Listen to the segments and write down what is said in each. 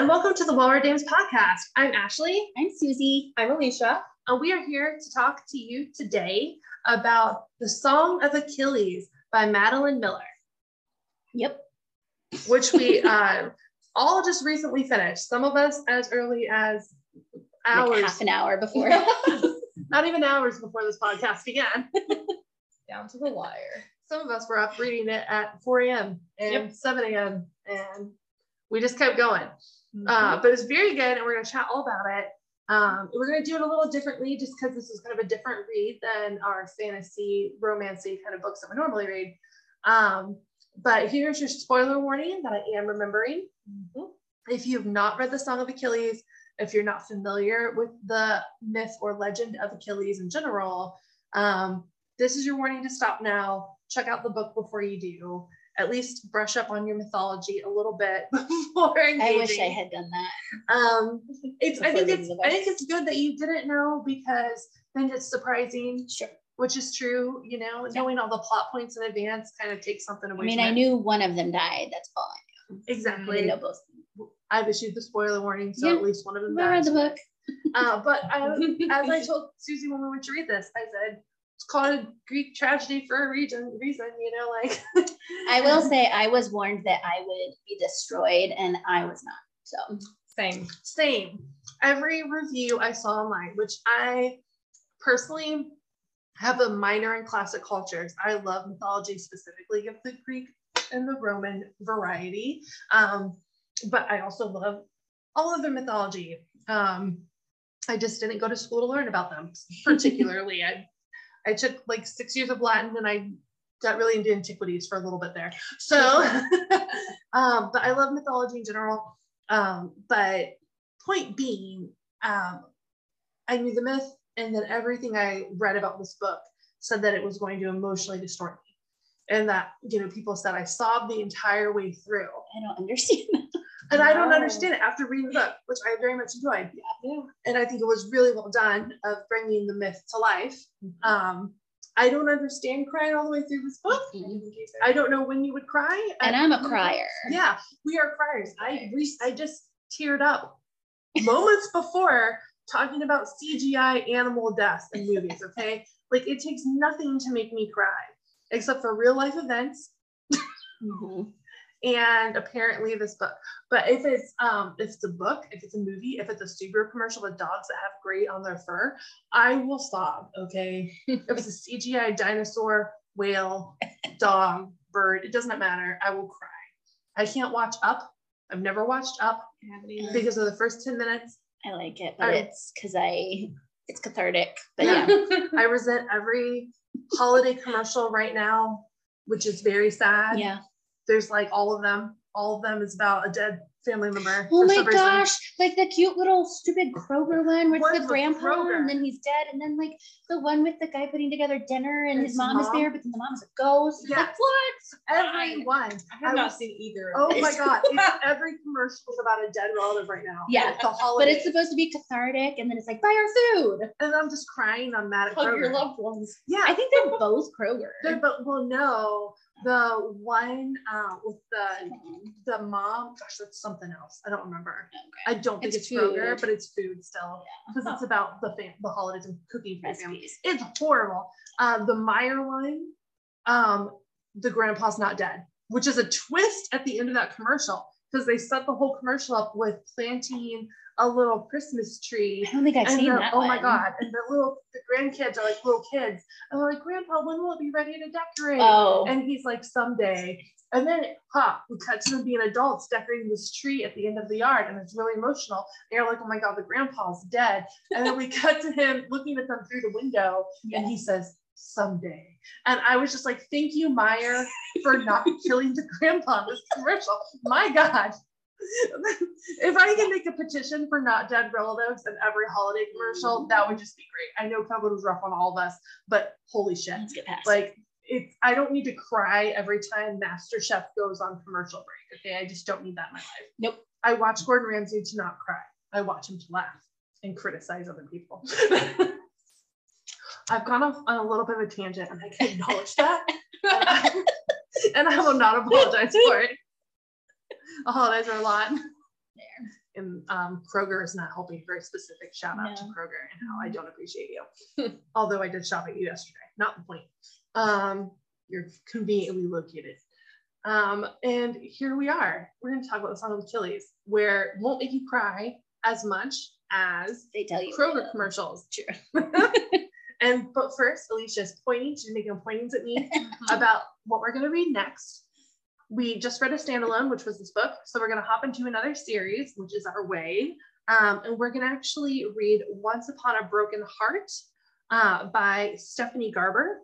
and welcome to the Well Dames podcast. I'm Ashley. I'm Susie. I'm Alicia. And we are here to talk to you today about The Song of Achilles by Madeline Miller, Yep. which we uh, all just recently finished. Some of us as early as hours, Like half an hour before. not even hours before this podcast began. Down to the wire. Some of us were up reading it at 4 a.m. and Yep. 7 a.m. and we just kept going. Mm-hmm. Uh, but it's very good, and we're going to chat all about it. Um, we're going to do it a little differently just because this is kind of a different read than our fantasy, romancy kind of books that we normally read. Um, but here's your spoiler warning that I am remembering. If you've not read The Song of Achilles, if you're not familiar with the myth or legend of Achilles in general, um, this is your warning to stop now. Check out the book before you do. At least brush up on your mythology a little bit before engaging. I wish I had done that. Um, it's. I think it's. I think it's good that you didn't know because then it's surprising, Sure. which is true. You know, knowing all the plot points in advance kind of takes something away. I mean, I it. knew one of them died. That's all I knew. I exactly. didn't know both. I've issued the spoiler warning, so Yeah. at least one of them I read the book. Uh, but I, as I told Susie when we went to read this, I said it's called a Greek tragedy for a reason. Reason, you know, like I will say I was warned that I would be destroyed, and I was not. So Same. Same. Every review I saw online, which I personally have a minor in classic cultures. I love mythology, specifically of the Greek and the Roman variety. Um, but I also love all of the mythology. Um, I just didn't go to school to learn about them, particularly. I, I took like six years of Latin and I got really into antiquities for a little bit there. So, um, but I love mythology in general. Um, but point being, um, I knew the myth, and then everything I read about this book said that it was going to emotionally distort me, and that you know people said I sobbed the entire way through, I don't understand. And I don't understand it after reading the book, which I very much enjoyed. Yeah. And I think it was really well done of bringing the myth to life. Um, I don't understand crying all the way through this book. I don't know when you would cry. and I- I'm a crier. yeah, we are criers. I re- I just teared up moments before talking about CGI animal deaths in movies. Okay, like it takes nothing to make me cry except for real life events Mhm. And apparently this book. But if it's um if it's a book, if it's a movie, if it's a Subaru commercial with dogs that have gray on their fur, I will sob. Okay, if it's a CGI dinosaur, whale, dog, bird, it doesn't matter. I will cry. I can't watch Up. I've never watched Up because of the first 10 minutes. I like it, but I- it's because I it's cathartic. But yeah, I resent every holiday commercial right now, which is very sad. yeah. There's like all of them. All of them is about a dead family member. Oh for my some reason. gosh, like the cute little stupid Kroger one where One's it's the grandpa Kroger. and then he's dead, and then like the one with the guy putting together dinner and his His mom, is there, but then the mom is a ghost. It's Yes. Like what? Everyone. I have I not was- seen either. Oh of my. God. Every commercial is about a dead relative right now. Yeah, It's the But it's supposed to be cathartic, and then it's like buy our food. and I'm just crying. I'm mad at Hug your Kroger. loved ones. Yeah. I think they're both Kroger. They're, but well, no, the one uh, with the the mom. Gosh, that's something else. I don't remember. I don't think It's it's, Kroger, but it's food still because it's about the fam- the holidays and cooking for. Recipes. It's horrible. Um, the Meijer one, um, the grandpa's not dead, which is a twist at the end of that commercial because they set the whole commercial up with planting a little Christmas tree. I don't think I've and seen the- that. oh my god and the little the grandkids are like little kids. And they're like grandpa when will it be ready to decorate? Oh, and he's like someday. And then ha we cut to them being adults decorating this tree at the end of the yard and it's really emotional. You're like oh my god the grandpa's dead. And then we cut to him looking at them through the window and he says someday. And i was just like thank you Meijer for not killing the grandpa in this commercial. My god if I can make a petition for not dead relatives in every holiday commercial, mm-hmm. that would just be great. I know COVID was rough on all of us, but holy shit. let's get past. Like it's I don't need to cry every time Master Chef goes on commercial break. Okay. I just don't need that in my life. Nope. I watch Gordon Ramsay to not cry. I watch him to laugh and criticize other people. I've gone off on a little bit of a tangent and I can acknowledge that. and, I, and I will not apologize for it. The holidays are a lot. and um, Kroger is not helping. Very specific shout out to Kroger and how I don't appreciate you. Although I did shop at you yesterday, not the point. Um, you're conveniently located. Um, and here we are. We're going to talk about the Song of Achilles, where it won't make you cry as much as They tell you. Kroger commercials. Sure. and but first, Alicia's pointing, she's making pointings at me about what we're going to read next. We just read a standalone, which was this book. So we're going to hop into another series, which is our way. Um, and we're going to actually read Once Upon a Broken Heart uh, by Stephanie Garber.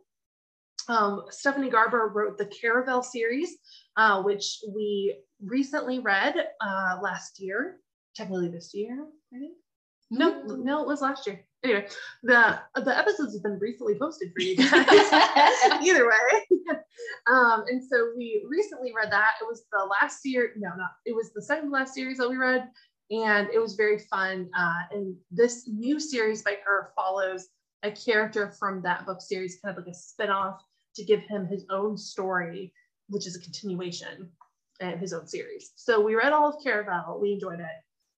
Um, Stephanie Garber wrote the Caraval series, uh, which we recently read uh, last year, technically this year, I think. No, no, it was last year. Anyway, the the episodes have been recently posted for you guys. Either way. um, and so we recently read that. It was the last year, no, not it was the second last series that we read, and it was very fun. Uh, and this new series by her follows a character from that book series, kind of like a spin-off to give him his own story, which is a continuation and his own series. So we read all of Caraval, we enjoyed it,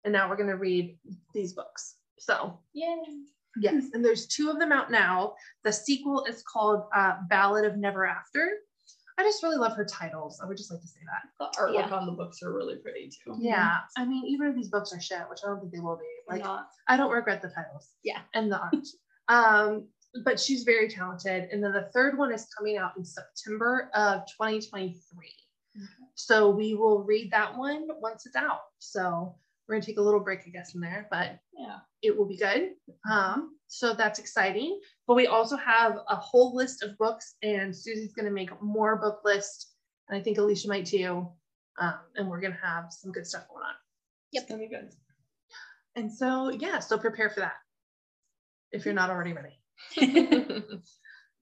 and now we're gonna read these books. So yeah. Yes, and there's two of them out now. The sequel is called uh, Ballad of Never After. I just really love her titles. I would just like to say that. The artwork Yeah. on the books are really pretty too. Yeah, I mean, even if these books are shit, which I don't think they will be, Like, like not. I don't regret the titles. Yeah. and the art. um, but she's very talented. And then the third one is coming out in September of 2023. So we will read that one once it's out. So we're gonna take a little break, I guess, in there, but Yeah. it will be good. Um, so that's exciting. But we also have a whole list of books, and Susie's going to make more book list, and I think Alicia might too. Um, and we're going to have some good stuff going on. Yep. It's gonna be good. And so, yeah, so prepare for that if you're not already ready.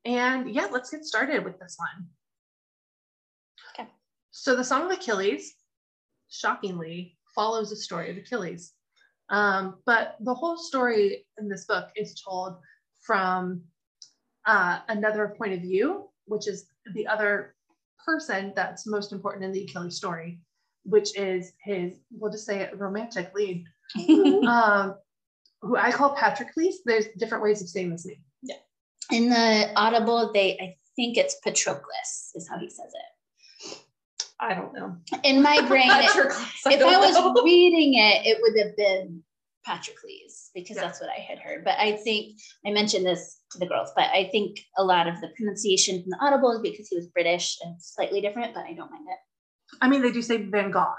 And yeah, let's get started with this one. Okay. So the Song of Achilles, shockingly, follows the story of Achilles. Um, but the whole story in this book is told from uh, another point of view, which is the other person that's most important in the Achilles story, which is his, we'll just say it, romantic lead, um, who I call Patroclus. There's different ways of saying this name. Yeah. In the Audible, they I think it's Patroclus is how he says it. I don't know. In my brain, it- Patroclus, if don't I was know. reading it, it would have been Patroclus because Yeah. that's what I had heard. But I think I mentioned this to the girls, but I think a lot of the pronunciation from the Audible is because he was British and slightly different, but I don't mind it. I mean, they do say Van Gogh.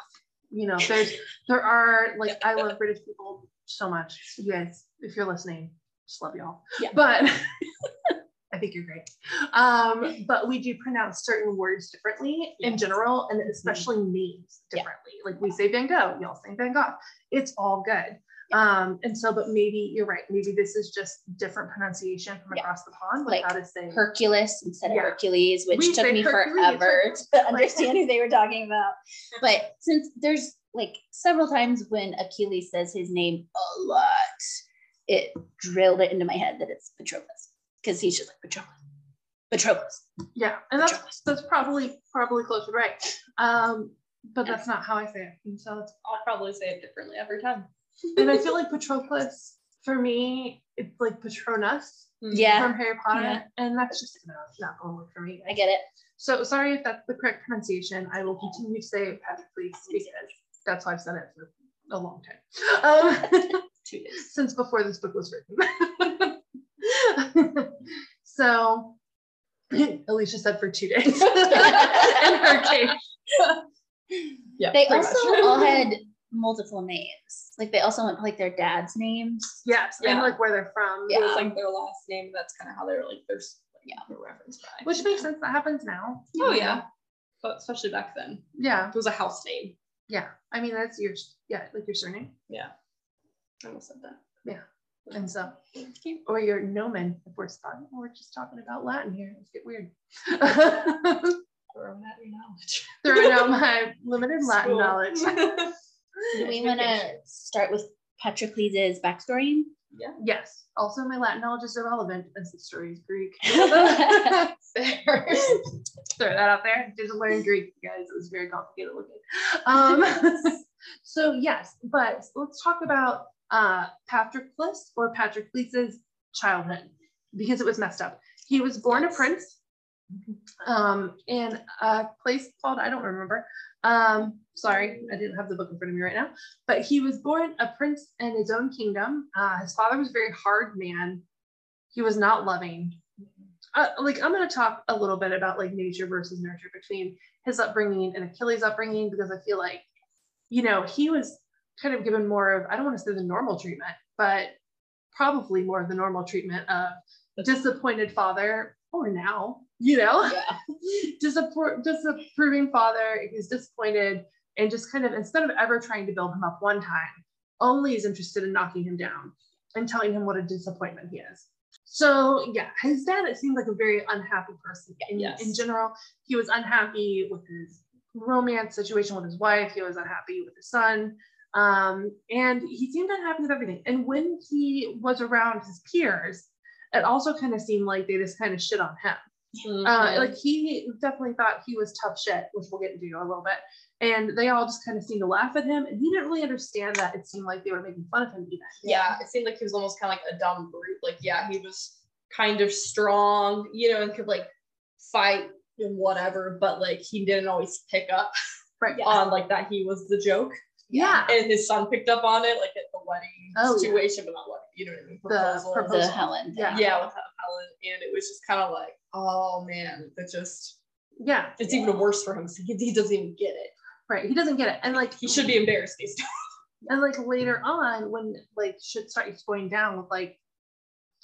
You know, there's there are like I love British people so much. You guys, if you're listening, just love y'all. Yeah. But I think you're great. Um, but we do pronounce certain words differently in general, and especially names Yeah. differently. Like we say Van Gogh, y'all say Van Gogh. It's all good. Um, and so, but maybe you're right. Maybe this is just different pronunciation from Yeah. across the pond, Like like how to say Hercules instead of Yeah. Hercules, which We took me Hercules, forever to understand who they were talking about. But since there's like several times when Achilles says his name a lot, it drilled it into my head that it's Patroclus because he's just like Patroclus, Patroclus. Yeah, and that's Patroclus. that's probably probably close to right. Um, but that's not how I say it. And so it's I'll probably say it differently every time. and I feel like Patroclus for me, it's like Patronus Yeah, from Harry Potter, Yeah. and that's just not, not going to work for me. I get it. So sorry if that's the correct pronunciation. I will continue to say Patrick Please because that's why I've said it for a long time. Um, Two days. since before this book was written. so Alicia said for two days in her case. Yeah. They also all had multiple names. Like they also went like their dad's names. Yes, and like where they're from. It was like their last name. That's kind of how they were like there's Yeah. a reference by. Which makes sense. That happens now. Oh yeah. But especially back then. Yeah. It was a house name. Yeah. I mean, that's your, yeah, like your surname. Yeah. I almost said that. And so, or your nomen, if we're talking, we're just talking about Latin here. Let's get weird. Throwing at your knowledge. Throwing out my limited Latin School. knowledge. Do we want to start with Patroclus' backstory? Yeah. yes. Also, my Latin knowledge is irrelevant as the story is Greek. Throw that out there. Didn't learn Greek, you guys. It was very complicated looking. Um, So yes, but let's talk about uh, Patroclus or Patroclus's childhood because it was messed up. He was born a prince um, in a place called I don't remember. Um, sorry, I didn't have the book in front of me right now. But he was born a prince in his own kingdom. Uh, his father was a very hard man. He was not loving. Uh, like I'm going to talk a little bit about like nature versus nurture between his upbringing and Achilles' upbringing because I feel like, you know, he was kind of given more of I don't want to say the normal treatment, but probably more of the normal treatment of disappointed father or now, you know, Yeah. disappro- disapproving father. He's disappointed and just kind of instead of ever trying to build him up one time, only is interested in knocking him down and telling him what a disappointment he is. So yeah, his dad it seemed like a very unhappy person in, Yes. in general. He was unhappy with his romance situation with his wife. He was unhappy with his son. Um, and he seemed unhappy with everything. And when he was around his peers, it also kind of seemed like they just kind of shit on him. Mm-hmm. Uh, like he definitely thought he was tough shit, which we'll get into a little bit. And they all just kind of seemed to laugh at him, and he didn't really understand that. It seemed like they were making fun of him even. yeah, it seemed like he was almost kind of like a dumb brute. Like, yeah, he was kind of strong, you know, and could like fight and whatever, but like he didn't always pick up Right. on like that he was the joke. Yeah. And his son picked up on it, like at the wedding Oh, yeah. situation, but not wedding, you know what I mean? The Proposal. proposal. The Helen. Yeah. yeah, with Helen. And it was just kind of like, oh man, that just Yeah. it's even worse for him. He, he doesn't even get it. Right. He doesn't get it. And like He should be embarrassed based and like later on, when like shit starts going down with like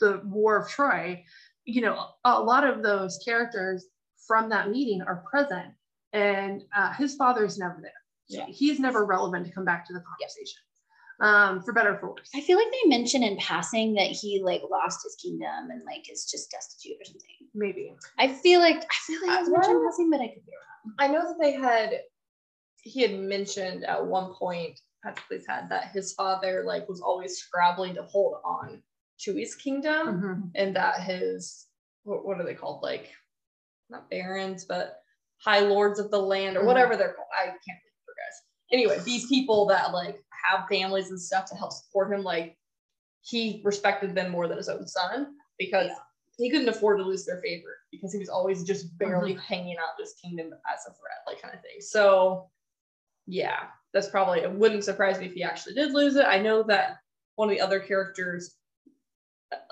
the War of Troy, you know, a lot of those characters from that meeting are present, and uh, his father is never there. Yeah. He's never relevant to come back to the conversation, um, for better or for worse. I feel like they mention in passing that he like lost his kingdom and like is just destitute or something. Maybe. I feel like I feel like it was Uh, mentioned in passing, but I could be wrong. I know that they had he had mentioned at one point Patroclus had that his father like was always scrabbling to hold on to his kingdom Mhm. and that his what, what are they called like not barons but high lords of the land or Mhm. whatever they're called I can't remember guys anyway these people that like have families and stuff to help support him like he respected them more than his own son because Yeah. he couldn't afford to lose their favor because he was always just barely mm-hmm. hanging out this kingdom as a threat, like kind of thing. So, yeah, that's probably it. Wouldn't surprise me if he actually did lose it. I know that one of the other characters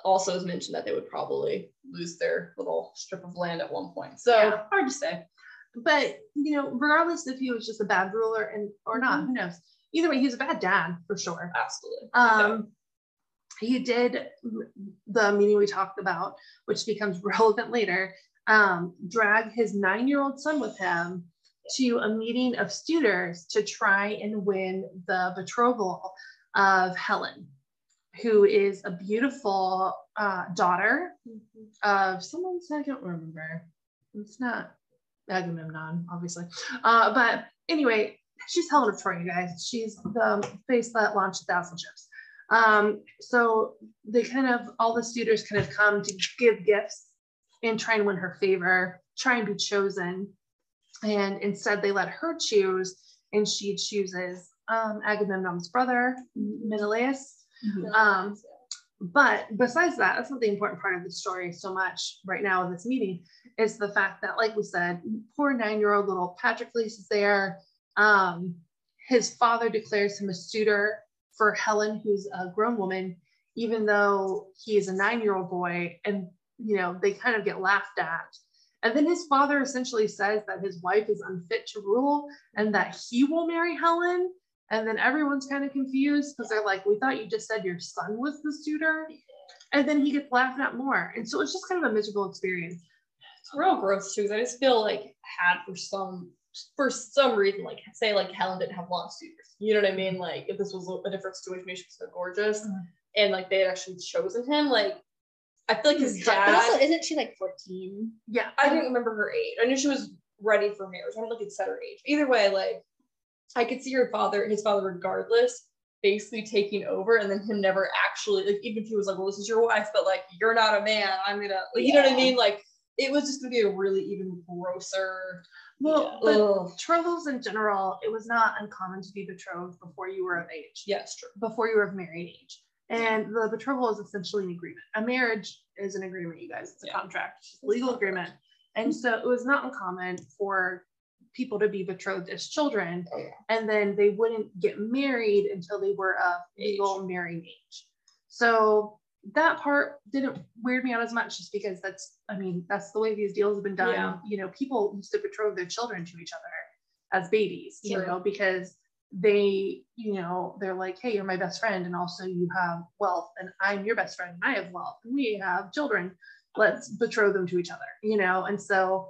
also has mentioned that they would probably lose their little strip of land at one point. So Yeah. hard to say. But you know, regardless if he was just a bad ruler and or not, who knows? Either way, he's a bad dad for sure. Absolutely. Um, he did the meeting we talked about, which becomes relevant later. Um, drag his nine-year-old son with him to a meeting of suitors to try and win the betrothal of Helen, who is a beautiful uh, daughter of someone I don't remember. It's not Agamemnon, obviously. Uh, but anyway, she's Helen of Troy, you guys. She's the face that launched a thousand ships. Um, so they kind of all the suitors kind of come to give gifts and try and win her favor, try and be chosen. And instead they let her choose, and she chooses um, Agamemnon's brother, Menelaus. Um, but besides that, that's not the important part of the story so much right now in this meeting, is the fact that, like we said, poor nine-year-old little patrick Patroclus is there. Um, his father declares him a suitor for Helen, who's a grown woman, even though he is a nine-year-old boy, and you know, they kind of get laughed at. And then his father essentially says that his wife is unfit to rule and that he will marry Helen. And then everyone's kind of confused because they're like, we thought you just said your son was the suitor. And then he gets laughed at more. And so it's just kind of a miserable experience. It's real gross too, because I just feel like had for some for some reason, like say like Helen didn't have long suitors. You know what I mean? Like if this was a different situation, maybe she was so gorgeous, Mhm. and like they had actually chosen him. Like I feel like his Mhm. But also, isn't she like 14? Yeah. I didn't remember her age. I knew she was ready for marriage. I don't think it said her age. Either way, like I could see her father, his father, regardless, basically taking over, and then him never actually like even if he was like, "Well, this is your wife," but like you're not a man. I'm gonna, like, you know what I mean? Like it was just gonna be a really even grosser. Well, Yeah. but betrothals in general, it was not uncommon to be betrothed before you were of age, Yes, true. before you were of married age. And the betrothal is essentially an agreement. A marriage is an agreement, you guys. It's a Yeah. contract, it's a legal agreement. And so it was not uncommon for people to be betrothed as children, Oh, yeah. and then they wouldn't get married until they were of legal marrying age. So that part didn't weird me out as much just because that's I mean that's the way these deals have been done. Yeah. You know, people used to betroth their children to each other as babies, you True. know, because they, you know, they're like, hey, you're my best friend, and also you have wealth, and I'm your best friend, and I have wealth, and we have children. Let's betroth them to each other, you know, and so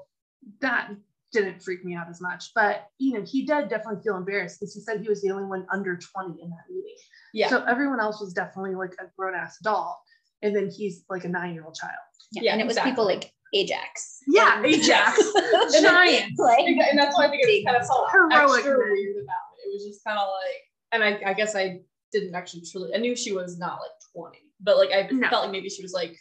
that didn't freak me out as much. But you know, he did definitely feel embarrassed because he said he was the only one under 20 in that meeting. Yeah. So everyone else was definitely like a grown ass adult. And then he's like a nine year old child. Yeah, Yeah, and it was exactly. people like Ajax. Yeah, And- Ajax. then- Giant. like, and that's why I think it was kind of felt Heroic extra weird about it. It was just kind of like, and I, I guess I didn't actually truly. I knew she was not like twenty, but like I No. felt like maybe she was like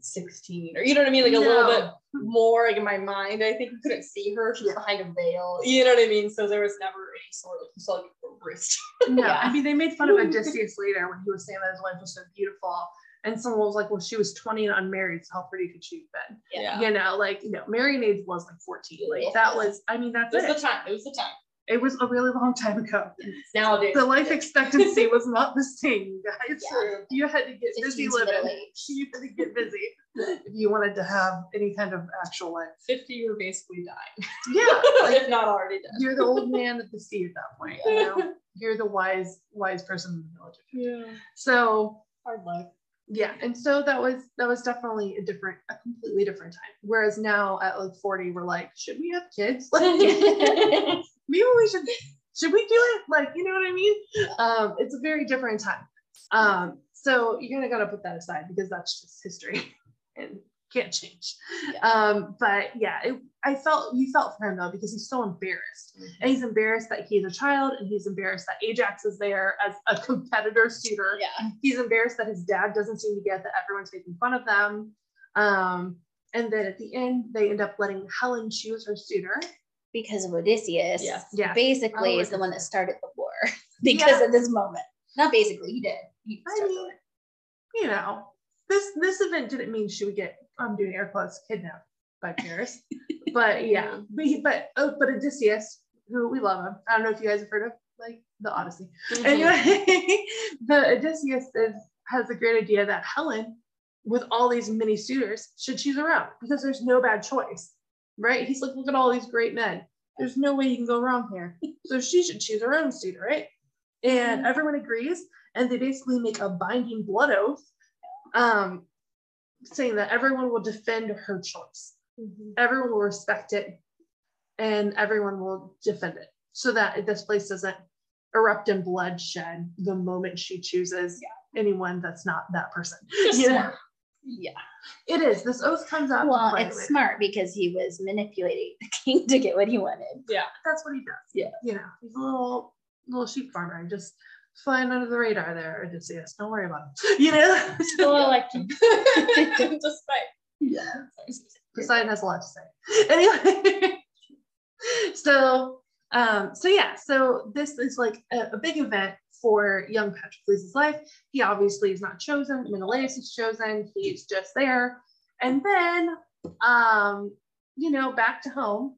sixteen, or you know what I mean, like a little bit more. Like in my mind, I think you couldn't see her. She was behind a veil. You know what I mean? So there was never any sort of you saw like her wrist. No, Yeah. I mean they made fun of Odysseus later when he was saying that his wife was so beautiful. And someone was like, well, she was 20 and unmarried, so how pretty could she have been? Yeah. You know, like, you know, marrying age was like 14. Like that was, I mean, that's It was it. the time. It was the time. It was a really long time ago. Nowadays, The life expectancy was not the same, you guys. Yeah. You had to get busy living. You had to get busy if you wanted to have any kind of actual life. fifty, you were basically dying, Yeah, like if not already dead. you're the old man at the sea at that point. You know, you're the wise, wise person in the village. Yeah, So hard life. yeah, and so that was that was definitely a different, a completely different time. Whereas now at like 40, we're like, should we have kids? Like, maybe we should should we do it? Like you know what i mean? Um it's a very different time. Um so you kind of got to put that aside because that's just history and can't change. Um but yeah it, i felt you felt for him though because he's so embarrassed. And he's embarrassed that he's a child and he's embarrassed that ajax is there as a competitor suitor yeah. he's embarrassed that his dad doesn't seem to get that everyone's making fun of them. Um and then at the end they end up letting helen choose her suitor Because of Odysseus. Yes. yeah Basically Oh, is the one that started the war because of this moment. Not basically, he did. He I mean, you know, this this event didn't mean she would get I'm doing air quotes kidnapped by Paris, but yeah, but he, but oh, but Odysseus, who we love him. I don't know if you guys have heard of like the Odyssey. Mhm. Anyway, the Odysseus is, has a great idea that Helen, with all these many suitors, should choose her own because there's no bad choice, right? He's like, look at all these great men. There's no way you can go wrong here. So she should choose her own suitor, right? And everyone agrees, and they basically make a binding blood oath, um, saying that everyone will defend her choice. Mhm. Everyone will respect it, and everyone will defend it, so that this place doesn't erupt in bloodshed the moment she chooses anyone that's not that person. Just smart. Yeah. It is. This oath comes out. Well, it's later. smart because he was manipulating the king to get what he wanted. Yeah, that's what he does. Yeah. You know, he's a little little sheep farmer, just flying under the radar there, Odysseus. Don't worry about him. You know. Still him. Despite. yeah. Poseidon has a lot to say. Anyway, so um, so yeah, so this is like a, a big event for young Patroclus' life. He obviously is not chosen. Menelaus is chosen. He's just there, and then um, you know back to home,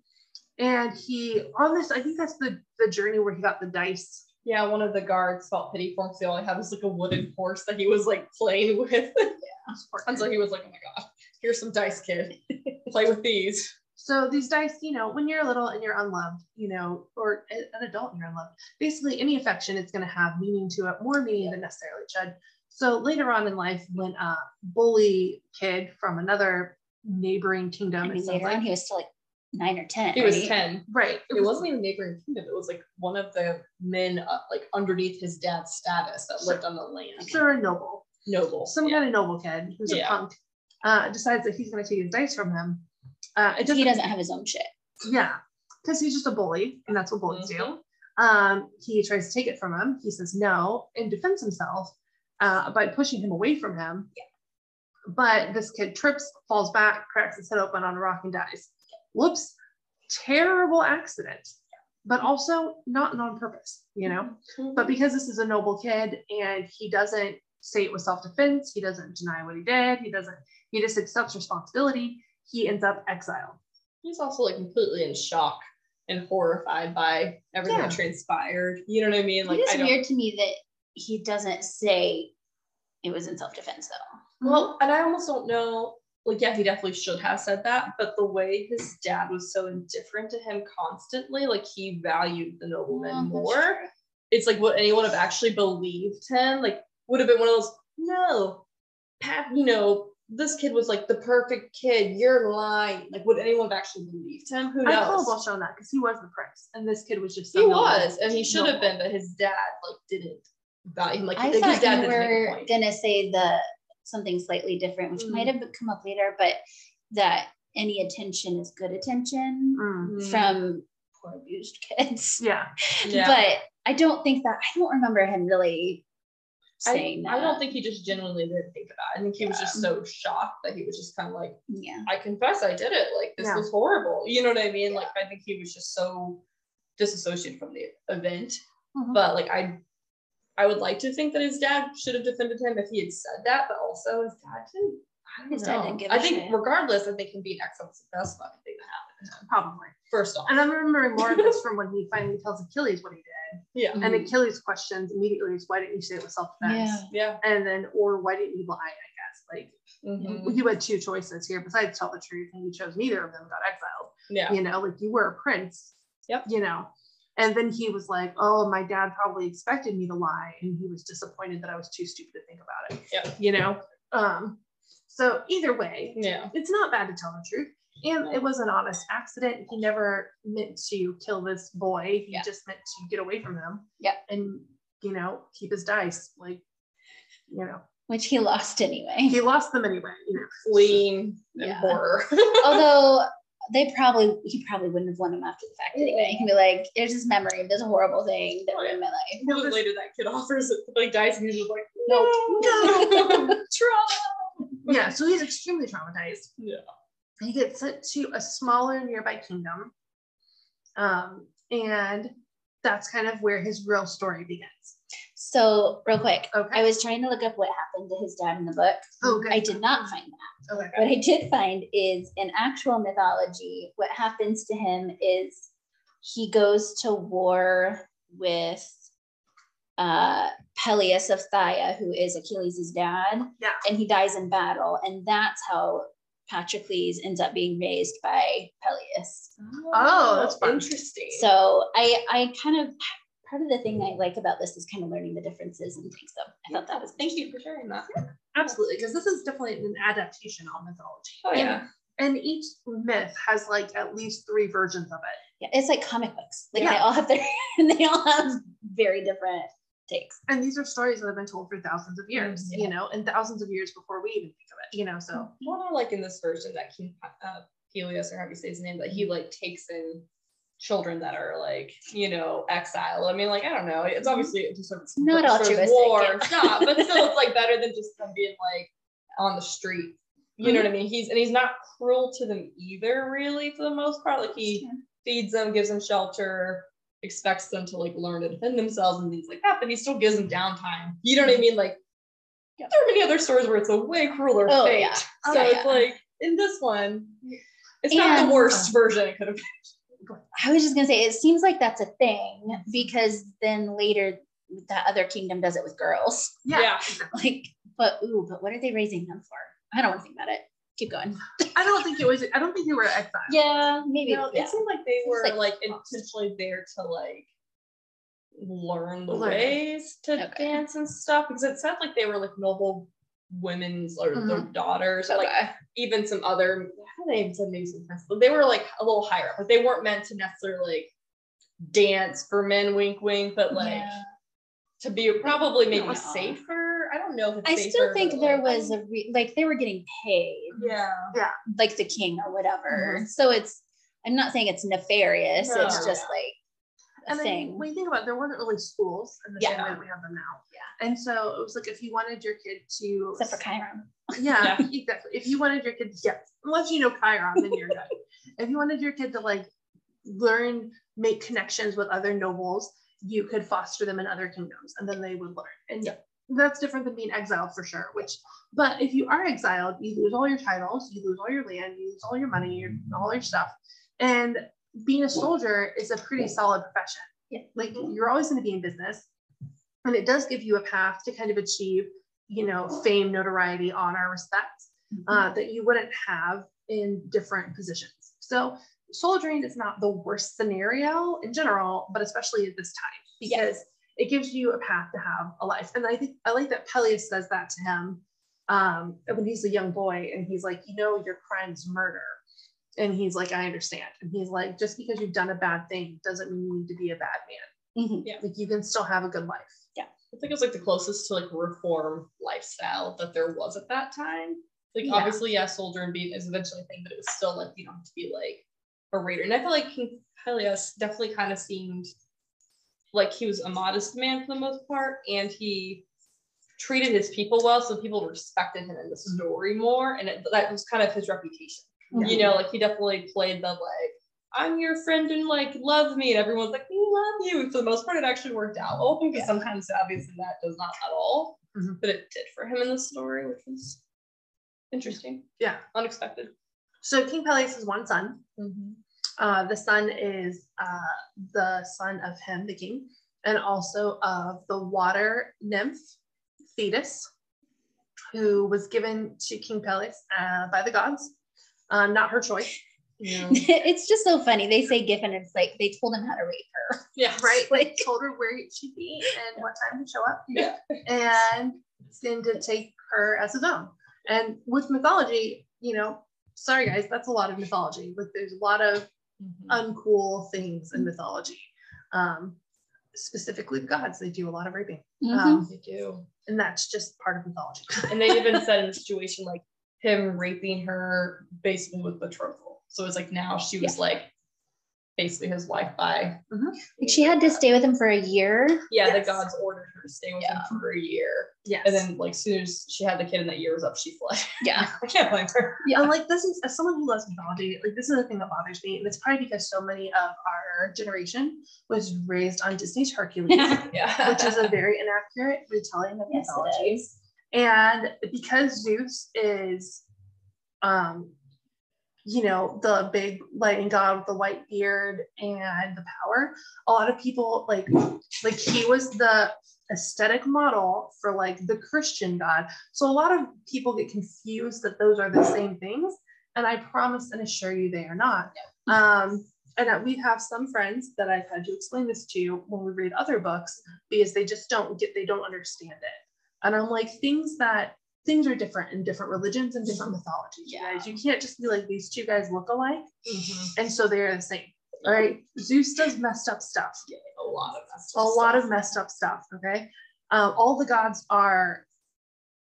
and he on this. I think that's the the journey where he got the dice. Yeah, one of the guards felt pity for him because they only had this like a wooden horse that he was like playing with. and so he was like, oh my god, here's some dice, kid. Play with these. So these dice, you know, when you're little and you're unloved, you know, or an adult and you're unloved, basically any affection it's going to have meaning to it, more meaning than necessarily it should. So later on in life, when a bully kid from another neighboring kingdom, I mean, later like- on, he was still like nine or 10. He was 10. right, It wasn't even neighboring kingdom. It was like one of the men uh, like underneath his dad's status that lived on the land. sure a noble, Noble. some yeah. kind of noble kid who's Yeah. a punk, uh, decides that he's going to take his dice from him. Uh, it He doesn't, doesn't have his own shit. yeah, because he's just a bully, and that's what bullies do. Mhm. Um, he tries to take it from him. He says no and defends himself uh, by pushing him away from him. Yeah. But this kid trips, falls back, cracks his head open on a rock and dies. Whoops, terrible accident, but also not on purpose, you know? But because this is a noble kid and he doesn't say it was self-defense, he doesn't deny what he did, he doesn't, he just accepts responsibility, he ends up exiled. He's also like completely in shock and horrified by everything Yeah. that transpired. You know what I mean? Like it I is don't weird to me that he doesn't say it was in self-defense though. Well, and I almost don't know. Like, yeah, he definitely should have said that, but the way his dad was so indifferent to him constantly, like he valued the nobleman Well, more. It's like what anyone have actually believed him, like would have been one of those. No, Pat, you know, this kid was like the perfect kid. You're lying. Like, would anyone have actually believed him? Who knows? I knows? call bullshit on that because he was the prince and this kid was just he was, and he should have been, but his dad like didn't value him. Like, I his thought dad you didn't make a were gonna say the something slightly different, which might have come up later, but that any attention is good attention Mm. Mm. from poor abused kids. Yeah. Yeah. But I don't think that I don't remember him really I, that. I don't think he just genuinely didn't think about it. I think he was just so shocked that he was just kind of like, Yeah. I confess I did it. Like this Yeah. was horrible. You know what I mean? Like I think he was just so disassociated from the event. Mhm. But like I I would like to think that his dad should have defended him if he had said that, but also his dad didn't. I don't His dad didn't give I a think shit. regardless, I think him being exiled was the best fucking thing that happened. Probably. First off. And I'm remembering more of this from when he finally tells Achilles what he did. Yeah. And Achilles questions immediately is why didn't you say it was self-defense? Yeah. Yeah. And then, or why didn't you lie, I guess. Like Mhm. you had two choices here besides tell the truth, and you chose neither of them, got exiled. Yeah. You know, like you were a prince. Yep. You know. And then he was like, Oh, my dad probably expected me to lie, and he was disappointed that I was too stupid to think about it. Yeah. You know? Um, so either way, Yeah. it's not bad to tell the truth. And it was an honest accident. He never meant to kill this boy. He Yeah. just meant to get away from him. Yeah. And, you know, keep his dice. Like, you know, Which he lost anyway. he lost them anyway. You know. Fleeing and Yeah. horror. Although they probably he probably wouldn't have won him after the fact anyway. He'd be like, "There's this memory of this horrible thing that ruined my life." And then later that kid offers it, like dies, and he's just like, No. no, trauma. Yeah. So he's extremely traumatized. Yeah. He gets sent to a smaller nearby kingdom. Um, and that's kind of where his real story begins. So, real quick, Okay. I was trying to look up what happened to his dad in the book. Oh, good. I did not find that. Okay. What I did find is in actual mythology, what happens to him is he goes to war with uh, Peleus of Phthia, who is Achilles' dad. Yeah. And he dies in battle. And that's how Patrocles ends up being raised by Peleus. Oh, that's fun. interesting. So I I kind of part of the thing I like about this is kind of learning the differences and things. So I thought that was thank you for sharing that. Absolutely. Because this is definitely an adaptation on mythology. Oh And- yeah. And each myth has like at least three versions of it. yeah, it's like comic books. Like they all have their and they all have very different takes. And these are stories that have been told for thousands of years, Mm, you know, and thousands of years before we even think of it, you know. So What I like in this version that King uh, Peleus or however you say his name, that he like takes in children that are like you know exile. I mean, like I don't know. It's obviously just sort of Not sort of altruistic, war. yeah. It's not, but still, it's like better than just them being like on the street. You know what I mean? He's and he's not cruel to them either, really, for the most part. Like he feeds them, gives them shelter, expects them to like learn to defend themselves and things like that, but he still gives them downtime. You know what I mm-hmm. mean? Like Yeah. there are many other stories where it's a way crueler Oh, fate. yeah. So Oh, it's like in this one, it's not the worst version it could have been. I was just gonna say it seems like that's a thing because then later that other kingdom does it with girls. yeah, Yeah. Like, but ooh, but what are they raising them for? I don't want to think about it. Keep going. I don't think it was. I don't think they were exiled. Yeah, maybe. Know, yeah. it seemed like they were like- like, intentionally there to like learn the Learn. ways to Okay. dance and stuff because it sounded like they were like noble women's or their mm-hmm. daughters or like Okay. even some other they even said maybe some principal. They were like a little higher up, but they weren't meant to necessarily like dance for men, wink wink, but like Yeah. to be probably maybe No. safer. I don't know if I safer, still think there like, was a re- like they were getting paid, yeah. Yeah. like the king or whatever. So it's I'm not saying it's nefarious. It's No. just like and then thing. when you think about it, there wasn't really schools in the same Yeah. way that we have them now. Yeah. And so it was like if you wanted your kid to Except for Chiron. Yeah, Yeah. exactly. If you wanted your kid, yes, unless you know Chiron, then you're good. if you wanted your kid to like learn, make connections with other nobles, you could foster them in other kingdoms, and then they would learn. And Yeah. That's different than being exiled for sure. Which, but if you are exiled, you lose all your titles, you lose all your land, you lose all your money, your, all your stuff, and being a soldier is a pretty solid profession. Yeah. Like you're always going to be in business, and it does give you a path to kind of achieve you know, fame, notoriety, honor, respect uh, that you wouldn't have in different positions. So soldiering is not the worst scenario in general, but especially at this time because it gives you a path to have a life. And I think I like that Peleus says that to him um, when he's a young boy, and he's like, you know, your crime's murder. And he's like, I understand. And he's like, just because you've done a bad thing doesn't mean you need to be a bad man. Mhm. Like you can still have a good life. Yeah. I think it was like the closest to like reform lifestyle that there was at that time. Like Yeah. obviously, yeah, soldier and beat is eventually a thing, but it was still like you don't have to be like a raider. And I feel like King Peleus definitely kind of seemed like he was a modest man for the most part, and he treated his people well, so people respected him in the story more, and it, that was kind of his reputation. You know, like he definitely played the like. I'm your friend and like love me, and everyone's like, we love you. And for the most part, it actually worked out well because Yeah. sometimes obviously that does not at all, Mhm. but it did for him in the story, which was interesting, Yeah. unexpected. So King Peleus has one son. Uh, the son is uh, the son of him, the king, and also of the water nymph Thetis, who was given to King Peleus uh, by the gods. Um, not her choice. Yeah, it's just so funny. They say Giffen, it's like they told him how to rape her. yeah, Right? Like- told her where she'd be and what time to show up. Yeah. And then to take her as his own. And with mythology, you know, sorry guys, that's a lot of mythology. Like there's a lot of Mhm. uncool things in mythology. Um, specifically the gods, they do a lot of raping. Mhm. Um, They do. and that's just part of mythology. And they even said in the situation like him raping her basically with betrothal. So it's like now she was like basically his wife by Like she had to stay with him for a year. yeah, Yes. the gods ordered her to stay with Yeah. him for a year. yes. And then like soon as she had the kid and that year was up, she fled. Yeah. I can't blame her. yeah, and like this is as someone who loves mythology, like this is the thing that bothers me. And it's probably because so many of our generation was raised on Disney's Hercules, Yeah. which is a very inaccurate retelling of Yes, mythology. it is. And because Zeus is, um, you know, the big lightning god with the white beard and the power, a lot of people like, like he was the aesthetic model for like the Christian god. So a lot of people get confused that those are the same things. And I promise and assure you they are not. Um, and that we have some friends that I've had to explain this to when we read other books because they just don't get, they don't understand it. And I'm like, things that things are different in different religions and different mythologies. You guys, you can't just be like these two guys look alike, Mhm. and so they're the same. All right, Zeus does messed up stuff, Yeah, a lot of messed a up lot stuff. of messed up stuff. Okay, um, all the gods are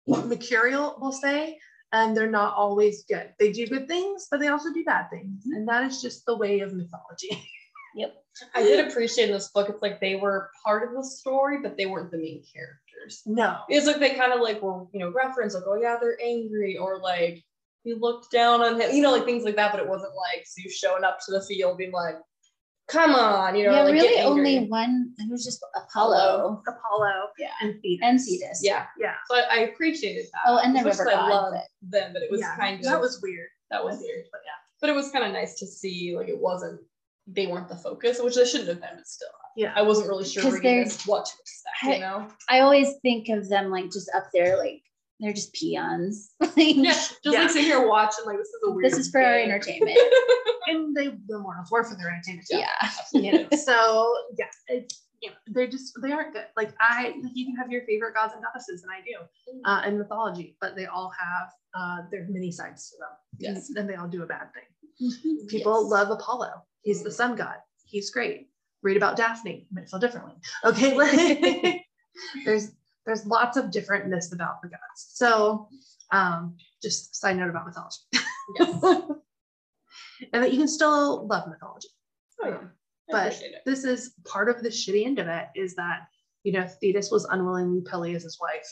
mercurial, we'll say, and they're not always good. They do good things, but they also do bad things, and that is just the way of mythology. Yep. I did appreciate in this book. It's like they were part of the story, but they weren't the main characters. no, It's like they kind of like were, you know, reference like, oh yeah, they're angry, or like he looked down on him, you know, like things like that. But it wasn't like Zeus showing up to the field being like, "Come on," you know, yeah, like, really only one. It was just Apollo Apollo Yeah. and Thetis. and Thetis. Yeah, Yeah, so I, I appreciated that. Oh, and the as much I god, loved but- them, but it was yeah, kind of that was weird. that was weird. But yeah, but it was kind of nice to see like it wasn't they weren't the focus, which they shouldn't have been. But still, Yeah. I wasn't really sure 'Cause reading they're- this what to expect. I- You know, I always think of them like just up there, like they're just peons. Like, yeah, just Yeah. like sitting here watching, like this is a weird. this is for our entertainment. and they the mortals were for their entertainment. too. yeah. you know so yeah it's you know they're just they aren't good like i like you can have your favorite gods and goddesses and i do uh in mythology but they all have uh their many sides to them Yes. and they all do a bad thing people Mm-hmm. Yes. love apollo he's the sun god he's great read about daphne you might feel differently okay there's there's lots of different myths about the gods so um just side note about mythology Yes. and that you can still love mythology Oh, yeah. I But this is part of the shitty end of it is that, you know, Thetis was unwilling Peleus' his wife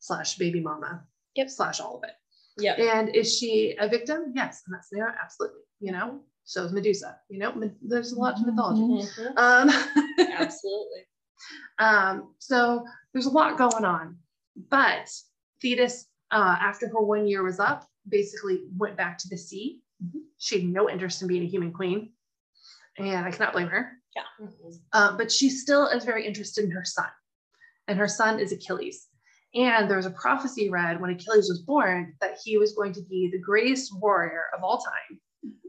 slash baby mama. Yep. Slash all of it. Yeah. And is she a victim? Yes. And that's there, absolutely. You know, so is Medusa. You know, there's a lot to mythology. Mhm. Um, Absolutely. um, so there's a lot going on. But Thetis, uh, after her one year was up, basically went back to the sea. She had no interest in being a human queen. And I cannot blame her. yeah Uh, but she still is very interested in her son. And her son is Achilles. And there was a prophecy read when Achilles was born that he was going to be the greatest warrior of all time.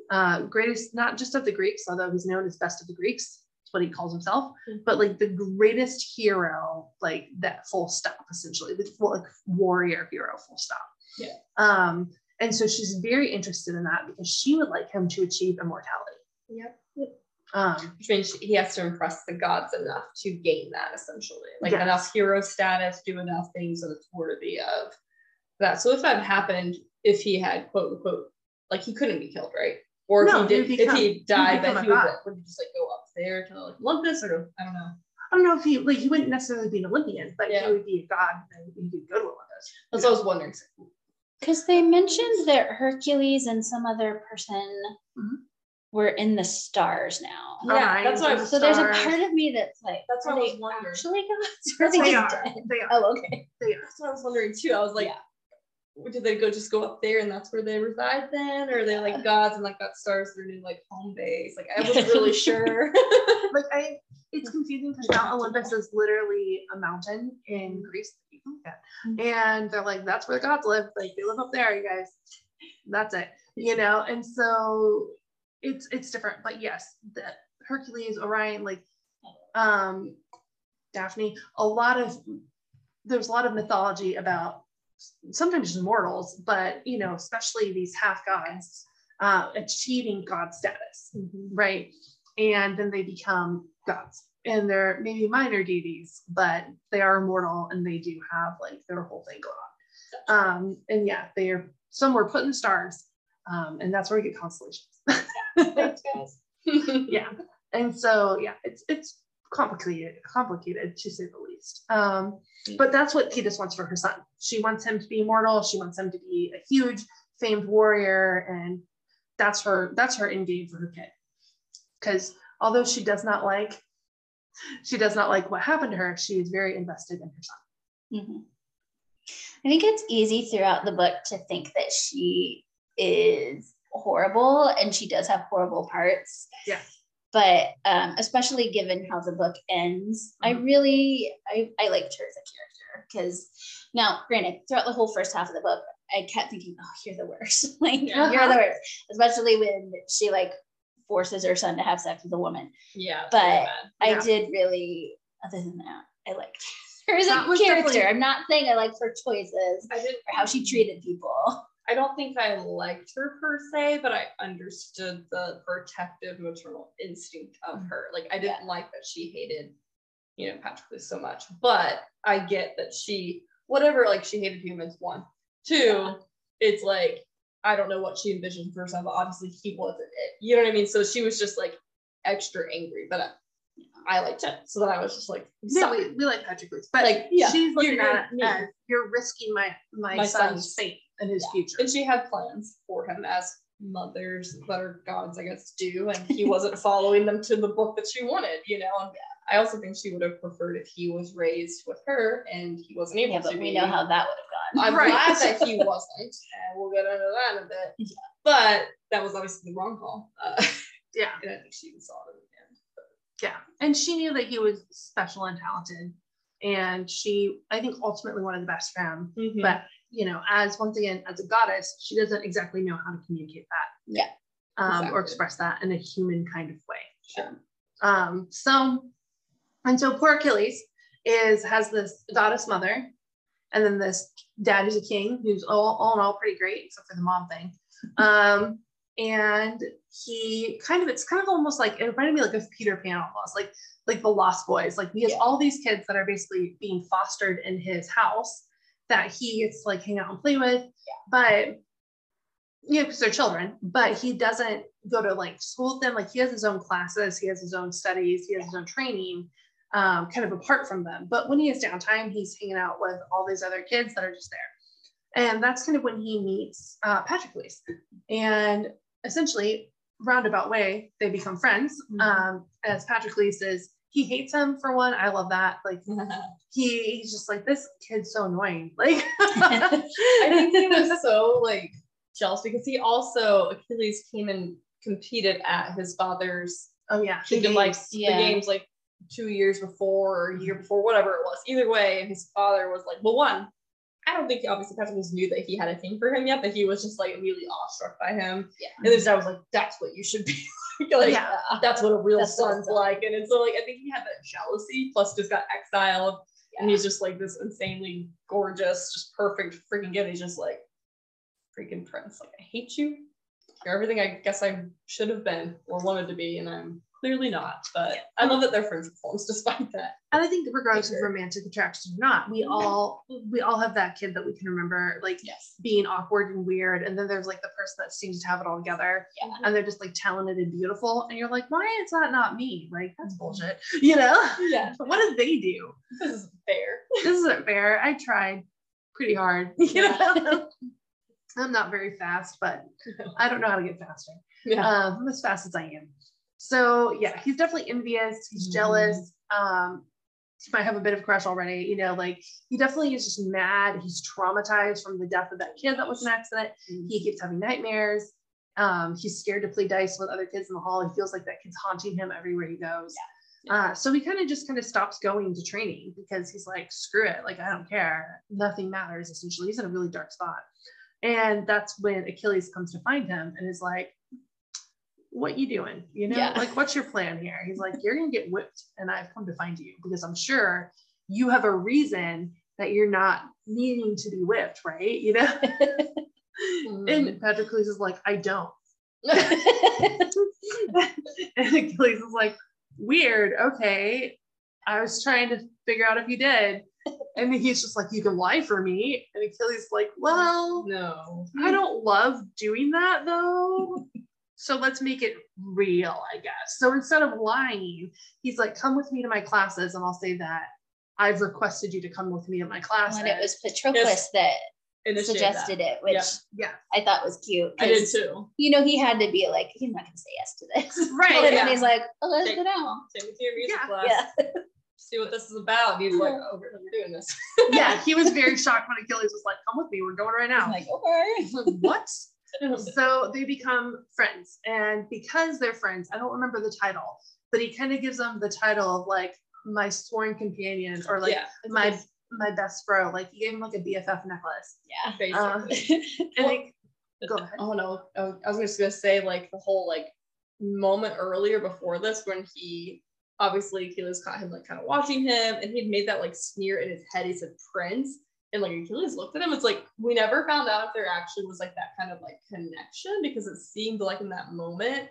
Uh, greatest, not just of the Greeks, although he's known as best of the Greeks. That's what he calls himself. But like the greatest hero, like that full stop, essentially, the full, like warrior hero, full stop. Yeah. Um, and so she's very interested in that because she would like him to achieve immortality. Yep. Um, Which means he has to impress the gods enough to gain that essentially. Like Yes. enough hero status, do enough things that it's worthy of that. So if that happened, if he had quote unquote, like he couldn't be killed, right? Or if No, he did, he'd if he died, then he would, god. would he just like go up there to like Olympus or I don't know. I don't know if he like he wouldn't necessarily be an Olympian, but Yeah. he would be a god and he could go to Olympus. That's what I was wondering. Because they mentioned that Hercules and some other person Mhm. were in the stars now. Yeah, Orion that's what I So there's a part of me that's like, That's are what I was they wondering. actually gods? Or they They just are. dead? They are. Oh, okay. They are. That's what I was wondering too. I was like, Yeah. Did they go just go up there and that's where they reside then? Or are they like gods and like that stars their new like home base? Like I wasn't really sure. Like I, it's confusing because Mount Olympus is literally a mountain in Greece that you can look at, Mhm. and they're like, that's where the gods live. Like they live up there, you guys. That's it, you know. And so it's it's different, but yes, the Hercules, Orion, like um, Daphne, a lot of there's a lot of mythology about sometimes just mortals, but you know, especially these half gods uh, achieving god status, right? And then they become gods, and they're maybe minor deities, but they are immortal and they do have like their whole thing going on. Um, and yeah, they are some were put in the stars, um, and that's where we get constellations. Thanks, guys. yeah and so yeah it's it's complicated complicated to say the least um but that's what Thetis wants for her son she wants him to be immortal she wants him to be a huge famed warrior and that's her that's her end game for her kid because although she does not like she does not like what happened to her she is very invested in her son Mhm. I think it's easy throughout the book to think that she is horrible and she does have horrible parts. Yeah. But um, especially given how the book ends, I Mhm. really I, I liked her as a character because now, granted, throughout the whole first half of the book, I kept thinking, "Oh, you're the worst! like Yeah. you're the worst." Especially when she like forces her son to have sex with a woman. yeah. But. I Yeah. did really, other than that, I liked her as That a character. I'm not saying I liked her choices I didn't or how she treated people. I don't think I liked her per se, but I understood the protective maternal instinct of mm-hmm. her. Like I didn't like that she hated, you know, Patroclus so much. But I get that she, whatever, like she hated humans, one. Two, Yeah. it's like I don't know what she envisioned for herself, but obviously he wasn't it. You know what I mean? So she was just like extra angry, but I, I liked it. So then I was just like, yeah we, we like Patroclus, but Like, yeah, she's looking you're- at it you're- as you're risking my my, My son's, son's- fate and his Yeah. future and she had plans for him as mothers that are gods, I guess, do, and he wasn't following them to the book that she wanted, you know. And I also think she would have preferred if he was raised with her and he wasn't able Yeah, to but be. we know how that would have gone. I'm Right. glad that he wasn't, and we'll get into that in a bit. Yeah. But that was obviously the wrong call, uh, yeah and I think she even saw it in the end. Yeah. And she knew that he was special and talented. And she, I think, ultimately wanted the best for him. Mm-hmm. But, you know, as once again, as a goddess, she doesn't exactly know how to communicate that. Yeah. Um, Exactly. Or express that in a human kind of way. Sure. Um, so, and so poor Achilles is has this goddess mother, and then this dad who's a king, who's all, all in all pretty great, except for the mom thing. Um, and he kind of it's kind of almost like it reminded me like of Peter Pan almost, like like the Lost Boys. Like he has Yeah. all these kids that are basically being fostered in his house that he gets to like hang out and play with. But Yeah, because they're children, but he doesn't go to like school with them. Like he has his own classes, he has his own studies, he has his own training, um, kind of apart from them. But when he has downtime, he's hanging out with all these other kids that are just there. And that's kind of when he meets uh, Patroclus. And essentially, roundabout way, they become friends. Mhm. Um, as Patroclus says, he hates him for one. I love that. Like he, he's just like this kid's so annoying. Like I think he was so like jealous because he also Achilles came and competed at his father's oh yeah, he kingdom like. Yeah. the games like two years before or a year before, whatever it was. Either way, and his father was like, well, one, I don't think obviously was knew that he had a thing for him yet, but he was just like immediately awestruck by him. Yeah. And his dad was like, that's what you should be like. Yeah. Uh, that's what a real That's son's like. And it's so like I think he had that jealousy, plus just got exiled. And he's just like this insanely gorgeous, just perfect freaking kid. He's just like freaking prince. Like I hate you. You're everything I guess I should have been or wanted to be, and I'm clearly not. But I love that they're friends with forms despite that. And I think regardless of romantic attraction or not, we all we all have that kid that we can remember like Yes. being awkward and weird. And then there's like the person that seems to have it all together Yeah. and they're just like talented and beautiful. And you're like, why is that not me? Like that's Mhm. bullshit. You know? Yeah. What did they do? This isn't fair. This isn't fair. I tried pretty hard. You Yeah. know? I'm not very fast, but I don't know how to get faster. Yeah. Um, I'm as fast as I am. So yeah, he's definitely envious. He's Mhm. jealous. Um, he might have a bit of a crush already. You know, like he definitely is just mad. He's traumatized from the death of that kid that was an accident. He keeps having nightmares. Um, he's scared to play dice with other kids in the hall. He feels like that kid's haunting him everywhere he goes. Uh, so he kind of just kind of stops going to training because he's like, screw it, like I don't care, nothing matters. Essentially, he's in a really dark spot, and that's when Achilles comes to find him and is like, "What you doing? You know, Yeah. like what's your plan here?" He's like, "You're gonna get whipped, and I've come to find you because I'm sure you have a reason that you're not needing to be whipped, right? You know." and Patrick Achilles is like, "I don't." and Achilles is like, weird. Okay. I was trying to figure out if you did. And he's just like, you can lie for me. And Achilles is like, well, no. I don't love doing that though. So let's make it real, I guess. So instead of lying, he's like, come with me to my classes and I'll say that I've requested you to come with me to my classes. and it was Patroclus Yes. that Initiate suggested it, which Yeah. yeah. I thought was cute. I did 'cause, too. You know, he had to be like, he's not gonna say yes to this. Right, and then yeah. he's like, oh, let's Take- go down. Take me to your music Yeah. class. Yeah. See what this is about. And he's like, oh, we're we're doing this. Yeah. He was very shocked when Achilles was like, come with me. We're going right now. I'm like, okay. Like, what? so they become friends and because they're friends i don't remember the title but he kind of gives them the title of like my sworn companion or like yeah. my my best bro like he gave him like a bff necklace Yeah. basically. um, and Well- they, go ahead Oh no, I was just gonna say like the whole like moment earlier before this when he obviously Achilles caught him like kind of watching him and he'd made that like sneer in his head. He said Prince. And like Achilles looked at him, it's like we never found out if there actually was like that kind of like connection because it seemed like in that moment,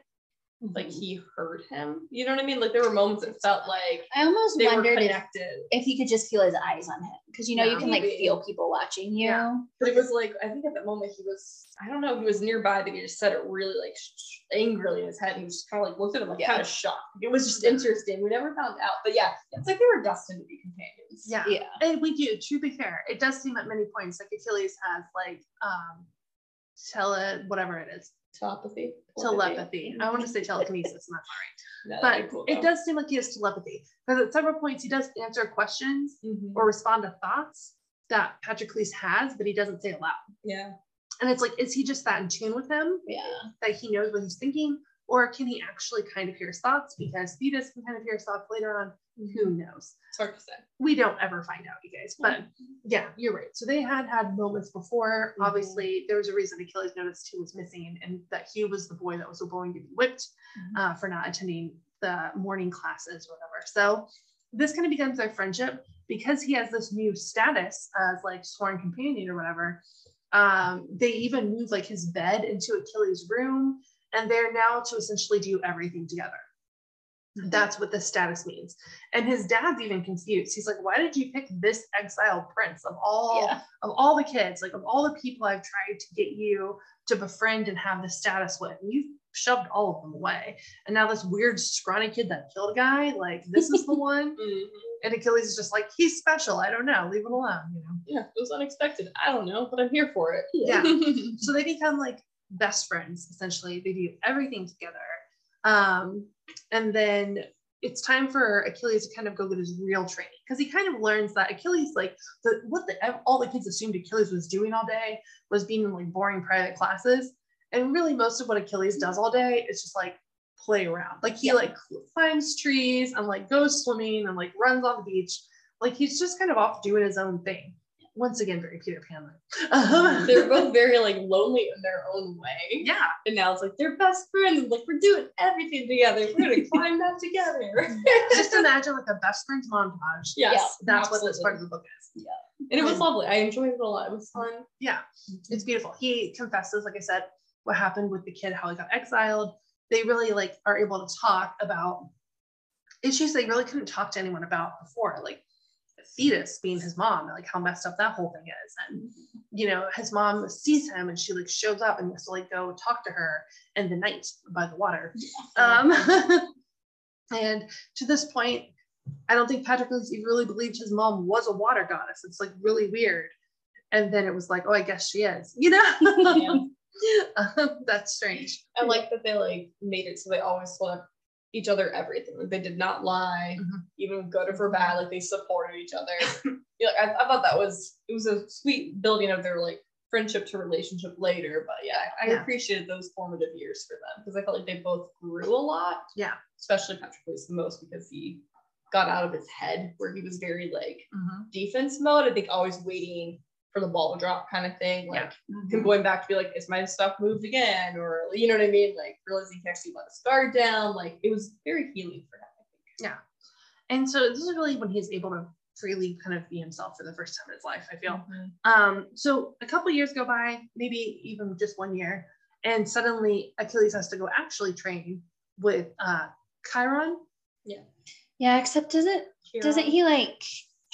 like he heard him. You know what I mean? Like there were moments it felt like I almost they wondered if, connected. if he could just feel his eyes on him because you know you Yeah. can like feel people watching you. Yeah. But it was like I think at that moment he was I don't know he was nearby but he just said it really like sh- angrily in his head. And he just kind of like looked at him like Yeah. kind of shocked. It was just interesting. We never found out, but yeah, it's like they were destined to be companions. yeah Yeah. and we do to be fair it does seem at many points like achilles has like um tell it whatever it is telepathy. telepathy i want to say telekinesis and that's all right but cool, it does seem like he has telepathy because at several points he does answer questions Mhm. or respond to thoughts that Patrick Patroclus has, but he doesn't say aloud. Yeah. And it's like, is he just that in tune with him Yeah. that he knows what he's thinking? Or can he actually kind of hear his thoughts? Because Thetis can kind of hear his thoughts later on. Who knows? It's hard to say. We don't ever find out, you guys. But yeah, you're right. So they had had moments before. Mhm. Obviously, there was a reason Achilles noticed who was missing and that he was the boy that was going to be whipped Mhm. uh, for not attending the morning classes or whatever. So this kind of becomes their friendship because he has this new status as like sworn companion or whatever. Um, they even move like his bed into Achilles' room, and they're now to essentially do everything together. That's what the status means. And his dad's even confused. He's like, why did you pick this exiled prince of all Yeah. of all the kids, like of all the people I've tried to get you to befriend and have the status with? And You've shoved all of them away. And now this weird scrawny kid that killed a guy, like this is the one. Mhm. And Achilles is just like, he's special. I don't know. Leave it alone, you know. Yeah, it was unexpected. I don't know, but I'm here for it. Yeah. so they become like best friends essentially they do everything together um and then it's time for achilles to kind of go get his real training because he kind of learns that achilles like the what the all the kids assumed achilles was doing all day was being in like boring private classes. And really most of what achilles does all day is just like play around. Like he Yeah. like climbs trees and like goes swimming and like runs on the beach. Like he's just kind of off doing his own thing once again very peter pan They're um, both very like lonely in their own way. yeah And now it's like they're best friends. Like we're doing everything together. We're gonna climb that together. just imagine like a best friends montage. yes, That's what this part of the book is. Yeah. And it was um, lovely. I enjoyed it a lot. It was fun. Yeah, it's beautiful. He confesses, like I said, what happened with the kid, how he got exiled. They really like are able to talk about issues they really couldn't talk to anyone about before, like Thetis being his mom, like how messed up that whole thing is. And you know, his mom sees him and she like shows up and has to like go talk to her in the night by the water. Um, and to this point, I don't think Patrick really believed his mom was a water goddess. It's like really weird. And then it was like, oh, I guess she is, you know? Um, that's strange. I like that they like made it so they always told each other everything. Like they did not lie, Mhm. even good or for bad. Like they supported each other. yeah, I, I thought that was it was a sweet building of their like friendship to relationship later. But yeah, I, Yeah. appreciated those formative years for them because I felt like they both grew a lot. Yeah. Especially Patroclus the most because he got out of his head where he was very like defense mode. I think always waiting for the ball to drop kind of thing. Like Yeah. him going back to be like, is my stuff moved again? Or you know what I mean? Like realizing he can actually let his guard down. Like it was very healing for him. I think yeah. And so this is really when he's able to freely kind of be himself for the first time in his life, I feel. Mhm. Um, so a couple years go by, maybe even just one year, and suddenly Achilles has to go actually train with uh Chiron. Yeah, Yeah, except doesn't doesn't he like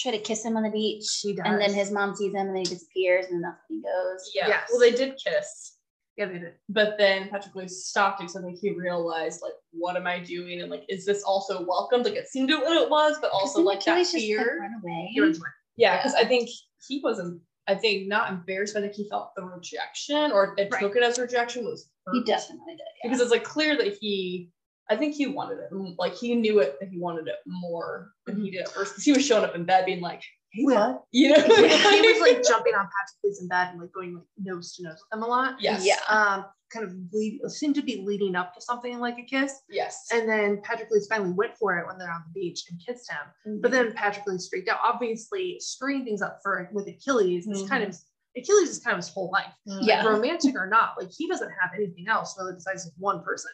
try to kiss him on the beach? He And then his mom sees him and then he disappears and that's when he goes. Yeah. Yes. Well, they did kiss, Yeah, they did. but then Patroclus stopped because I think he realized like, what am I doing? And like, is this also welcomed? Like it seemed to what it was, but also like that Achilles just, like, fear. run away. He runs away. Yeah, because I think he wasn't. I think not embarrassed, but I think he felt the rejection or it Right. took it as rejection was He definitely did. Yeah. because it's like clear that he I think he wanted it like he knew it that he wanted it more than he did at first because he was showing up in bed being like hey Yeah. you know he was like jumping on Patroclus in bed and like going like nose to nose with him a lot. yes Yeah. Um, kind of lead, seemed to be leading up to something like a kiss. yes And then Patroclus finally went for it when they're on the beach and kissed him. But then Patroclus freaked out. Obviously, screwing things up for with Achilles is kind of Achilles is kind of his whole life. Mm-hmm. Yeah. romantic or not, like he doesn't have anything else really besides this one person.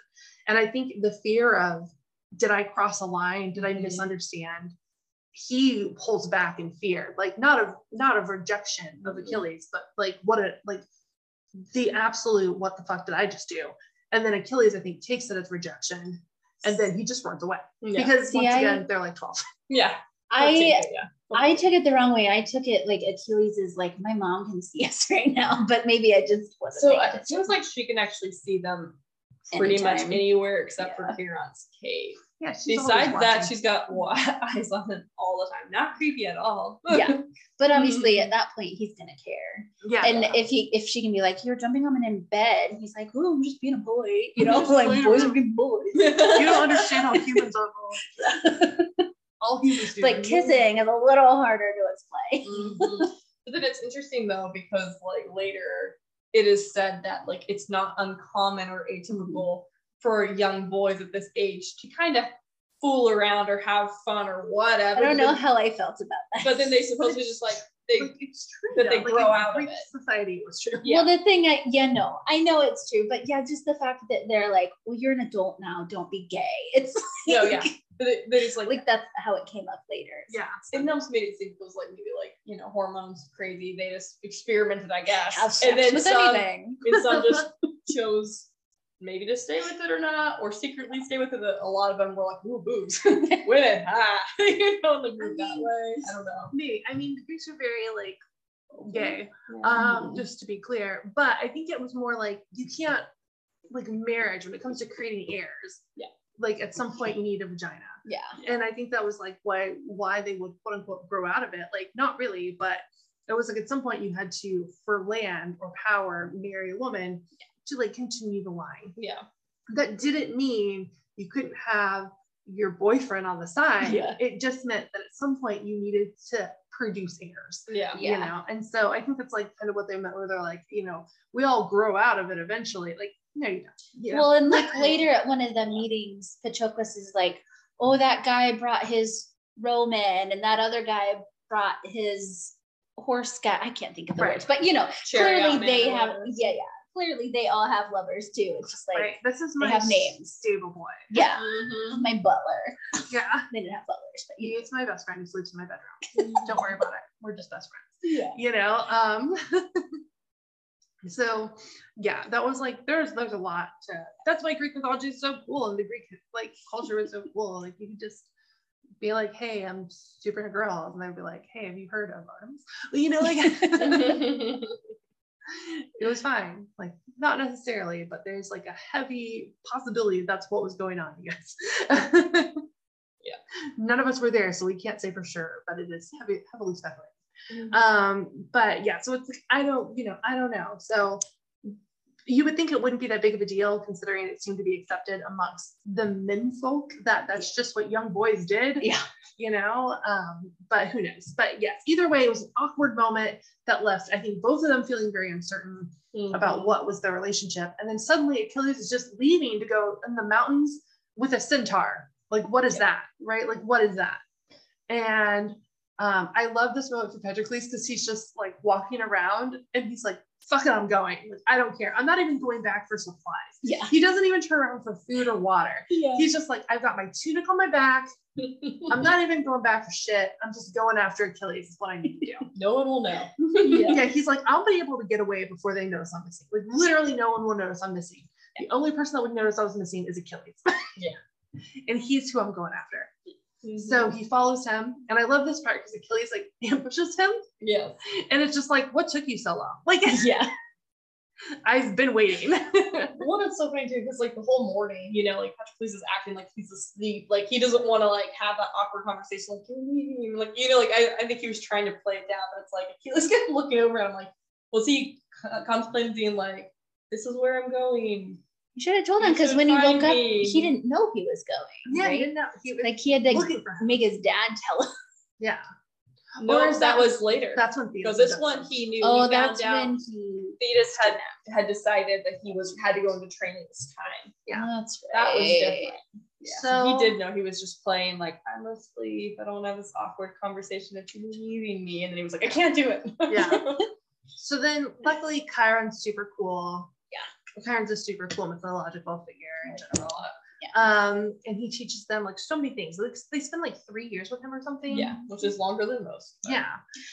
And I think the fear of did I cross a line? Did I Mhm. misunderstand? He pulls back in fear, like not of not of rejection of Mhm. Achilles, but like what a like the absolute what the fuck did I just do? And then Achilles, I think, takes it as rejection, and then he just runs away yeah because See, once I- again they're like twelve. yeah I yeah I took it the wrong way. I took it like Achilles is like my mom can see us right now, but maybe I just wasn't. so it attention. feels like she can actually see them pretty much anywhere except Yeah. for Chiron's cave Yeah. she's besides that she's got wa- eyes on him all the time not creepy at all Yeah. But obviously at that point he's gonna care. yeah. And Yeah. if he if she can be like, You're jumping on him in bed, he's like, Oh, I'm just being a boy, you know, like boys around. are being boys. you don't understand how humans are. All humans do. like kissing is a little harder to explain. Mhm. But then it's interesting though because like later it is said that like it's not uncommon or atypical for young boys at this age to kind of fool around or have fun or whatever. I don't know then- how I felt about that. But then they supposedly just like they Like, it's true that they though. Like, grow in out of it. Society was true. Yeah. Well, the thing, I, yeah, no, I know it's true, but yeah, just the fact that they're like, well, you're an adult now, don't be gay. It's No, yeah. but it, but it's like, like that's how it came up later. Yeah. it almost made it seem it was like maybe like you know hormones crazy. They just experimented, I guess. Have sex and then with some, anything. and some just chose maybe to stay with it or not, or secretly stay with it. A lot of them were like, ooh, boobs, women, ah, you know, the group that mean, way. I don't know. Me, I mean, the Greeks are very like gay. Yeah. Um, just to be clear, but I think it was more like you can't like marriage when it comes to creating heirs. Yeah. Like at some point you need a vagina. yeah. and I think that was like why why they would quote unquote grow out of it. Like not really, but it was like at some point you had to for land or power marry a woman to like continue the line. Yeah. That didn't mean you couldn't have your boyfriend on the side. Yeah. It just meant that at some point you needed to produce heirs. Yeah. Yeah. You know, and so I think that's like kind of what they meant where they're like, you know, we all grow out of it eventually. Like, no, you don't. You know? Well, and like later at one of the meetings, Patroclus is like, "Oh, that guy brought his Roman, and that other guy brought his horse guy." I can't think of the Right. words, but you know, Chariot clearly man they have. Yeah, yeah. Clearly they all have lovers too. It's just like, right. This is they my have names. stable boy. yeah, Mhm. my butler. Yeah. They didn't have butlers, but He you is my best friend who sleeps in my bedroom. Don't worry about it. We're just best friends. yeah. You know? Um so yeah, that was like there's there's a lot to that's why Greek mythology is so cool and the Greek like culture is so cool. Like you could just be like, hey, I'm super into girls, and they'd be like, hey, have you heard of Artemis? You know, like it was fine. Like not necessarily, but there's like a heavy possibility that's what was going on, I guess. Yeah. None of us were there, so we can't say for sure, but it is heavy, heavily speculated. Mhm. Um, but yeah, so it's like I don't, you know, I don't know. So you would think it wouldn't be that big of a deal considering it seemed to be accepted amongst the menfolk that that's just what young boys did Yeah. you know um but who knows but yes either way it was an awkward moment that left i think both of them feeling very uncertain Mhm. about what was their relationship and then suddenly achilles is just leaving to go in the mountains with a centaur like what is Yeah. that right like what is that and um i love this moment for Patroclus because he's just like walking around and he's like fuck it i'm going like i don't care i'm not even going back for supplies Yeah. he doesn't even turn around for food or water Yeah. he's just like i've got my tunic on my back i'm not even going back for shit i'm just going after achilles is what i need to do no one will know. yeah. yeah, he's like, I'll be able to get away before they notice I'm missing. Like literally no one will notice I'm missing. The only person that would notice I was missing is Achilles. Yeah. And he's who I'm going after. Mm-hmm. So he follows him. And I love this part because Achilles like ambushes him. yeah. And it's just like, what took you so long? Like Yeah. I've been waiting. Well, that's so funny too, because like the whole morning, you know, like Patroclus is acting like he's asleep, like he doesn't want to like have that awkward conversation, like "You're leaving," like you know, like I, I think he was trying to play it down, but it's like Achilles kept looking over, and I'm like, was he co- contemplating being like, "This is where I'm going"? You should have told him because when he find woke up, he didn't know he was going. yeah, he didn't know. He was Like he had to looking for him. make his dad tell him. Yeah. No, Or is that that- was later. That's when because Thetis this one he knew. Oh, he found that's out when he. Thetis had had decided that he was had to go into training this time. Yeah. Oh, that's right. That was different. Yeah. So- he did know he was just playing like I'm asleep. I don't want to have this awkward conversation of you leaving me, and then he was like, I can't do it. Yeah. So then luckily Chiron's super cool. Yeah. Chiron's a super cool mythological figure in general. Yeah. Um, and he teaches them like so many things. Like they spend like three years with him or something. yeah, which is longer than most. but- Yeah,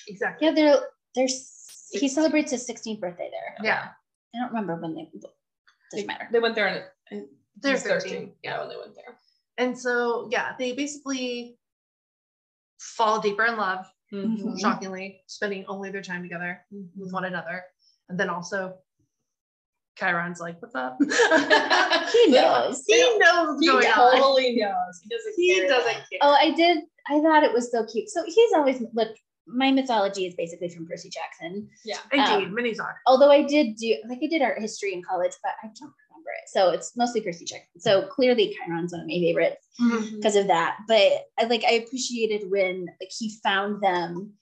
exactly. Yeah, they're there's he celebrates his 16th birthday there. Yeah. I don't remember when they They, doesn't matter. they went there and, and They're he was 13. Yeah, when they went there. And so yeah, they basically fall deeper in love, Mhm. shockingly, spending only their time together with one another. And then also Chiron's like, what's up? He knows. he knows what's He going on. totally knows. He doesn't. He care. doesn't care. Oh, I did. I thought it was so cute. So he's always look. My mythology is basically from Percy Jackson. Yeah. Indeed, um, minis are. Although I did do like I did art history in college, but I don't remember it. So it's mostly Percy Jackson. So clearly Chiron's one of my favorites Mhm. because of that. But I like I appreciated when like he found them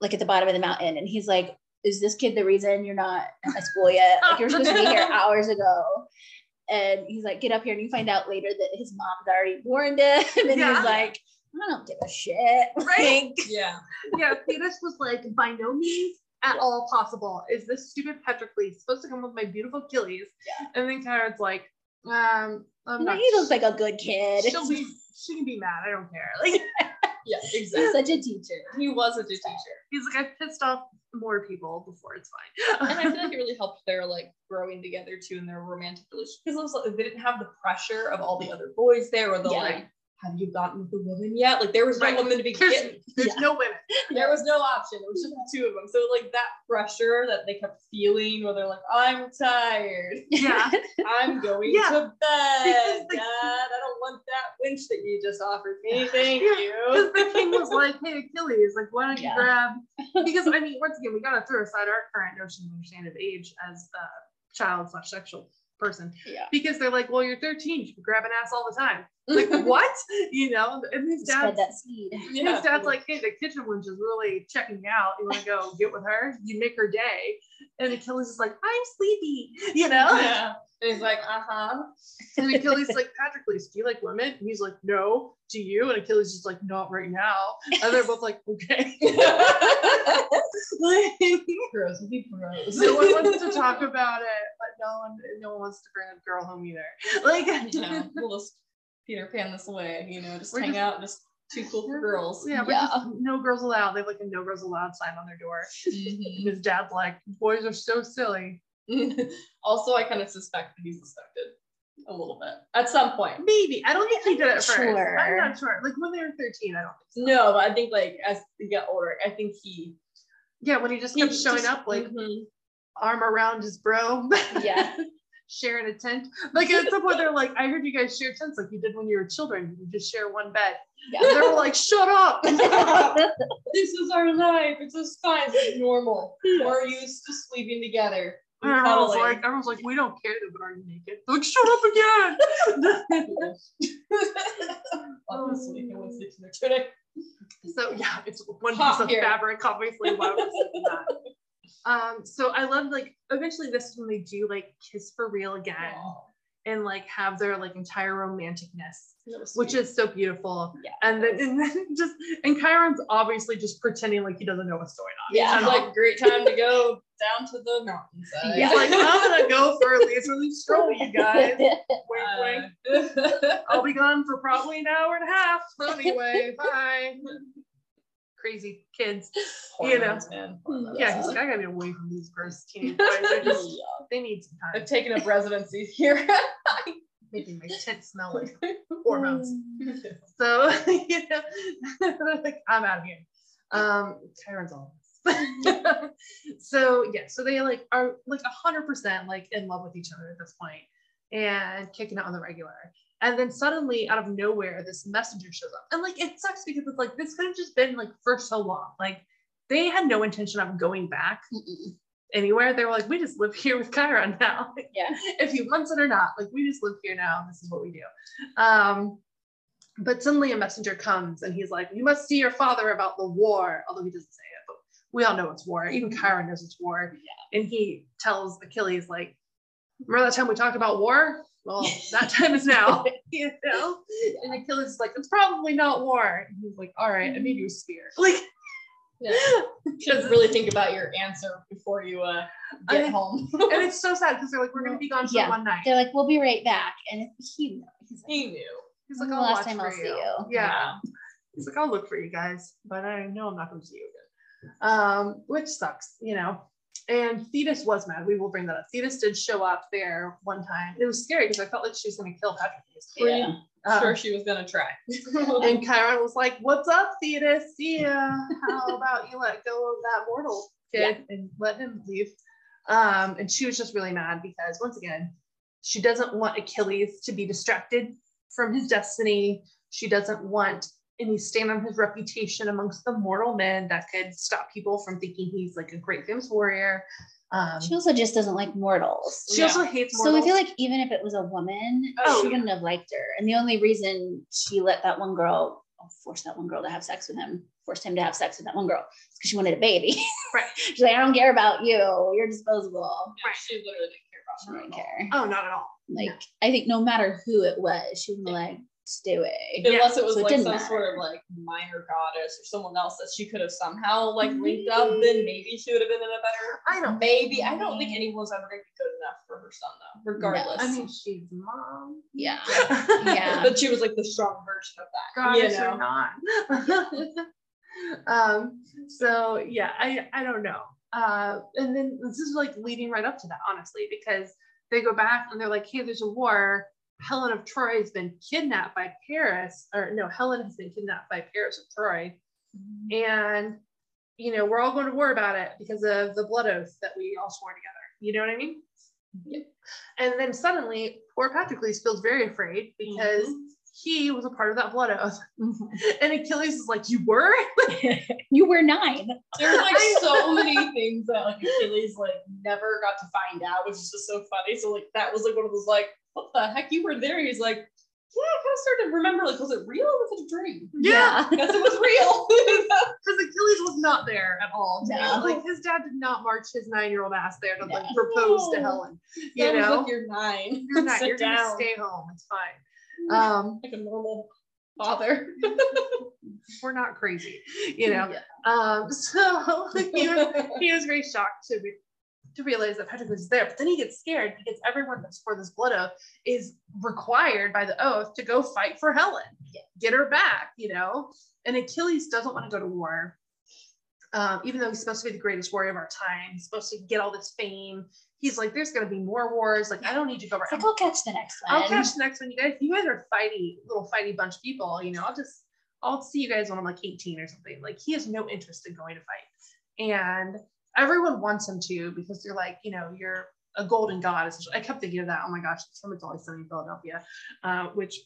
like at the bottom of the mountain and he's like, Is this kid the reason you're not at school yet? Like you're supposed to be here hours ago. And he's like, get up here and you find out later that his mom's already warned him. And Yeah. he's like, I don't give a shit. Right? Like, Yeah. yeah, Thetis was like, by no means at all possible is this stupid Patroclus supposed to come with my beautiful Achilles. Yeah. And then Chiron's like, um, I'm you not. he looks like a good kid. She'll be, she can be mad. I don't care. Like, Yeah, exactly. He's such a teacher. He was such a teacher. He's like, I've pissed off more people before. It's fine. and I feel like it really helped their like growing together too in their romantic relationship because it they didn't have the pressure of all the other boys there or the Yeah. like have you gotten with the woman yet like there was no Right. woman to be There's, getting there's Yeah. no women. there was no option it was just the two of them so like that pressure that they kept feeling where they're like I'm tired Yeah. I'm going Yeah. to bed dad I don't want that winch that you just offered me thank Because you Because the king was like, hey, Achilles, like, why don't you Yeah. grab? Because, I mean, once again, we got to throw aside our current notion of understanding of age as a child slash sexual person. Yeah. Because they're like, well, you're 13, you can grab an ass all the time. Like, what? You know? And his dad's, that seed. Yeah. his dad's like, hey, the kitchen wench is really checking out. You want to go get with her? You make her day. And Achilles is like, I'm sleepy, you know? yeah and he's like uh-huh And Achilles is like, Patroclus, do you like women? And he's like, no. Do you? And Achilles is like, not right now. And they're both like, okay. like, Gross, be gross. no one wants to talk about it, but no one, no one wants to bring a girl home either. Like, yeah, we'll just Peter Pan this way, you know, just We're hang just- out, just too cool for girls. yeah, but Yeah. just no girls allowed. They have like a no girls allowed sign on their door. And Mhm. his dad's like, boys are so silly. also, I kind of suspect that he's suspected a little bit at some point. Maybe. I don't think he did it I'm first. sure. I'm not sure. Like when they were 13, I don't think so. No, but I think like as they get older, I think he Yeah, when he just he showing just- up like Mhm. arm around his bro. Yeah. Sharing a tent. Like at some point they're like, I heard you guys share tents like you did when you were children. You just share one bed. And they were like, shut up. this is our life. It's just fine. It's normal. We're used to sleeping together. and And everyone's cuddling. like, everyone's like, we don't care that we're you naked? They're like, shut up again. Obviously, no one's sleeping there today. so yeah, it's one Hot piece of here. fabric, obviously. Why would I that? Um, so I love like eventually this is when they do like kiss for real again and like have their like entire romanticness. which is so beautiful. Yeah. And then, and then just and Chiron's obviously just pretending like he doesn't know what's going on. Yeah. It's like great time to go down to the mountains. He's like, I'm gonna go for a leisurely stroll, you guys. Wink, wink. Uh, I'll be gone for probably an hour and a half. Anyway, bye. Crazy kids. You know. man. Yeah, he's like, I gotta be away from these gross teenage boys. They just they need some time. I've taken up residency here. Making my tent smell like hormones. So you know, like, I'm out of here. Um, Chiron's all so yeah, so they like are like a hundred percent like in love with each other at this point and kicking it on the regular. And then suddenly out of nowhere, this messenger shows up. And like it sucks because it's like this could have just been like for so long. Like they had no intention of going back Mm-mm. anywhere. They were like, we just live here with Chiron now. Yeah. if he wants it or not. Like we just live here now. This is what we do. Um, but suddenly a messenger comes and he's like, You must see your father about the war. Although he doesn't say it, but we all know it's war. Even Chiron knows it's war. Yeah. And he tells Achilles, like, remember that time we talked about war? Well, that time is now. you know? And Achilles is like, it's probably not war. And he's like, all right, I made you a spear. Like Yeah. Should really think about your answer before you uh, get home. and it's so sad because they're like, we're gonna be gone for Yeah. one night. They're like, we'll be right back. And he knows. He's like, he knew. He's like, I'll last watch time for I'll see you." Yeah. He's like, I'll look for you guys, but I know I'm not going to see you again. Um, which sucks, you know. And Thetis was mad. We will bring that up. Thetis did show up there one time. It was scary because I felt like she was going to kill Patrick. Yeah. Um, sure, she was gonna try. and Chiron was like, "What's up, Thetis? See ya. How about you let go of that mortal kid and let him leave?" Um, and she was just really mad because once again, she doesn't want Achilles to be distracted from his destiny. She doesn't want any stain on his reputation amongst the mortal men that could stop people from thinking he's like a great famous warrior. Um, She also just doesn't like mortals. she also hates So mortals. I feel like even if it was a woman, Oh, she yeah. wouldn't have liked her. And the only reason she let that one girl force that one girl to have sex with him, forced him to have sex with that one girl, because she wanted a baby. Right. She's like, I don't care about you. You're disposable. Yeah, She literally didn't care She about her didn't care. oh, not at all. Like No. I think no matter who it was, she would be like, away. Unless it was so like didn't some matter. sort of like minor goddess or someone else that she could have somehow like linked up, then maybe she would have been in a better. I don't. Maybe I don't think anyone's ever gonna be good enough for her son though, regardless. I mean, she's mom. Yeah. yeah. Yeah. but she was like the strong version of that. Goddess you know? or not. um. So yeah, I I don't know. Uh, and then this is like leading right up to that, honestly, because they go back and they're like, "Hey, there's a war. Helen of Troy has been kidnapped by Paris, or no, Helen has been kidnapped by Paris of Troy, mm-hmm. and you know we're all going to war about it because of the blood oath that we all swore together. You know what I mean? Mm-hmm. Yep. And then suddenly, poor Patroclus feels very afraid because mm-hmm. he was a part of that blood oath. And Achilles is like, You were? You were nine. There's like so many things that like Achilles like never got to find out, which is just so funny. So like that was like one of those like, what the heck, you were there? He's like, yeah, I kind of started to remember like, was it real or was it a dream? Yeah. Because it was real. Because Achilles was not there at all. No. Like his dad did not march his nine-year-old ass there to like No. propose to Helen. You Sounds know, like you're nine. you're not, you're gonna stay home. It's fine. Um, like a normal father. we're not crazy, you know. Yeah. Um, so he was he was very shocked to be, to realize that Patroclus is there, but then he gets scared because everyone that's for this blood oath is required by the oath to go fight for Helen, get her back, you know. And Achilles doesn't want to go to war, um, even though he's supposed to be the greatest warrior of our time. He's supposed to get all this fame. He's like, there's going to be more wars. Like, I don't need to go. Around. like, I'll catch the next one. I'll catch the next one. You guys, you guys are fighty, little fighty bunch of people. You know, I'll just, I'll see you guys when I'm like 18 or something. Like he has no interest in going to fight, and everyone wants him to because they're like, you know, you're a golden god. essentially. I kept thinking of that. Oh my gosh, it's from It's Always Sunny in Philadelphia, uh, which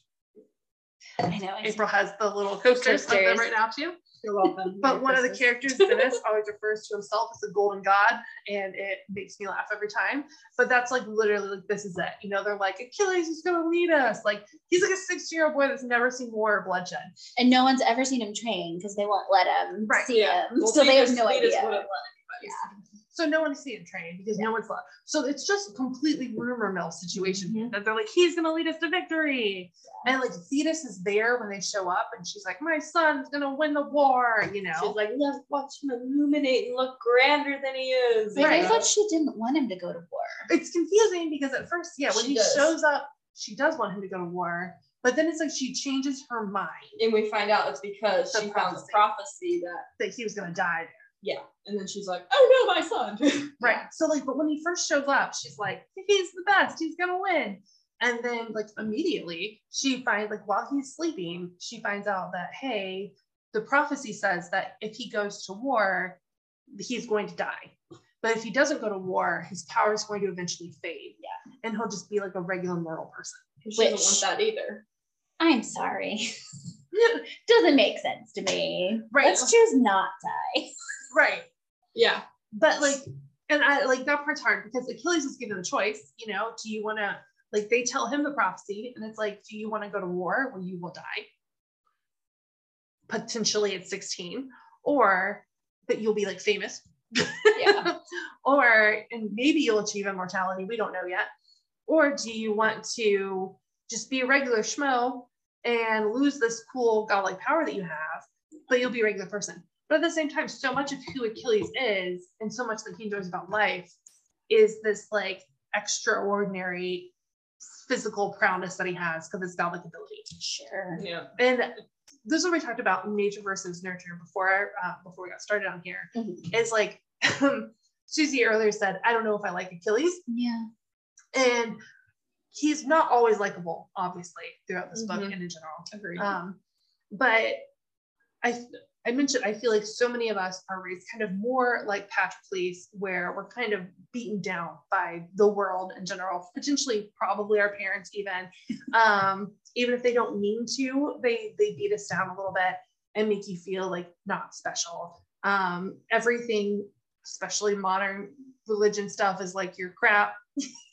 I know. April has the little coasters, of them right now too. You're welcome. But one of the characters in this always refers to himself as a golden god, and it makes me laugh every time. But that's like literally like this is it. You know, they're like Achilles is gonna lead us. Like he's like a 16 year old boy that's never seen war or bloodshed. and no one's ever seen him train because they won't let him Right, see Yeah. him. Well, so they have no idea. Wouldn't let anybody see. So no one's seeing train because no one's left. So it's just a completely rumor mill situation Mhm. that they're like, he's gonna lead us to victory. And like Thetis is there when they show up and she's like, My son's gonna win the war, you know. She's like, let's watch him illuminate and look grander than he is. Like, Right. I thought she didn't want him to go to war. it's confusing because at first, yeah, when She he does. shows up, she does want him to go to war, but then it's like she changes her mind And we find out it's because The she found the prophecy. prophecy that, that he was gonna die. Yeah. And then she's like, oh no, my son. Right. So like, but when he first shows up, she's like, he's the best, he's gonna win. And then like immediately she finds like while he's sleeping, she finds out that hey, the prophecy says that if he goes to war, he's going to die. But if he doesn't go to war, his power is going to eventually fade. Yeah. And he'll just be like a regular mortal person. She doesn't want that either. I'm sorry. Doesn't make sense to me. Right. Let's choose not die. Right. Yeah. but like and i like that part's hard because achilles was given the choice you know do you want to like they tell him the prophecy and it's like do you want to go to war where you will die potentially at 16 or that you'll be like famous Yeah. or and maybe you'll achieve immortality we don't know yet or do you want to just be a regular schmo and lose this cool godlike power that you have but you'll be a regular person but at the same time so much of who achilles is and so much that he enjoys about life is this like extraordinary physical prowess that he has because it's godlike ability Sure. Yeah. and this is what we talked about nature versus nurture before uh, before we got started on here Mhm. is like Susie earlier said, I don't know if I like Achilles. Yeah. And he's not always likable, obviously, throughout this book Mhm. and in general. Agreed. Um, but I I mentioned I feel like so many of us are raised kind of more like Patroclus, where we're kind of beaten down by the world in general, potentially probably our parents even. Um, even if they don't mean to, they they beat us down a little bit and make you feel like not special. Um, everything, especially modern religion stuff, is like you're crap,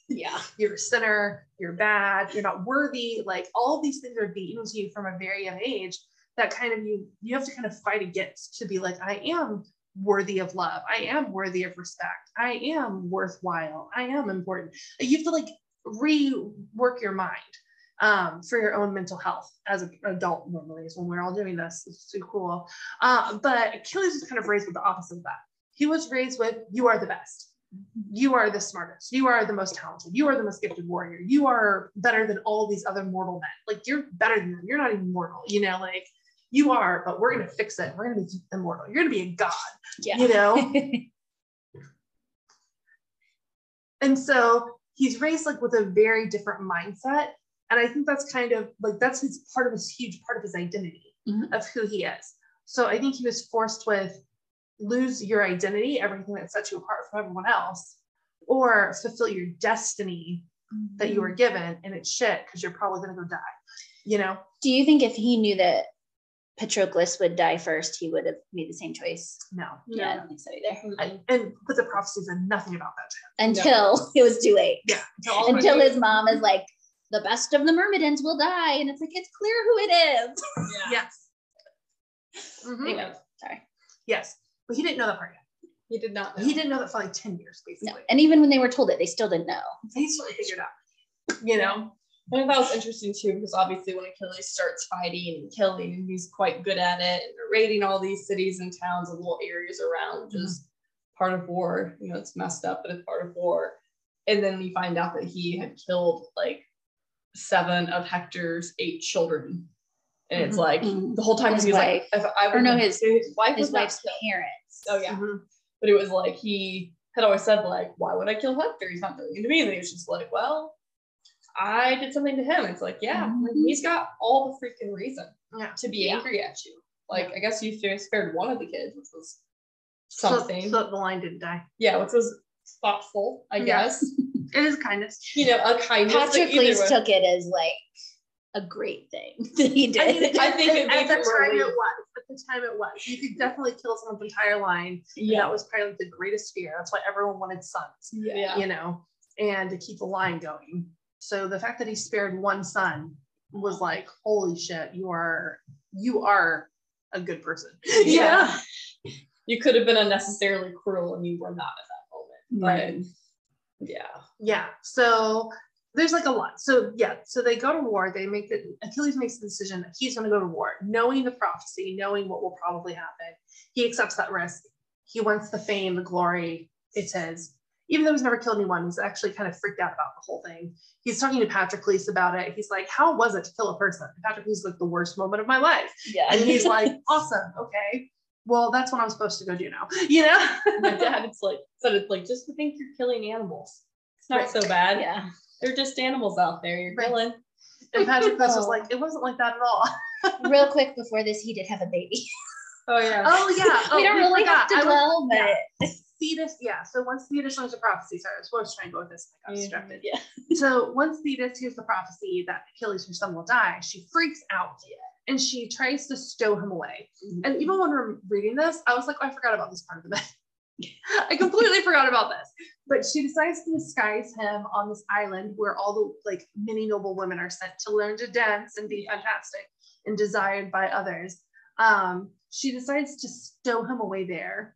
Yeah. you're a sinner, you're bad, you're not worthy. Like all these things are beaten to you from a very young age that kind of you you have to kind of fight against to be like, I am worthy of love, I am worthy of respect, I am worthwhile, I am important. You have to like rework your mind. um, for your own mental health as an adult normally is when we're all doing this. It's too cool. Uh, but Achilles was kind of raised with the opposite of that. He was raised with you are the best. You are the smartest. You are the most talented. You are the most gifted warrior. You are better than all these other mortal men. Like you're better than them. You're not even mortal. You know, like you are, but we're gonna fix it. We're gonna be immortal. You're gonna be a god. Yeah. You know. and so he's raised like with a very different mindset and i think that's kind of like that's his part of his huge part of his identity Mhm. of who he is so i think he was forced with lose your identity everything that sets you apart from everyone else or fulfill your destiny that you were given and it's shit because you're probably going to go die you know Do you think if he knew that Patroclus would die first, he would have made the same choice? no Yeah, I don't think so either. I, and but the prophecy said nothing about that to him. Until it was too late. yeah until all of a Until sudden- his mom is like, the best of the Myrmidons will die. And it's like, it's clear who it is. yes Mhm. Anyway, sorry. yes but he didn't know that part yet He did not. Know. he didn't know that for like 10 years basically. No. And even when they were told it, they still didn't know. they still figured out you know I think that was interesting too, because obviously when Achilles starts fighting and killing, and he's quite good at it, and they're raiding all these cities and towns and little areas around, just part of war. You know, it's messed up, but it's part of war. And then we find out that he had killed like seven of Hector's eight children. And it's Mhm. like Mhm. the whole time His he was wife. like, if I Or would no, his- his wife His wife's parents. Oh yeah. Mhm. But it was like he had always said, like, why would I kill Hector? He's not doing anything to me. And he was just like, well, I did something to him. It's like, yeah, like, Mhm. he's got all the freaking reason yeah to be Yeah. angry at you. Like, I guess you fa- spared one of the kids, which was so, something. so the line didn't die yeah, which was thoughtful, I Yeah. guess. it is kindness you know, a kindness. but either Patroclus took it as like a great thing that he did. I mean, I think it at made the him time it was. At the time it was. You could definitely kill someone's entire line. Yeah. yeah. That was probably like the greatest fear. That's why everyone wanted sons, Yeah. you know, and to keep the line going. So the fact that he spared one son was like, holy shit, you are you are a good person. Yeah. You could have been unnecessarily cruel and you were not at that moment. Right. But yeah. Yeah. So there's like a lot. So yeah. So they go to war. They make the Achilles makes the decision that he's going to go to war, knowing the prophecy, knowing what will probably happen. He accepts that risk. He wants the fame, the glory. It's his. Even though he's never killed anyone, he's actually kind of freaked out about the whole thing. He's talking to Patroclus about it. He's like, "How was it to kill a person?" And Patroclus is like the worst moment of my life, yeah. and he's like, "Awesome, okay." Well, that's what I'm supposed to go do now. You know? My dad, it's like, said it's like, just to think you're killing animals. It's not Right. so bad. yeah. They're just animals out there. You're Right. killing. And Patroclus was Oh. like, "It wasn't like that at all." Real quick before this, he did have a baby. Oh yeah. Oh yeah. Oh, we don't really forgot. have to I was- dwell, but yeah. Thetis, yeah. So once Thetis learns the prophecy, sorry, I was supposed to try and go with this. I got Mhm. distracted. yeah. So once Thetis hears the prophecy that Achilles, her son, will die, she freaks out and she tries to stow him away. And even when we're reading this, I was like, oh, I forgot about this part of the myth. I completely forgot about this. But she decides to disguise him on this island where all the like many noble women are sent to learn to dance and be fantastic and desired by others. Um, she decides to stow him away there,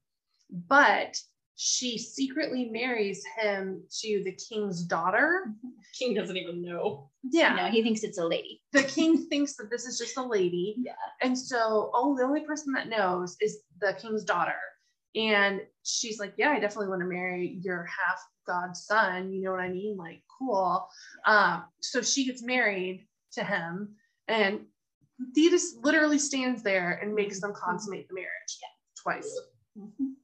but she secretly marries him to the king's daughter. King doesn't even know. Yeah no, he thinks it's a lady. the king thinks that this is just a lady. Yeah. And so, oh, the only person that knows is the king's daughter. And she's like, Yeah, I definitely want to marry your half god son. You know what I mean? Like, cool. Um, so she gets married to him, and Thetis literally stands there and makes them consummate the marriage twice. Mhm.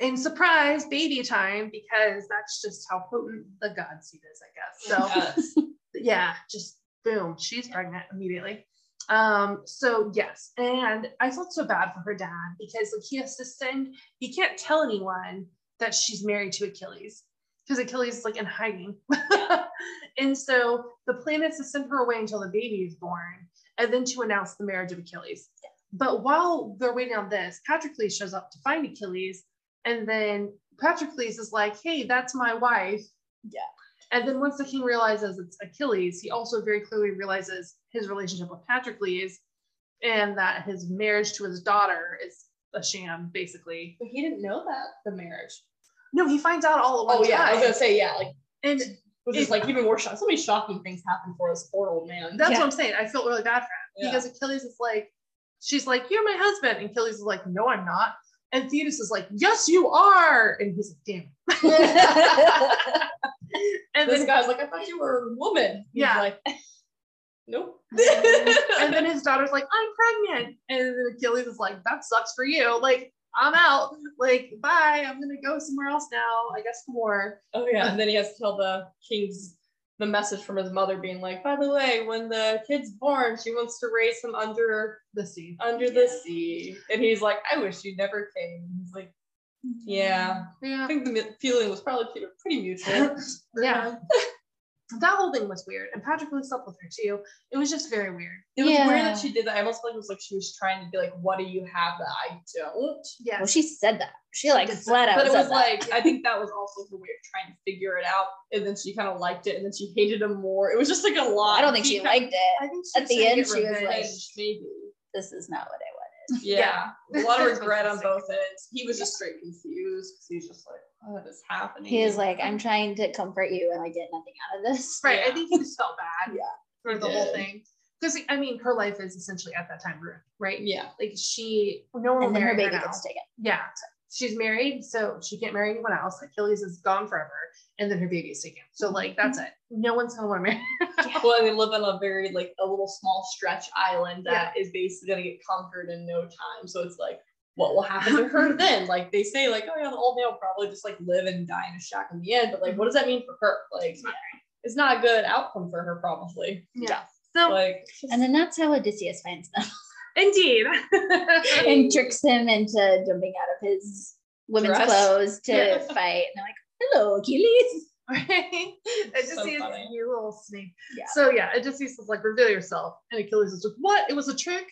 And surprise, baby time, because that's just how potent the god seed is, I guess. So yeah, just boom, she's pregnant immediately. Um, so yes, and I felt so bad for her dad because like he has to send, he can't tell anyone that she's married to Achilles because Achilles is like in hiding. and so the plan is to send her away until the baby is born and then to announce the marriage of Achilles. But while they're waiting on this, Patroclus shows up to find Achilles, and then Patrick Patroclus is like, "Hey, that's my wife." Yeah. And then once the king realizes it's Achilles, he also very clearly realizes his relationship with Patroclus, and that his marriage to his daughter is a sham, basically. But he didn't know that the marriage. No, he finds out all at one Oh yeah, I was gonna say yeah. Like and Which is like even more shocking. So many shocking things happen for this poor old man. That's Yeah. what I'm saying. I felt really bad for him Yeah. because Achilles is like, she's like, You're my husband. And Achilles is like, No, I'm not. And Thetis is like, Yes, you are. And he's like, Damn. and this then guy's like, I thought you were a woman. He's Yeah. like, nope. and then his daughter's like, I'm pregnant. And then Achilles is like, That sucks for you. Like, I'm out. Like, bye. I'm gonna go somewhere else now. I guess more. oh yeah. And then he has to tell the king's the message from his mother being like, by the way, when the kid's born, she wants to raise him under The sea. under the sea. And he's like, I wish you never came. He's like, yeah. yeah. I think the feeling was probably pretty- pretty mutual. Yeah. That whole thing was weird. And Patrick really slept with her too. It was just very weird. It was weird that she did that. I almost felt like it was like she was trying to be like, what do you have that I don't? Yeah. well, she said that. She like say flat out. But it said was that. like, I think that was also her way of trying to figure it out. And then she kind of liked it and then she hated him more. It was just like a lot. I don't think He she kinda- liked it. I think she At the end, she was like- maybe. This is not what I wanted. Yeah. A lot of regret on both ends. He was just straight confused because he's just like, what is happening? He was like, I'm trying to comfort you and I get nothing out of this. Right. I think he just felt bad Yeah. for He the whole thing. Because I mean, her life is essentially at that time ruined, right? yeah. Like she, no one And then her marry her, baby now. gets taken. Yeah, she's married, so she can't marry anyone else. Achilles is gone forever, and then her baby is taken. So like that's mm-hmm. it. No one's gonna want to marry. Her. Well, and they live on a very like a little small stretch island that is basically gonna get conquered in no time. So it's like, what will happen to her then? Like they say, like, oh yeah, the old man will probably just like live and die in a shack in the end. But like, what does that mean for her? Like, It's not it's not a good outcome for her, probably. Yeah. So Like, And then that's how Odysseus finds them indeed. and tricks him into jumping out of his women's Dress. clothes to Yeah. fight. And they're like, hello, Achilles. right? It just So seems funny. you little snake. Yeah. So yeah, it just seems like reveal yourself, and Achilles is like, "What? It was a trick."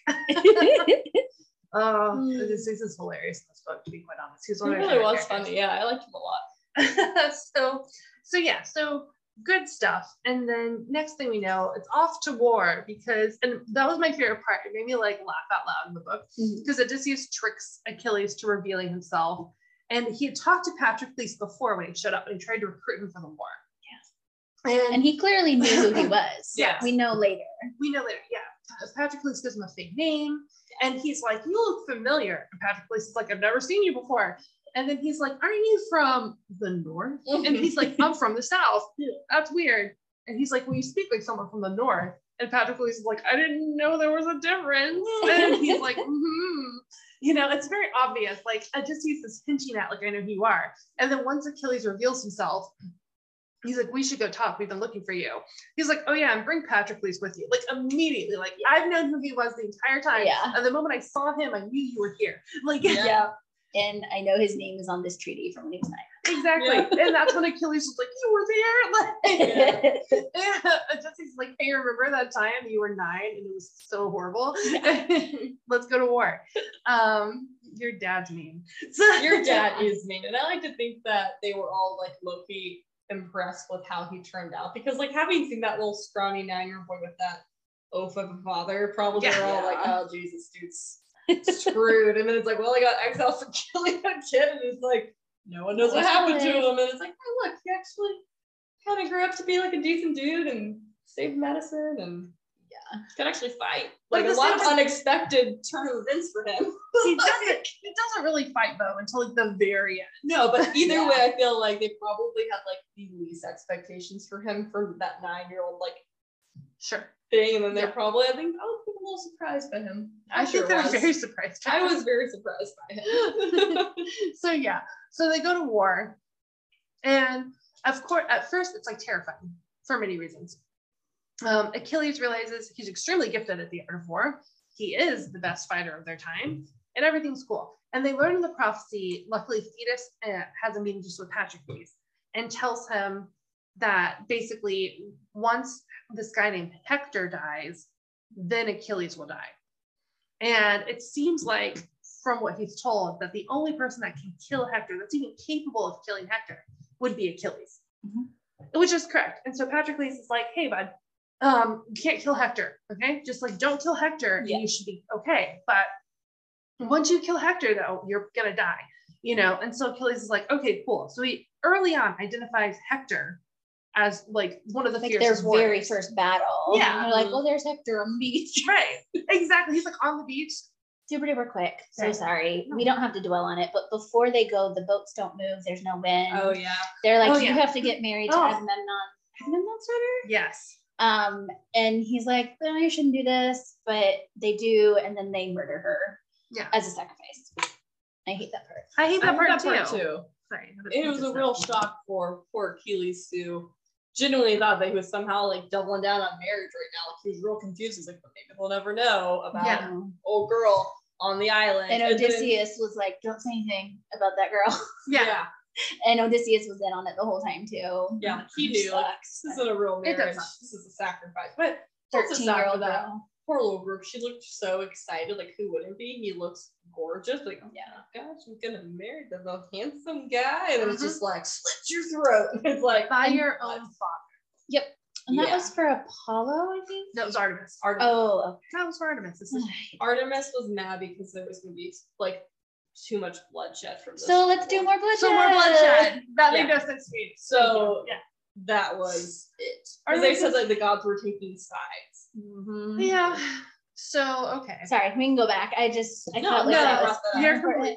Oh, Hmm. Odysseus is hilarious in this book. To be quite honest, he's one of my really was characters. funny. Yeah, I liked him a lot. so so yeah so good stuff. And then next thing we know it's off to war because and that was my favorite part it made me like laugh out loud in the book mm-hmm. because odysseus tricks achilles to revealing himself. And he had talked to Patrick patroclus before when he showed up and he tried to recruit him for the war. Yes. And, and he clearly knew who he was. Yes. We know later. we know later yeah. Patrick patroclus gives him a fake name and he's like you look familiar. And patroclus is like i've never seen you before and then he's like aren't you from the north and he's like, I'm from the South. That's weird. And he's like, Well, you speak like someone from the North. And Patroclus is like, I didn't know there was a difference. And he's like, hmm You know, it's very obvious. Like, I just use this hinting at, like, I know who you are. And then once Achilles reveals himself, he's like, We should go talk. We've been looking for you. He's like, Oh, yeah, and bring Patroclus with you. Like, immediately. Like, I've known who he was the entire time. Yeah. And the moment I saw him, I knew you were here. Like, Yeah. And I know his name is on this treaty from when he was nine. exactly. And that's when Achilles was like, You were there. Like, nine. Yeah, Jesse's like, hey, remember that time you were nine and it was so horrible? Let's go to war. Um, your dad's mean. So Your dad is mean. And I like to think that they were all like low-key impressed with how he turned out. Because like having seen that little scrawny nine-year-old boy with that oaf of a father, probably they're all like, oh Jesus, dude's screwed. And then it's like, well, I got exiled for killing a kid, and it's like, no one knows what happened to him. And it's like, oh look, he actually kind of grew up to be like a decent dude and saved medicine and Yeah. could actually fight. But Like a lot of time- unexpected turn of events for him. he doesn't he doesn't really fight though until like the very end. No, but either Yeah. way, I feel like they probably had like the least expectations for him for that nine year old like Sure. thing, and then they're Yeah. probably I think a little surprised by him. I, sure think they're was. very surprised. I was very surprised by him. so yeah. So they go to war. And of course, at first it's like terrifying for many reasons. Um, Achilles realizes he's extremely gifted at the art of war. He is the best fighter of their time, and everything's cool. And they learn the prophecy, luckily, Thetis uh, has a meeting just with Patroclus and tells him that basically once this guy named Hector dies, then Achilles will die. And it seems like, from what he's told, that the only person that can kill Hector, that's even capable of killing Hector, would be Achilles, Mhm. which is correct. And so Patroclus is like, hey, bud, um, you can't kill Hector, okay? Just like don't kill Hector, and Yeah. you should be okay. But once you kill Hector, though, you're gonna die, you know. And so Achilles is like, okay, cool. So he early on identifies Hector as like one of the like their fiercest very first battle. Yeah. And they're like, well, there's Hector on the beach. Right. Exactly. He's like on the beach. Super duper quick. So Okay. sorry. No. We don't have to dwell on it. But before they go, the boats don't move. There's no wind. Oh yeah. They're like, Oh, you yeah. have to get married to Oh. Agamemnon. Agamemnon's daughter? Yes. Um, and he's like, no, you shouldn't do this, but they do, and then they murder her Yeah. as a sacrifice. I hate that part. I hate I that, heard part, that part too. too. Sorry. It was a real shock for poor Achilles who genuinely thought that he was somehow like doubling down on marriage right now. Like he was real confused. He's like, but maybe we'll never know about Yeah. Old girl on the island. and then- Odysseus was like, don't say anything about that girl. Yeah. yeah, and Odysseus was in on it the whole time too. yeah, he Which knew like this isn't a real marriage. This is a sacrifice. But that's a 13 sad year for old that girl. Poor little group. She looked so excited. Like who wouldn't be? He looks gorgeous. Like oh Yeah. gosh, I'm gonna marry the most handsome guy, and it's Mhm. just like slit your throat. It's like By And- your own father. Yep. And that Yeah. was for Apollo, I think. That was Artemis. Artemis. Oh, That was for Artemis. This is. Artemis was mad because there was gonna be like too much bloodshed from this. so let's do more bloodshed. so more bloodshed. That made Yeah. no sense to me. So yeah. that was it. Because Artemis they said is- like the gods were taking sides. Mhm. Yeah. So okay. Sorry, we can go back. I just I No, felt like no, that was. You're important. fine.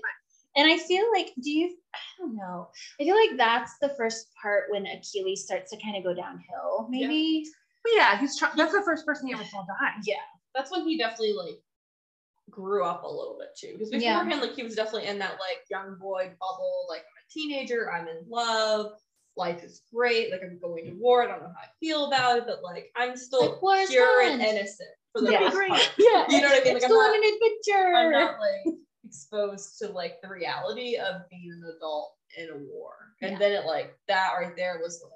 And I feel like, do you? I don't know. I feel like that's the first part when Achilles starts to kind of go downhill. Maybe. But yeah, he's trying. That's the first person he ever saw die. Yeah. That's when he definitely like grew up a little bit too. Because Yeah. beforehand, like he was definitely in that like young boy bubble. Like I'm a teenager. I'm in love. Life is great. Like I'm going to war. I don't know how I feel about it, but like I'm still Like, war pure fun. and innocent for the Yeah. most Great. part. Yeah. You know what I mean? It's Like, I'm going not- an adventure. I'm not like exposed to like the reality of being an adult in a war. And Yeah. then it like that right there was like,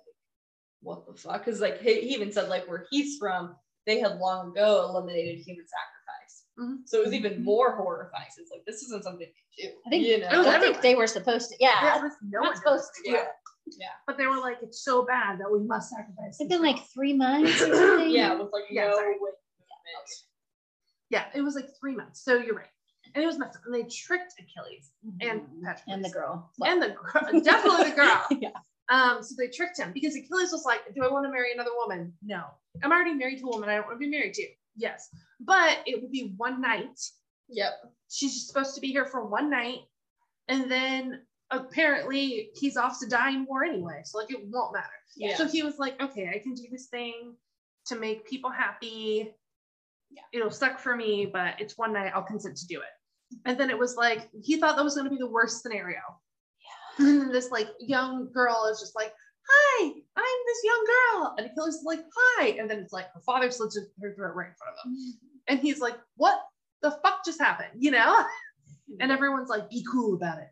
what the fuck? Because like he, he even said like where he's from, they had long ago eliminated human sacrifice. Mhm. So it was even more horrifying. It's like this isn't something they do. I think- you know. I don't think they were supposed to. Yeah. Yeah, was no not one supposed supposed to to do do it. Yeah. But they were like, it's so bad that we must sacrifice. It's these been like three months or something. Yeah, with like Yeah, no sorry. way yeah, it was like three months. So you're right. And it was messed up. And they tricked Achilles and Mhm. Patroclus. and the girl. and the girl, definitely the girl. Yeah. Um, so they tricked him because Achilles was like, "Do I want to marry another woman? No, I'm already married to a woman I don't want to be married to. Yes, but it will be one night. Yep. She's just supposed to be here for one night, and then apparently he's off to die in war anyway. So like it won't matter. Yeah. So he was like, "Okay, I can do this thing to make people happy. Yeah. It'll suck for me, but it's one night. I'll consent to do it." And then it was like he thought that was going to be the worst scenario. Yeah. And then this like young girl is just like, "Hi, I'm this young girl," and Achilles is like, "Hi," and then it's like her father slits her throat right in front of him, mm-hmm. and he's like, "What the fuck just happened?" You know? And everyone's like, "Be cool about it."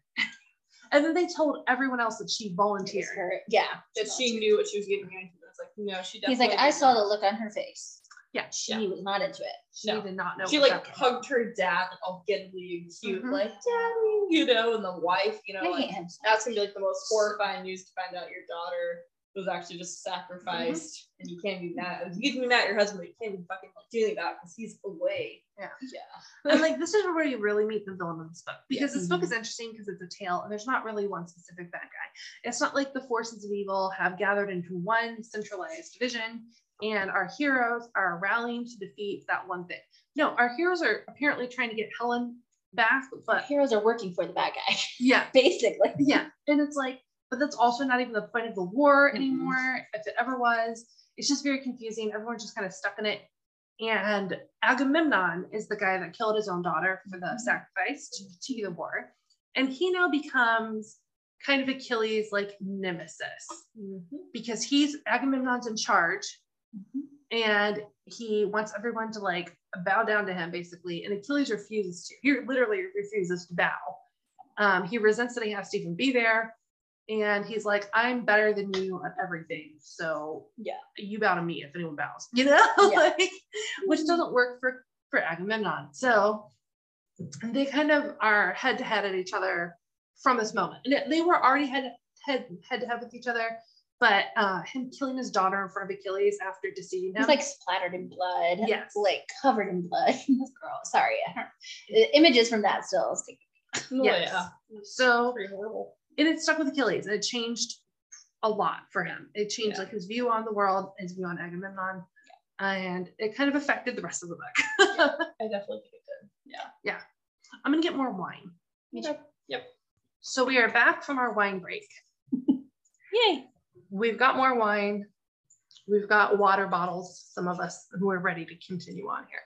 And then they told everyone else that she It was volunteered. her. Yeah. that she knew what she was getting into. It's like no, she definitely. He's like, I saw the look on her face. Yeah, She Yeah. was not into it. she No. did not know. she like happened. hugged her dad, like all giddly and cute, Mhm. like daddy, you know, and the wife, you know, I like hate him. that's gonna be like the most horrifying news to find out your daughter was actually just sacrificed, Mm-hmm. and you can't be mad. You can be mad at your husband, but you can't be fucking like doing that because he's away. Yeah. yeah, and like this is where you really meet the villain of this book because this book Mhm. is interesting because it's a tale and there's not really one specific bad guy. It's not like the forces of evil have gathered into one centralized division and our heroes are rallying to defeat that one thing. No, our heroes are apparently trying to get Helen back, but Heroes are working for the bad guy, yeah, basically. yeah, and it's like, but that's also not even the point of the war anymore. If it ever was, it's just very confusing. Everyone's just kind of stuck in it. And Agamemnon is the guy that killed his own daughter for the Mhm. sacrifice to continue the war. And he now becomes kind of Achilles' like nemesis because he's Agamemnon's in charge and he wants everyone to like bow down to him basically. And Achilles refuses to. He literally refuses to bow. Um, he resents that he has to even be there. And he's like, I'm better than you at everything. So Yeah. you bow to me if anyone bows, you know? Yeah. like, which doesn't work for, for Agamemnon. So they kind of are head to head at each other from this moment. And they were already head head head to head with each other, but uh, him killing his daughter in front of Achilles after deceiving him. He's like splattered in blood. Yes. Like covered in blood. this girl. Sorry. Images from that still stick. Oh, yeah, so pretty horrible. And it stuck with Achilles and it changed a lot for him. It changed Yeah. like his view on the world, his view on Agamemnon, and it kind of affected the rest of the book. I definitely think it did. Yeah. Yeah. I'm gonna get more wine. Me too. So we are back from our wine break. Yay. We've got more wine. We've got water bottles, some of us who are ready to continue on here.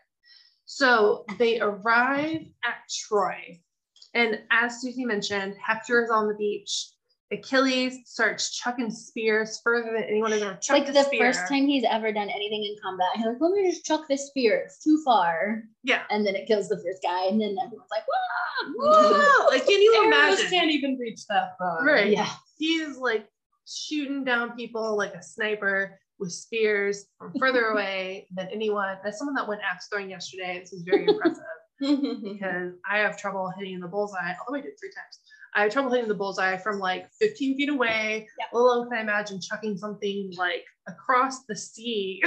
So they arrive at Troy. And as Susie mentioned, Hector is on the beach. Achilles starts chucking spears further than anyone has ever It's chucked like a the spear. first time he's ever done anything in combat. He's like, let me just chuck this spear. It's too far. Yeah. And then it kills the first guy. And then everyone's like, Whoa, Whoa. like, can you Arrows imagine? can't even reach that far. Right. Yeah. He's like shooting down people like a sniper with spears from further away than anyone. As someone that went axe throwing yesterday, this is very impressive because I have trouble hitting the bullseye. Although I did three times, I have trouble hitting the bullseye from like 15 feet away. Let alone can I imagine chucking something like across the sea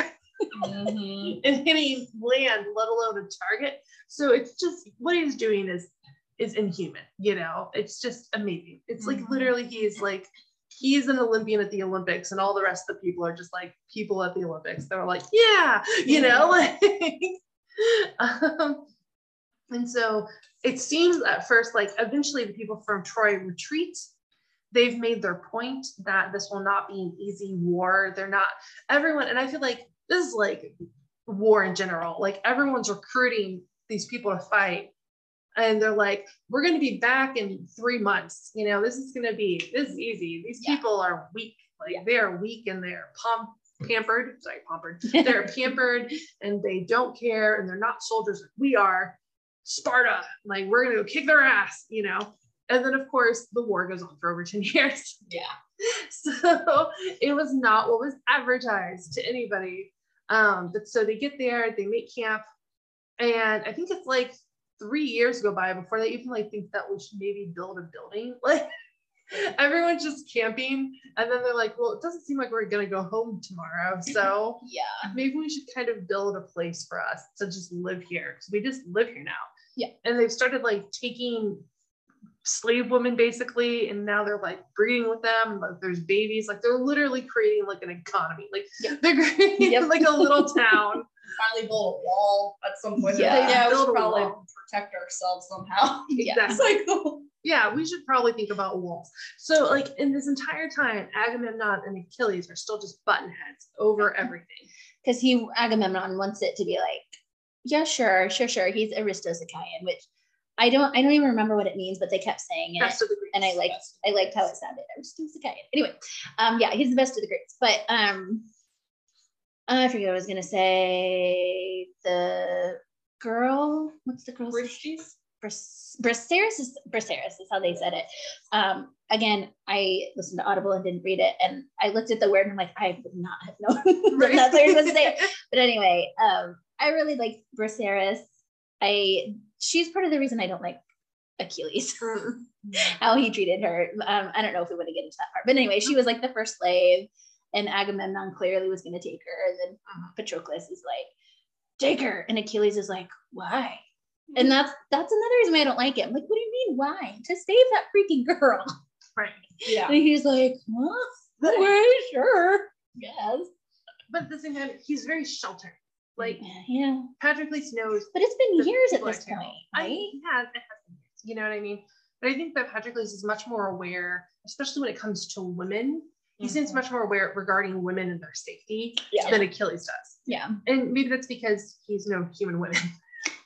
Mhm. and hitting land, let alone a target. So it's just what he's doing is is inhuman, you know. It's just amazing. It's like Mhm. literally he's like he's an Olympian at the Olympics, and all the rest of the people are just like people at the Olympics. They're like, yeah, you know, like um, and so it seems at first like eventually the people from Troy retreat. They've made their point that this will not be an easy war. They're not everyone, and I feel like this is like war in general. Like everyone's recruiting these people to fight. And they're like, we're going to be back in three months. You know, this is going to be, this is easy. These Yeah. people are weak. Like they are weak and they're pampered. Sorry, pampered. They're pampered and they don't care and they're not soldiers like we are. Sparta, like we're to go kick their ass, you know? And then, of course, the war goes on for over 10 years. Yeah. So it was not what was advertised to anybody. Um, but so they get there, they make camp, and I think it's like three years go by before they even like think that we should maybe build a building. Like everyone's just camping, and then they're like, well, it doesn't seem like we're gonna go home tomorrow. So Yeah. maybe we should kind of build a place for us to just live here. Because we just live here now. Yeah. And they've started like taking slave women basically, and now they're like breeding with them. Like there's babies. Like they're literally creating like an economy. Like Yep. they're creating Yep. like a little town. Finally build a wall at some point. Yeah. Yeah, we should probably wall. protect ourselves somehow. Yeah. Exactly. It's like Yeah, we should probably think about walls. So like in this entire time, Agamemnon and Achilles are still just button heads over everything. Because he Agamemnon wants it to be like, yeah, sure, sure, sure. He's Aristos Achaion, which I don't I don't even remember what it means, but they kept saying it. Best of the Greeks. and I liked I liked how it sounded. Aristos Achaion. Anyway, um, yeah, he's the best of the greats. But um, I forget what I was gonna say. The girl, what's the girl's name? Briseris is Briseris is how they said it. Um, again, I listened to Audible and didn't read it, and I looked at the word and I'm like, I would not have known that that's what you're supposed to say. But anyway, um, I really like Briseris. I she's part of the reason I don't like Achilles. Mm. how he treated her. Um, I don't know if we want to get into that part, but anyway, she was like the first slave, and Agamemnon clearly was going to take her, and then Uh-huh. Patroclus is like, take her, and Achilles is like, why? And that's that's another reason why I don't like it. I'm like, what do you mean why? To save that freaking girl. Right. Yeah. And he's like, huh? Sure. Yes. But at the same time, he's very sheltered. Like yeah. Patroclus knows But it's been years at this point, I, right? he has, it has been years, you know what I mean? But I think that Patroclus is much more aware, especially when it comes to women. He seems Mhm. much more aware regarding women and their safety Yeah. than Achilles does. Yeah. And maybe that's because he's no human women.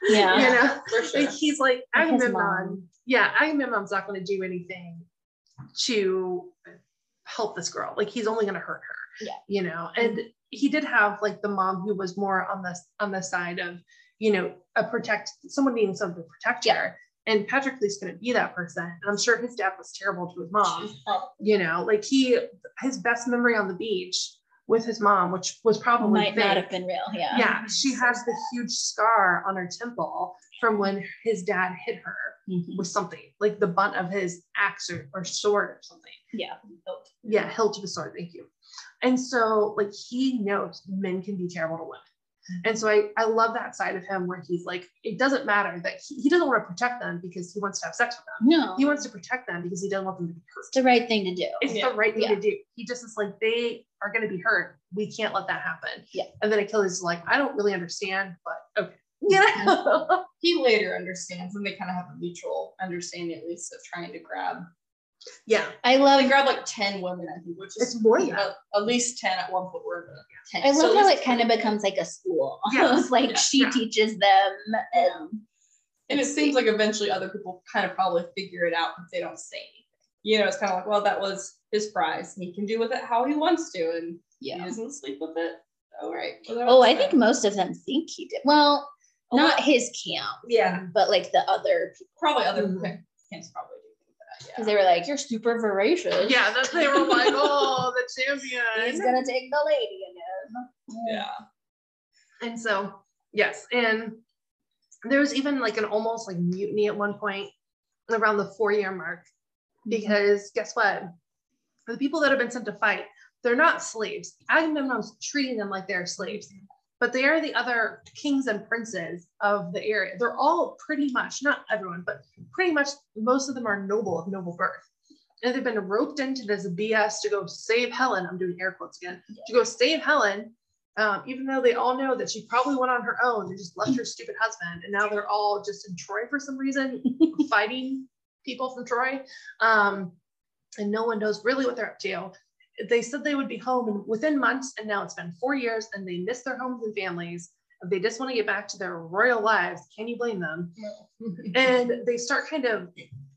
Yeah. you know? For sure. Like he's like Like his Agamemnon. mom. Yeah, Agamemnon's not going to do anything to help this girl. Like he's only going to hurt her. Yeah. You know, and he did have like the mom who was more on the on the side of you know a protect someone needing someone to protect Yeah. her. And Patroclus going to be that person. And I'm sure his dad was terrible to his mom. You know, like he his best memory on the beach with his mom, which was probably Might not fake. have been real. Yeah. Yeah, she has the huge scar on her temple from when his dad hit her Mhm. with something, like the butt of his axe or, or sword or something. Yeah. Yeah, hilt of a sword, thank you. And so, like, he knows men can be terrible to women. Mm-hmm. And so I, I love that side of him where he's like, it doesn't matter that he, he doesn't want to protect them because he wants to have sex with them. No, He wants to protect them because he doesn't want them to be hurt. it's the right thing to do. It's Yeah. the right thing Yeah. to do. He just is like, they are going to be hurt. We can't let that happen. Yeah. And then Achilles is like, I don't really understand, but okay. You mm-hmm. know? He later understands, and they kind of have a mutual understanding, at least, of trying to grab. Yeah. I love They grabbed like ten women, I think, which is It's more than that. at, at least ten at one point. Were the ten. I love at how it kind of becomes like a school. Yes. like Yeah. she Yeah. teaches them and And it seems like eventually other people kind of probably figure it out, but they don't say anything. You know, it's kind of like, well, that was his prize. He can do with it how he wants to, and he yeah. doesn't sleep with it. All right. Oh, I think most of them think he did. Well, A not lot- his camp, Yeah, but like the other people. probably other Mhm. camps probably do think that. Because Yeah. they were like, You're super voracious. Yeah. That's, they were like, oh, the champion. He's gonna take the lady again. Yeah. And so, yes. And there was even like an almost like mutiny at one point around the four year mark mm-hmm. because guess what? The people that have been sent to fight, they're not slaves. Agamemnon's treating them like they're slaves, but they are the other kings and princes of the area. They're all pretty much, not everyone, but pretty much most of them are noble of noble birth. And they've been roped into this BS to go save Helen. I'm doing air quotes again to go save Helen, um, even though they all know that she probably went on her own and just left her stupid husband. And now they're all just in Troy for some reason, fighting people from Troy. Um, and no one knows really what they're up to. They said they would be home within months, and now it's been four years, and they miss their homes and families. They just want to get back to their royal lives. Can you blame them? and they start kind of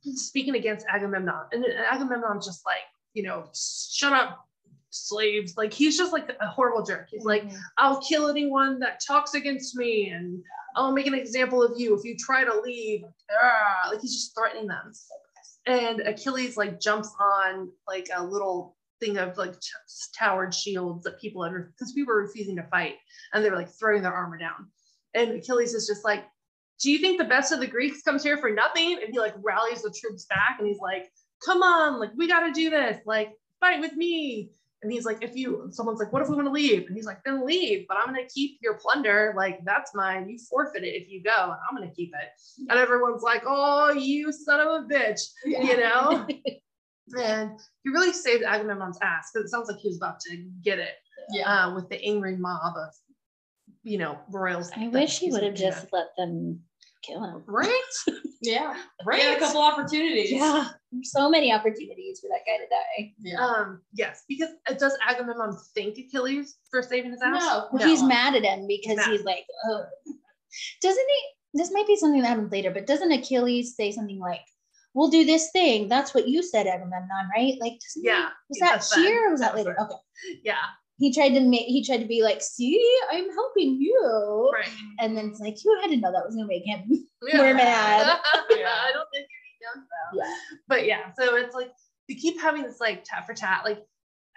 speaking against Agamemnon. And Agamemnon's just like, you know, shut up, slaves. Like he's just like a horrible jerk. He's like, I'll kill anyone that talks against me, and I'll make an example of you if you try to leave. Ah, Like he's just threatening them. And Achilles like jumps on like a little thing of like towered shields that people had because people were refusing to fight, and they were like throwing their armor down. And Achilles is just like, do you think the best of the Greeks comes here for nothing? And he like rallies the troops back and he's like, come on, like we got to do this, like fight with me. And he's like, if you, someone's like, what if we want to leave? And he's like, then leave, but I'm going to keep your plunder. Like that's mine. You forfeit it if you go, and I'm going to keep it. And everyone's like, oh, you son of a bitch, you know? and he really saved Agamemnon's ass because it sounds like he was about to get it Yeah. uh, with the angry mob of, you know, royals. I wish he would have just at. let them kill him. Right? Yeah. Right. He had a couple opportunities. Yeah. So many opportunities for that guy to die. Yeah. Um, yes, because it does Agamemnon thank Achilles for saving his ass? No. Well, he's mad at him because Mad. he's like, oh. Doesn't he? This might be something that happens later, but doesn't Achilles say something like, we'll do this thing? That's what you said, Agamemnon, right? Like, doesn't he- Yeah. was that that's here or was that That was later? then. Okay. Yeah. He tried to make, he tried to be like, see, I'm helping you. Right. And then it's like, you had to know that was going to make him. Yeah. We're mad. yeah, I don't think you're young though. Yeah. But yeah, so it's like we keep having this like tat for tat. Like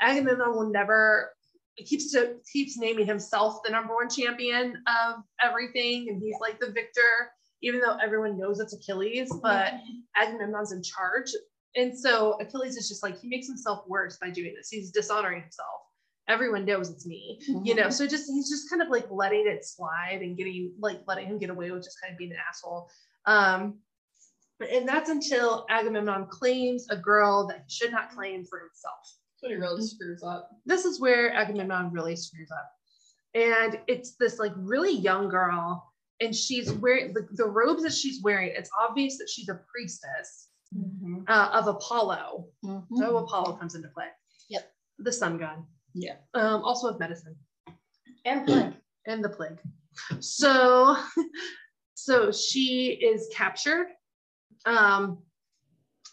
Agamemnon will never he keeps to keeps naming himself the number one champion of everything, and he's like the victor, even though everyone knows it's Achilles, but Agamemnon's in charge. And so Achilles is just like he makes himself worse by doing this. He's dishonoring himself. Everyone knows it's me, you know. So just he's just kind of like letting it slide and getting like letting him get away with just kind of being an asshole. Um, and that's until Agamemnon claims a girl that he should not claim for himself. That's what he really screws up. This is where Agamemnon really screws up. And it's this like really young girl, and she's wearing the, the robes that she's wearing. It's obvious that she's a priestess uh, of Apollo. Mhm. So Apollo comes into play. Yep. The sun god. Yeah. Um, also of medicine And plague. and the plague. So, so she is captured. Um,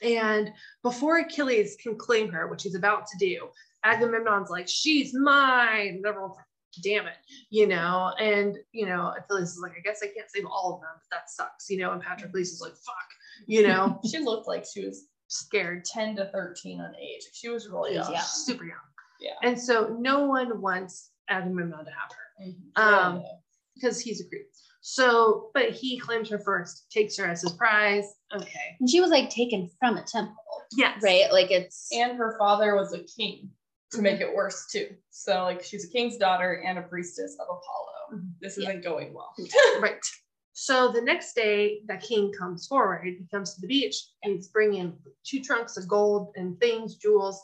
and before Achilles can claim her, which he's about to do, Agamemnon's like, she's mine. And everyone's like, damn it, you know. And you know, Achilles is like, I guess I can't save all of them, but that sucks, you know. And Patroclus is like, fuck, you know, She looked like she was scared. 10 to 13 on age. She was really young. Yeah. super young. Yeah. And so no one wants Agamemnon to have her. Mhm. Um, Yeah. because he's a creep. So, but he claims her first, takes her as his prize. Okay. And she was like taken from a temple, Yes. right? Like it's and her father was a king to make it worse too. So like she's a king's daughter and a priestess of Apollo. Mhm. this isn't going well. Right. So the next day, the king comes forward. He comes to the beach. And he's bringing two trunks of gold and things, jewels,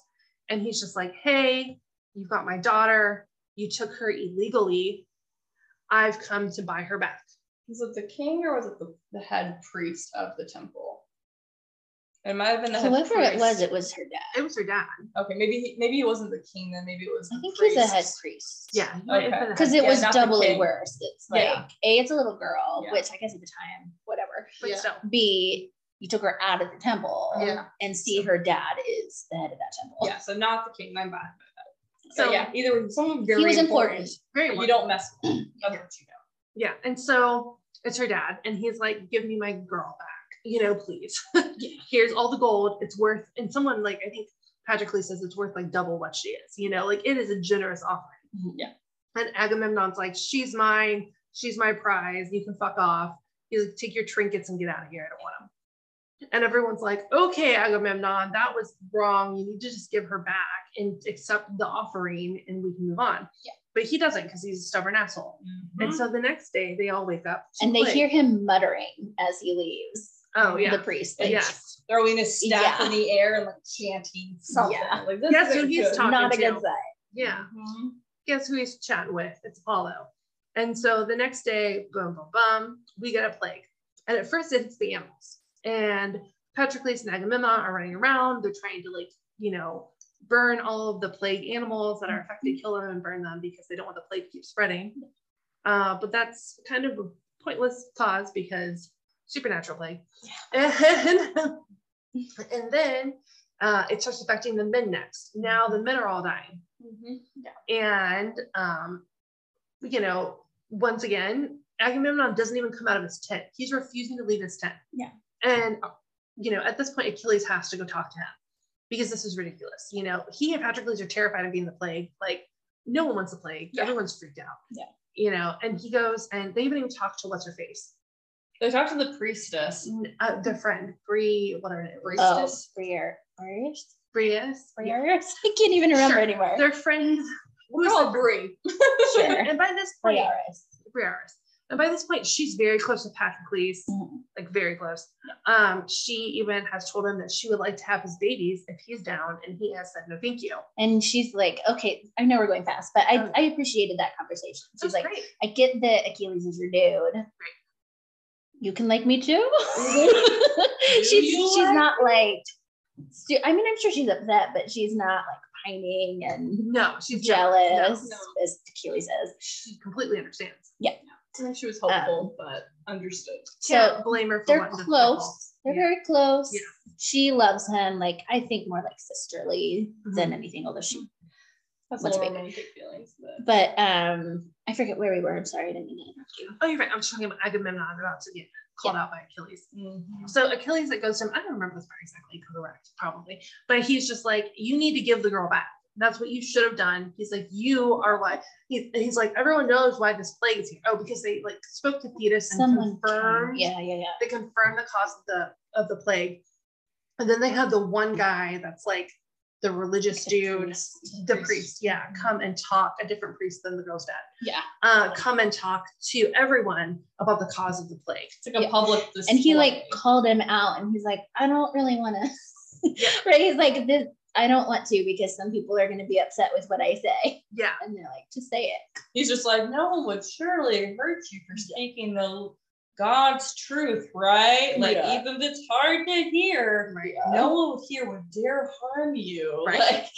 and he's just like, "Hey, you've got my daughter. You took her illegally. I've come to buy her back." Was it the king or was it the, the head priest of the temple? It might have been the head Whoever it was, it was her dad. It was her dad. Okay, maybe he, maybe it wasn't the king then. Maybe it was. I the think he's a head priest. priest. Yeah. he might have Okay. Because it Yeah, was doubly worse. It's like Yeah. A, it's a little girl, Yeah. which I guess at the time, whatever. but Yeah. still. B, you took her out of the temple. Yeah. And C, her dad is the head of that temple. Yeah, so not the king. My bad. So So yeah, either someone very He was important. very but well. You don't mess with him. That's what you know. Yeah. And so it's her dad, and he's like, "Give me my girl back, you know, please. Here's all the gold. It's worth." And someone like I think Patrick Lee says it's worth like double what she is. You know, like it is a generous offering. Mm-hmm, yeah. And Agamemnon's like, "She's mine. She's my prize. You can fuck off. He's like, take your trinkets and get out of here. I don't want them." And everyone's like, "Okay, Agamemnon, that was wrong. You need to just give her back and accept the offering, and we can move on." Yeah. But he doesn't because he's a stubborn asshole. And mm-hmm. so the next day they all wake up. And they hear him muttering as he leaves. Oh yeah. The priest. Like, yes. Throwing his staff Yeah. in the air and like chanting something. Yeah. Like this Guess who he's good. talking Not a good sign. Yeah. Mhm. Guess who he's chatting with? It's Apollo. And so the next day, boom, boom, boom, we get a plague. And at first it hits the animals. And Patroclus and Agamemnon are running around. They're trying to like, you know, burn all of the plague animals that are affected, kill them and burn them because they don't want the plague to keep spreading. Uh, but that's kind of a pointless cause because supernatural plague. And, and then uh, it starts affecting the men next. Now the men are all dying. And, um, you know, once again, Agamemnon doesn't even come out of his tent. He's refusing to leave his tent. Yeah. And, you know, at this point, Achilles has to go talk to him because this is ridiculous. You know, he and Patroclus are terrified of being the plague. Like, no one wants the plague. Yeah. Everyone's freaked out. Yeah. You know, and he goes and they even even talk to what's her face, They talked to the priestess. N- uh, their friend Bree, whatever it is, Oh, Priestess? Briar. Briars? Brias. Yeah. Briars? I can't even remember Sure. anymore. Their friend. We'll call it Brie. Sure. and by this point, Briaris. Briaris. And by this point, she's very close with Patroclus. Mhm. like very close. Um, she even has told him that she would like to have his babies if he's down, and he has said no, thank you. And she's like, okay, I know we're going fast, but I, Oh. I appreciated that conversation. She's like, great. I get that Achilles is your dude. You can like me too. she's you she's like not like I mean, I'm sure she's upset, but she's not like pining and No, she's jealous, No, as Achilles says. she completely understands. Yeah, I think she was hopeful, but understood. So Can't blame her for they're close. They're Yeah. very close. Yeah. She loves him, like I think more like sisterly Mhm. than anything, although she That's Let's a little be- romantic feelings, but but um I forget where we were. I'm sorry, I didn't mean to interrupt you. Oh, you're right. I'm just talking about Agamemnon about to get called out by Achilles. Mhm. So Achilles that goes to him. I don't remember this part exactly. Correct, probably. But he's just like, you need to give the girl back. That's what you should have done. He's like, you are why. He, he's like, everyone knows why this plague is here. Oh, because they like spoke to Thetis and Someone confirmed. came. Yeah, yeah, yeah. they confirm the cause of the of the plague and then they had the one guy that's like the religious The dude priest. the Priest. priest yeah come and talk a different priest than the girl's dad Yeah. uh come and talk to everyone about the cause of the plague it's like a Yeah. public And he like called him out and he's like, I don't really want to Yeah. right. He's like, this I don't want to because some people are gonna be upset with what I say. yeah And they're like, just say it. He's just like, no one would surely hurt you for speaking the God's truth, right? Like, Yeah. even if it's hard to hear, right no one here would dare harm you. Right. Like,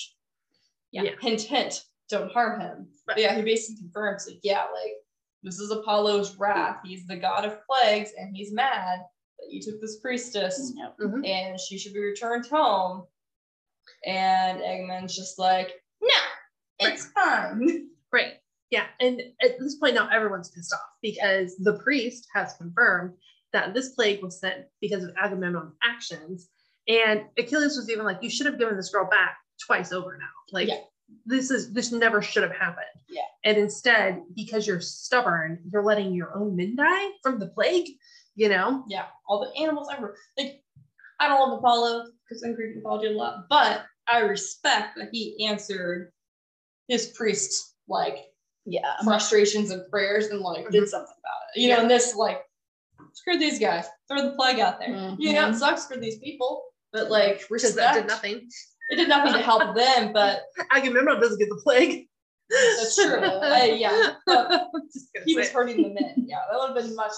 yeah, Yeah. hint, hint, don't harm him. But Right. yeah, he basically confirms, like, yeah, like, this is Apollo's wrath. He's the god of plagues, and he's mad that you took this priestess. Mhm. and she should be returned home. And Eggman's just like, no, it's fine. yeah and at this point now everyone's pissed off because the priest has confirmed that this plague was sent because of agamemnon's actions and achilles was even like you should have given this girl back twice over now like Yeah. this is this never should have happened Yeah. and instead because you're stubborn you're letting your own men die from the plague you know yeah, all the animals ever. Like, I don't love Apollo because I'm Greek mythology a lot, but I respect that he answered his priest like Yeah. frustrations and prayers and like did something about it. You know, and this like screw these guys, throw the plague out there. You know, it sucks for these people, but like Because that did respect. nothing. It did nothing to help them, but Agamemnon doesn't get the plague. that's true. Uh, yeah, but Just gonna he was say. hurting the men. Yeah, that would have been much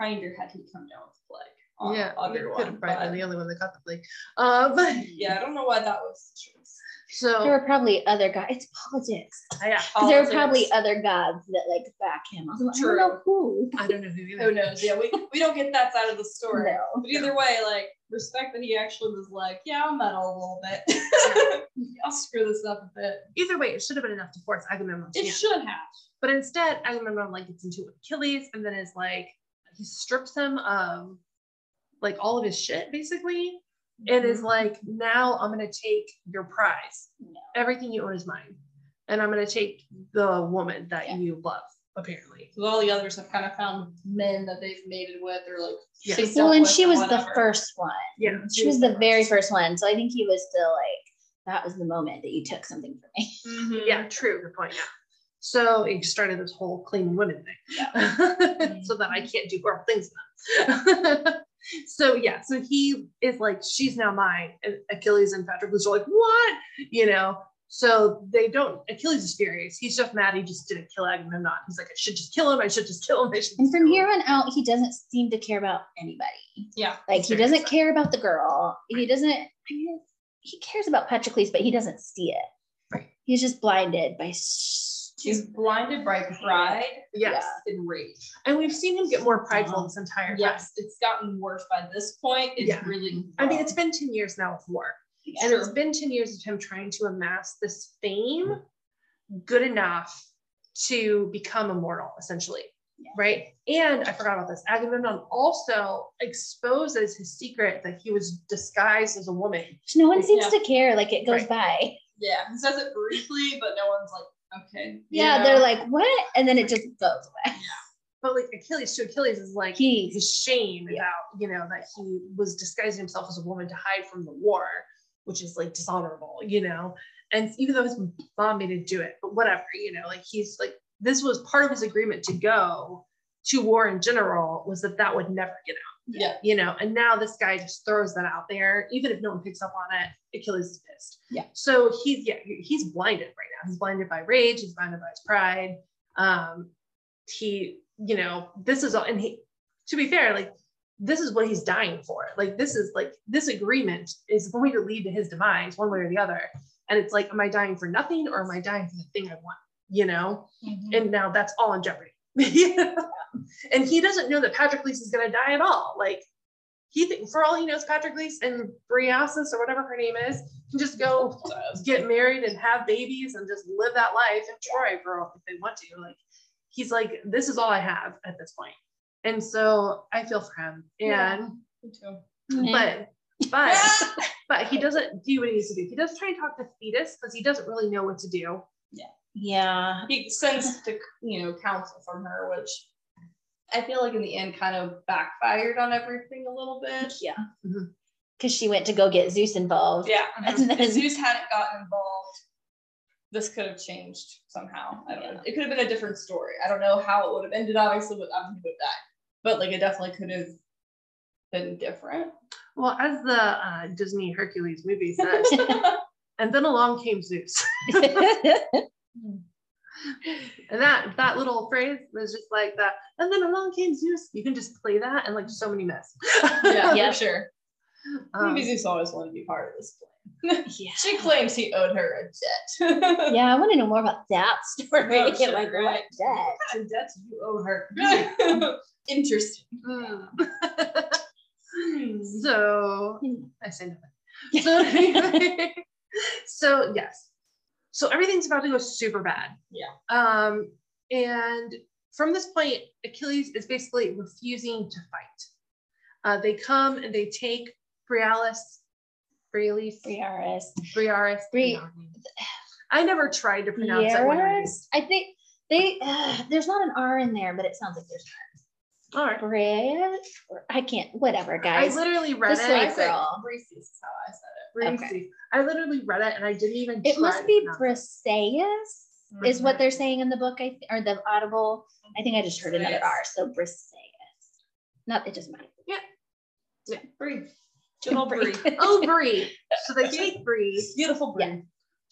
kinder had he come down with the plague. on Yeah, the other could have probably been the only one that got the plague. Uh, but Yeah, I don't know why that was the choice. There so were probably other guys. It's politics. yeah, uh, 'Cause there were probably other gods that like back him. I, like, I don't know who. I don't know who Who knows? Yeah, we, we don't get that side of the story. No. But either way, like respect that he actually was like, yeah, I'll meddle a little bit. I'll screw this up a bit. Either way, it should have been enough to force Agamemnon. It hand. should have. But instead, Agamemnon like gets into Achilles and then is like he strips him of like all of his shit basically and is like, now I'm gonna take your prize. No. Everything you own is mine. And I'm gonna take the woman that Yeah. you love, apparently. So all the others have kind of found men that they've mated with or like Yes. Well, and she or was the first one. Yeah. She was the very first one. So I think he was still like, that was the moment that you took something from me. Mhm. Yeah, true. Good point. Yeah. So he started this whole claiming women thing, so that I can't do horrible things to them. so yeah, so he is like, she's now mine, and Achilles and Patroclus are like, what? You know. So they don't. Achilles is furious. He's just mad. He just didn't kill Agamemnon. He's like, I should just kill him. I should just kill him. And from here him." on out, he doesn't seem to care about anybody. Yeah. Like he doesn't care about the girl. He doesn't. I mean, he cares about Patroclus, but he doesn't see it. Right. He's just blinded by. S- She's blinded by pride Yes, and rage. and we've seen him get more prideful uh-huh. this entire time. Yes, it's gotten worse by this point. It's Yeah. really I mean, it's been ten years now of war. Yeah. And it's been 10 years of him trying to amass this fame good enough to become immortal, essentially. Yeah. Right. And I forgot about this. Agamemnon also exposes his secret that he was disguised as a woman. No one seems Yeah. to care. Like it goes Right. by. yeah. He says it briefly, but no one's like, okay. Yeah, you they're like, what? And then it just goes away. But like Achilles to Achilles is like He- his shame Yeah. about, you know, that he was disguising himself as a woman to hide from the war, which is like dishonorable, you know. And even though his mom made him do it, but whatever, you know, like he's like this was part of his agreement to go to war in general was that that would never get out, yeah. you know. And now this guy just throws that out there, even if no one picks up on it. Achilles is pissed. Yeah. So he's yeah he's blinded right now. He's blinded by rage. He's blinded by his pride. Um, he you know this is all and he to be fair like this is what he's dying for like this is like this agreement is going to lead to his demise one way or the other and it's like am i dying for nothing or am i dying for the thing i want you know and now that's all in jeopardy You and he doesn't know that patroclus is going to die at all like he think for all he knows patroclus and Briasus or whatever her name is can just go get married and have babies and just live that life in Troy for all if they want to. Like he's like, this is all I have at this point. And so I feel for him. Yeah. And Me too. but but but he doesn't do what he needs to do. He does try and talk to Thetis because he doesn't really know what to do. Yeah. He sends to you know counsel from her, which I feel like in the end kind of backfired on everything a little bit. Yeah. Mhm. Because she went to go get Zeus involved. Yeah. And then If Zeus hadn't gotten involved, this could have changed somehow. I don't know. It could have been a different story. I don't know how it would have ended, obviously, but I'm would have died. But like it definitely could have been different. Well, as the uh, Disney Hercules movie says, and then along came Zeus. And that that little phrase was just like that. And then along came Zeus. You can just play that and like so many myths. yeah, Yeah. sure. Um, Maybe Zeus always wanted to be part of this plan. yeah. She claims he owed her a debt. Yeah, I want to know more about that story. Oh, sure, like, right. what debt? What debt you owe her? Interesting. mm. Hmm. so I say nothing. So, so yes. So everything's about to go super bad. Yeah. Um, and from this point, Achilles is basically refusing to fight. Uh, they come and they take Brialis, Brialis, Briaris. Briaris. Bri- I never tried to pronounce that. Briaris? I think they, uh, there's not an R in there, but it sounds like there's All right. I can't, whatever, guys. I literally read This it. way, I said girl. Reese's is how I said it. Briasis. I literally read it and I didn't even. It must be it. Briseis. is what they're saying in the book, I th- or the audible. I think I just heard another R, so Briseis. Not it doesn't matter. Brie. Good old Brie. Oh, Brie. So they take Brie. Beautiful Brie. Yeah.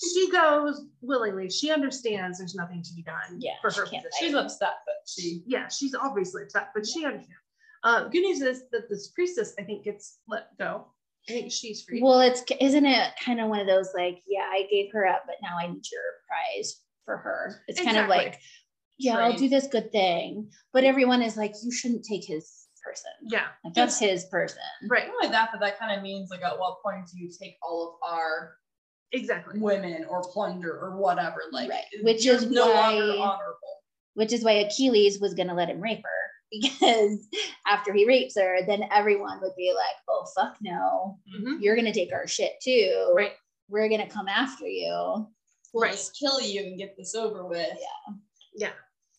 She goes willingly. She understands there's nothing to be done Yeah, for she her can't position. She's upset, but she Yeah, she's obviously upset, but she understands. Uh, good news is that this priestess, I think, gets let go. I think she's free. Well, it's isn't it kind of one of those like, yeah, I gave her up, but now I need your prize for her. It's kind of like, yeah, I'll do this good thing, but everyone is like, you shouldn't take his person. yeah, Like that's his person. right. not only that, but that kind of means like at what point do you take all of our Exactly. women or plunder or whatever? Like Right. Which is no longer honorable. Which is why Achilles was gonna let him rape her because after he rapes her, then everyone would be like, oh fuck no, Mhm. you're gonna take our shit too. Right. We're gonna come after you. We'll Right. just kill you and get this over with. Yeah. Yeah.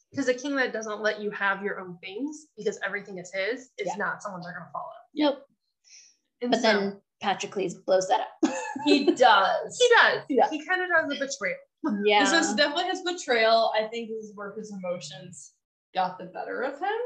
Because a king that doesn't let you have your own things because everything is his is Yeah. not someone they're going to follow. Nope. And But so, then Patroclus blows that up. He does. he does. Yeah. He kind of does a betrayal. yeah. This is definitely his betrayal. I think this is where his emotions got the better of him.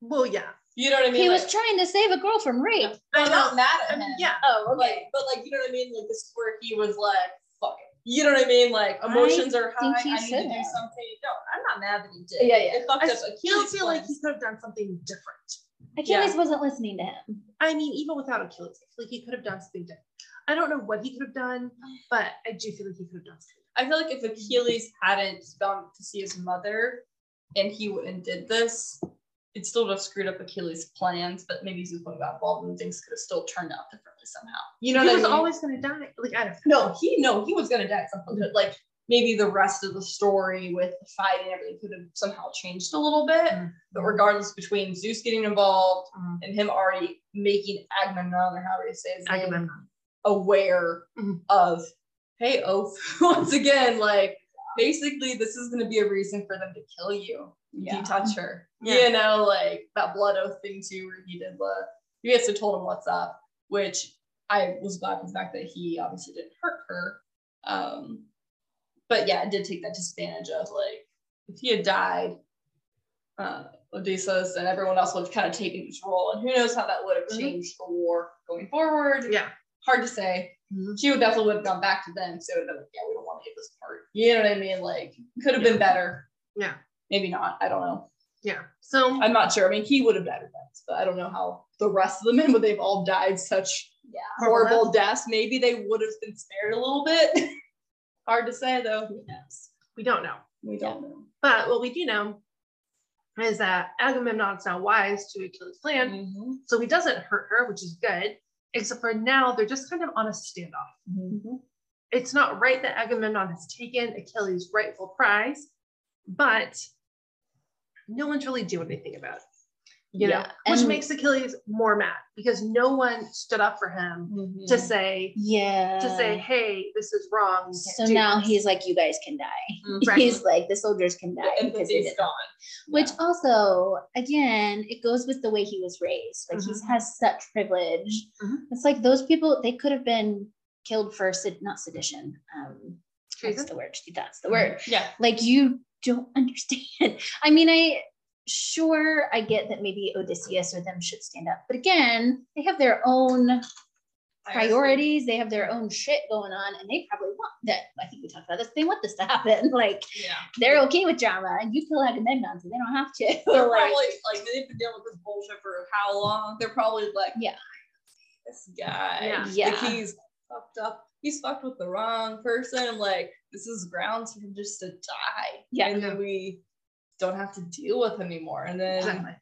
Well, yeah. You know what I mean? he Like, was trying to save a girl from rape. I'm not mad at mean, him. yeah. Oh, Like, but like, you know what I mean? Like, this is where he was like, "Fuck it." You know what I mean? Like, emotions are high. think he I need to should do have. something. No, I'm not mad that he did. Yeah, yeah. It fucked I up still Achilles' feel like he could have done something different. Achilles wasn't listening to him. I mean, even without Achilles, like he could have done something different. I don't know what he could have done, but I do feel like he could have done something. I feel like if Achilles hadn't gone to see his mother and he went and did this, it still would have screwed up Achilles' plans, but maybe Zuko got involved and things could have still turned out differently somehow. You know he what was I mean? always going to die. Like, I don't know. no, he no, he was gonna die at some point, like maybe the rest of the story with the fight and everything could have somehow changed a little bit. Mm. But regardless, between Zeus getting involved Mhm. and him already making Agamemnon or however you say his name Agamemnon. aware Mhm. of, hey, Oath, once again, like basically this is gonna be a reason for them to kill you. if Yeah. You touch her. Yeah. You know, like that blood oath thing too, where he did the he basically told him what's up, which I was glad for the fact that he obviously didn't hurt her. Um but yeah, it did take that disadvantage of like if he had died, uh Odysseus and everyone else would have kind of taken his role, and who knows how that would have Mhm. changed the war going forward Yeah. hard to say. Mhm. She would definitely would have gone back to them, so it would have been like, yeah, we don't want to get this part. You know what I mean? Like, could have been better. Yeah. Maybe not. I don't know. Yeah. So, I'm not sure. I mean, he would have died events, but I don't know how the rest of the men, but they've all died such Yeah. horrible deaths. Maybe they would have been spared a little bit. hard to say though. Who knows? we don't know. We don't know. But what we do know is that Agamemnon's now wise to Achilles' plan. Mm-hmm. So he doesn't hurt her, which is good, except for now they're just kind of on a standoff. Mm-hmm. It's not right that Agamemnon has taken Achilles' rightful prize, but no one's really doing anything about it. You know, Yeah, which and- makes Achilles more mad because no one stood up for him Mm-hmm. to say, Yeah. to say, hey, this is wrong. so now this." he's like, you guys can die. Right. He's like, the soldiers can die. the because he did gone. Which also, again, it goes with the way he was raised. Like he Mhm. has such privilege. Mhm. It's like those people, they could have been killed for sed- not sedition. Um, that's the word. That's the word. Yeah. Like you don't understand. I mean, I sure I get that maybe Odysseus or them should stand up, but again, they have their own priorities. They have their own shit going on, and they probably want that. I think we talked about this. They want this to happen. Like Yeah. they're okay with drama, and you kill Agamemnon, so they don't have to. They're Like, probably like they've been dealing with this bullshit for how long? They're probably like, Yeah. this guy, Yeah. like Yeah. he's fucked up. He's fucked with the wrong person. Like this is grounds for him just to die. Yeah. and then we don't have to deal with him anymore. And then Exactly.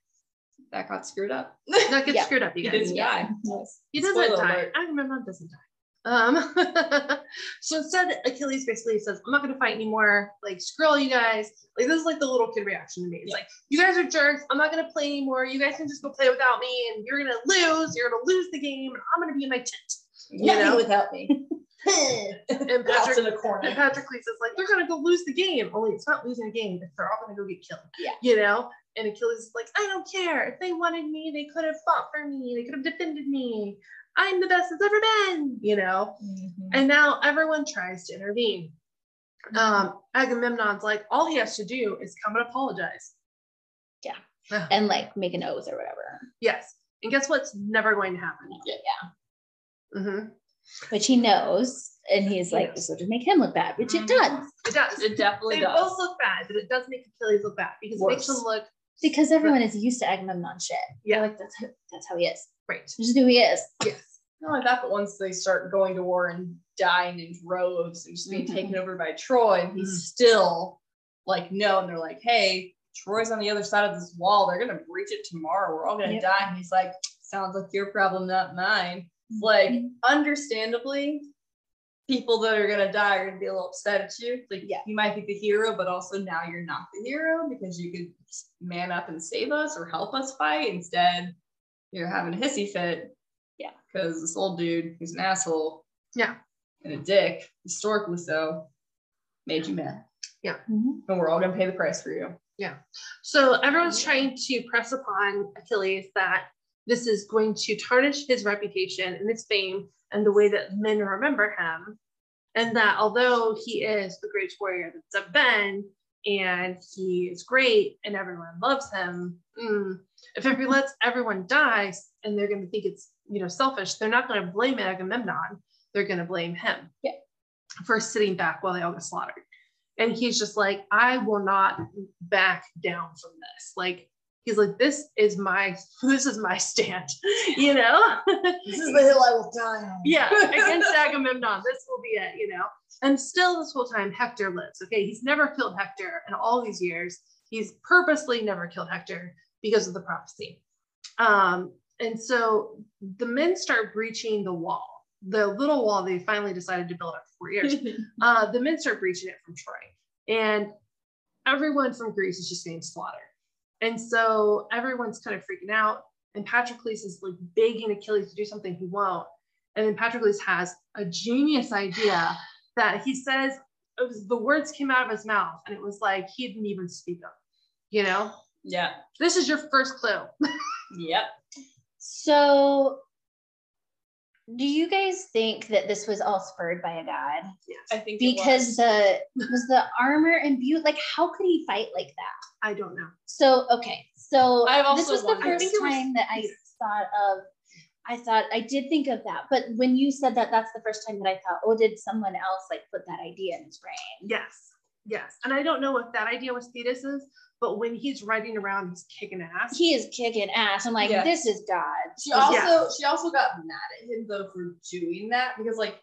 that got screwed up. That gets Yeah. screwed up, you He guys. didn't Yeah. die. Yes. He doesn't die. alert. Agamemnon doesn't die. Um, so instead, Achilles basically says, "I'm not going to fight anymore. Like, screw all you guys." Like, this is like the little kid reaction to me. It's Yeah. like, "You guys are jerks. I'm not going to play anymore. You guys can just go play without me, and you're going to lose. You're going to lose the game, and I'm going to be in my tent." You Nothing know? without me. And Patrick, in the and corner. Patroclus is like, "They're going to go lose the game. Only it's not losing a game. They're all going to go get killed." Yeah. You know. And Achilles is like, "I don't care. If they wanted me, they could have fought for me. They could have defended me. I'm the best it's ever been." You know. Mhm. And now everyone tries to intervene. Um, Agamemnon's like, all he has to do is come and apologize. Yeah. And like make an oath or whatever. yes. And guess what's never going to happen? Yeah. hmm Which he knows. And he's like, Yes. this will just make him look bad, which it Mhm. does. It does. It definitely they does. both look bad, but it does make Achilles look bad because it makes him look Because everyone is used to Agamemnon shit. Yeah. They're like that's how, that's how he is. Right. This is who he is. Yes. Not only that, but once they start going to war and dying in droves and just being Mhm. taken over by Troy, and he's still like, no, and they're like, hey, Troy's on the other side of this wall. They're gonna breach it tomorrow. We're all gonna Yep. die. And he's like, sounds like your problem, not mine. Like, understandably, people that are gonna die are gonna be a little upset at you. Like, Yeah. you might be the hero, but also now you're not the hero because you could man up and save us or help us fight. Instead, you're having a hissy fit. Yeah. Because this old dude who's an asshole. Yeah. And a dick, historically so, made you mad. Mhm. And we're all gonna pay the price for you. Yeah. So everyone's trying to press upon Achilles that this is going to tarnish his reputation and his fame and the way that men remember him. And that although he is the greatest warrior that's been, and he is great and everyone loves him, mm, if he lets everyone die and they're going to think it's you know selfish, they're not going to blame Agamemnon. They're going to blame him Yeah. for sitting back while they all get slaughtered. And he's just like, I will not back down from this. Like, he's like, this is my, this is my stand, you know? This is the hill I will die on. yeah, against Agamemnon, this will be it, you know? And still, this whole time, Hector lives. Okay, he's never killed Hector in all these years. He's purposely never killed Hector because of the prophecy. Um, and so the men start breaching the wall, the little wall they finally decided to build up for four years. uh, the men start breaching it from Troy, and everyone from Greece is just getting slaughtered. And so everyone's kind of freaking out. And Patroclus is like begging Achilles to do something he won't. And then Patroclus has a genius idea that he says it was, the words came out of his mouth, and it was like he didn't even speak them. You know, Yeah. this is your first clue. Yep. So do you guys think that this was all spurred by a god? Yes, I think it Because was. the was the armor imbued, like how could he fight like that? I don't know. So okay, so I've this also was the wondered- I first think it was- time that I thought of. I thought I did think of that, but when you said that, that's the first time that I thought, oh, did someone else like put that idea in his brain? Yes, yes. And I don't know if that idea was Thetis's, but when he's riding around, he's kicking ass. He is kicking ass. I'm like, Yeah. this is God. She also Yeah. she also got mad at him though for doing that because like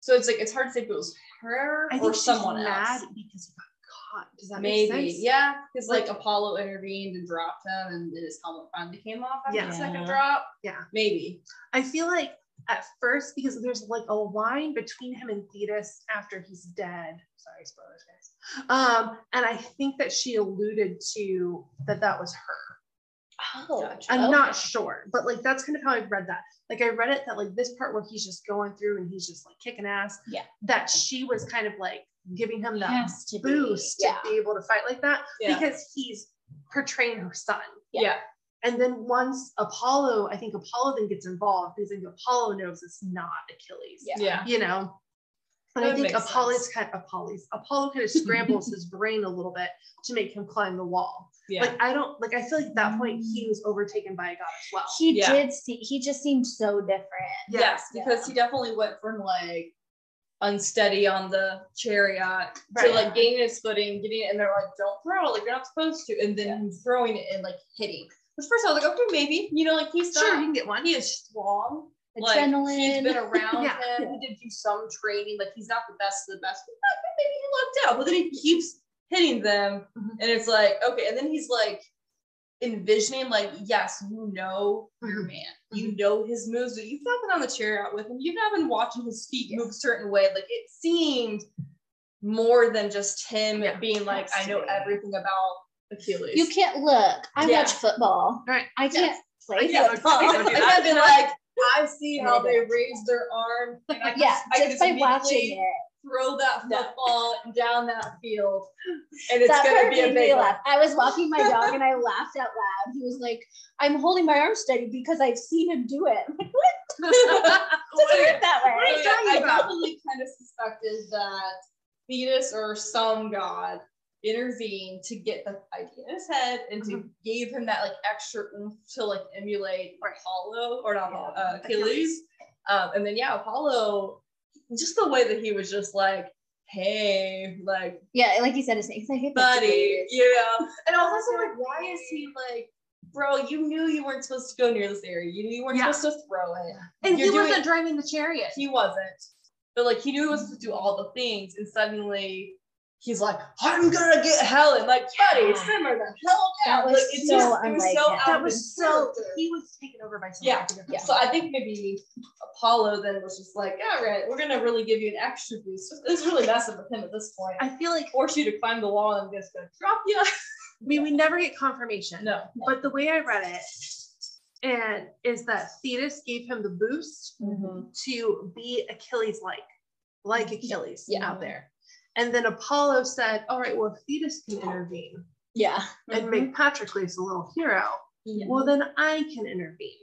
so it's like it's hard to say if it was her I or think she's someone mad else. because he got caught. Does that Maybe make sense? yeah, because like, Like- Apollo intervened and dropped him, and his helmet finally came off after Yeah. the second drop. Yeah. maybe. I feel like at first because there's like a line between him and Thetis after he's dead. Sorry, spoilers, guys. Um, and I think that she alluded to that that was her. Oh, Gotcha. I'm okay. not sure, but like that's kind of how I read that. Like I read it that like this part where he's just going through and he's just like kicking ass. Yeah. That she was kind of like giving him that Has to be. boost Yeah. to be able to fight like that Yeah. because he's portraying her son. Yeah. yeah. And then once Apollo, I think Apollo then gets involved because I think Apollo knows it's not Achilles. Yeah. Yeah. You know? And That I think Apollo's sense. kind of Apollo's Apollo kind of scrambles his brain a little bit to make him climb the wall. Yeah. Like I don't like I feel like at that point he mm. was overtaken by a god as well. He Yeah. did see. He just seemed so different. yes, Yeah. because he definitely went from like unsteady on the chariot Right. to like gaining his footing, getting it, and they're like, "Don't throw it, like you're not supposed to," and then Yeah. throwing it and like hitting. Which first I was like, "Okay, maybe," you know, like he's Sure, you not, can get one. he is strong. Like he's Adrenaline. been around Yeah. him. He did do some training. Like he's not the best of the best. But maybe he lucked out. But then he keeps hitting them, Mhm. and it's like okay. And then he's like envisioning, like, yes, you know your Mhm. man. You know his moves. But you've not been on the chair out with him. You've not been watching his feet move a certain way. Like it seemed more than just him Yeah. being like, I know everything about Achilles. You can't look. I Yeah. watch football. Right. I can't play Yeah, football. I I don't do can't be like, I see how they raise their arm. And I yeah, I just by watching it. throw that No. football down that field, and it's that gonna be a big laugh. I was walking my dog and I laughed out loud. He was like, "I'm holding my arm steady because I've seen him do it." I'm like, what? Doesn't that What way. talking I about? definitely kind of suspected that Thetis or some god intervened to get the idea in his head and to Mhm. gave him that like extra oomph to like emulate Apollo or not Yeah. Uh, Achilles. Um, and then yeah, Apollo, just the way that he was just like, hey, like Yeah, like you said, his name. He's like, "Hey, buddy, buddy." yeah. And I was also like, why is he like, bro? You knew you weren't supposed to go near this area. You knew you weren't Yeah. supposed to throw it. And You're he doing- wasn't driving the chariot. He wasn't, but like he knew he was supposed to do all the things, and suddenly. He's like, I'm gonna get Helen. Like, buddy, Yeah. simmer the hell That was like, it's so just, it was so that was so he was taken over by something. Yeah, yeah. So I think maybe Apollo then was just like, all right, we're gonna really give you an extra boost. It's really messing with him at this point. I feel like force you to climb the wall and just gonna drop you. I mean we never get confirmation. no. But the way I read it and is that Thetis gave him the boost mm-hmm. to be Achilles like, like Achilles Yeah. out there. And then Apollo said, All right, well, if Thetis can intervene Yeah. and Mm-hmm. make Patroclus a little hero, Yeah. well, then I can intervene.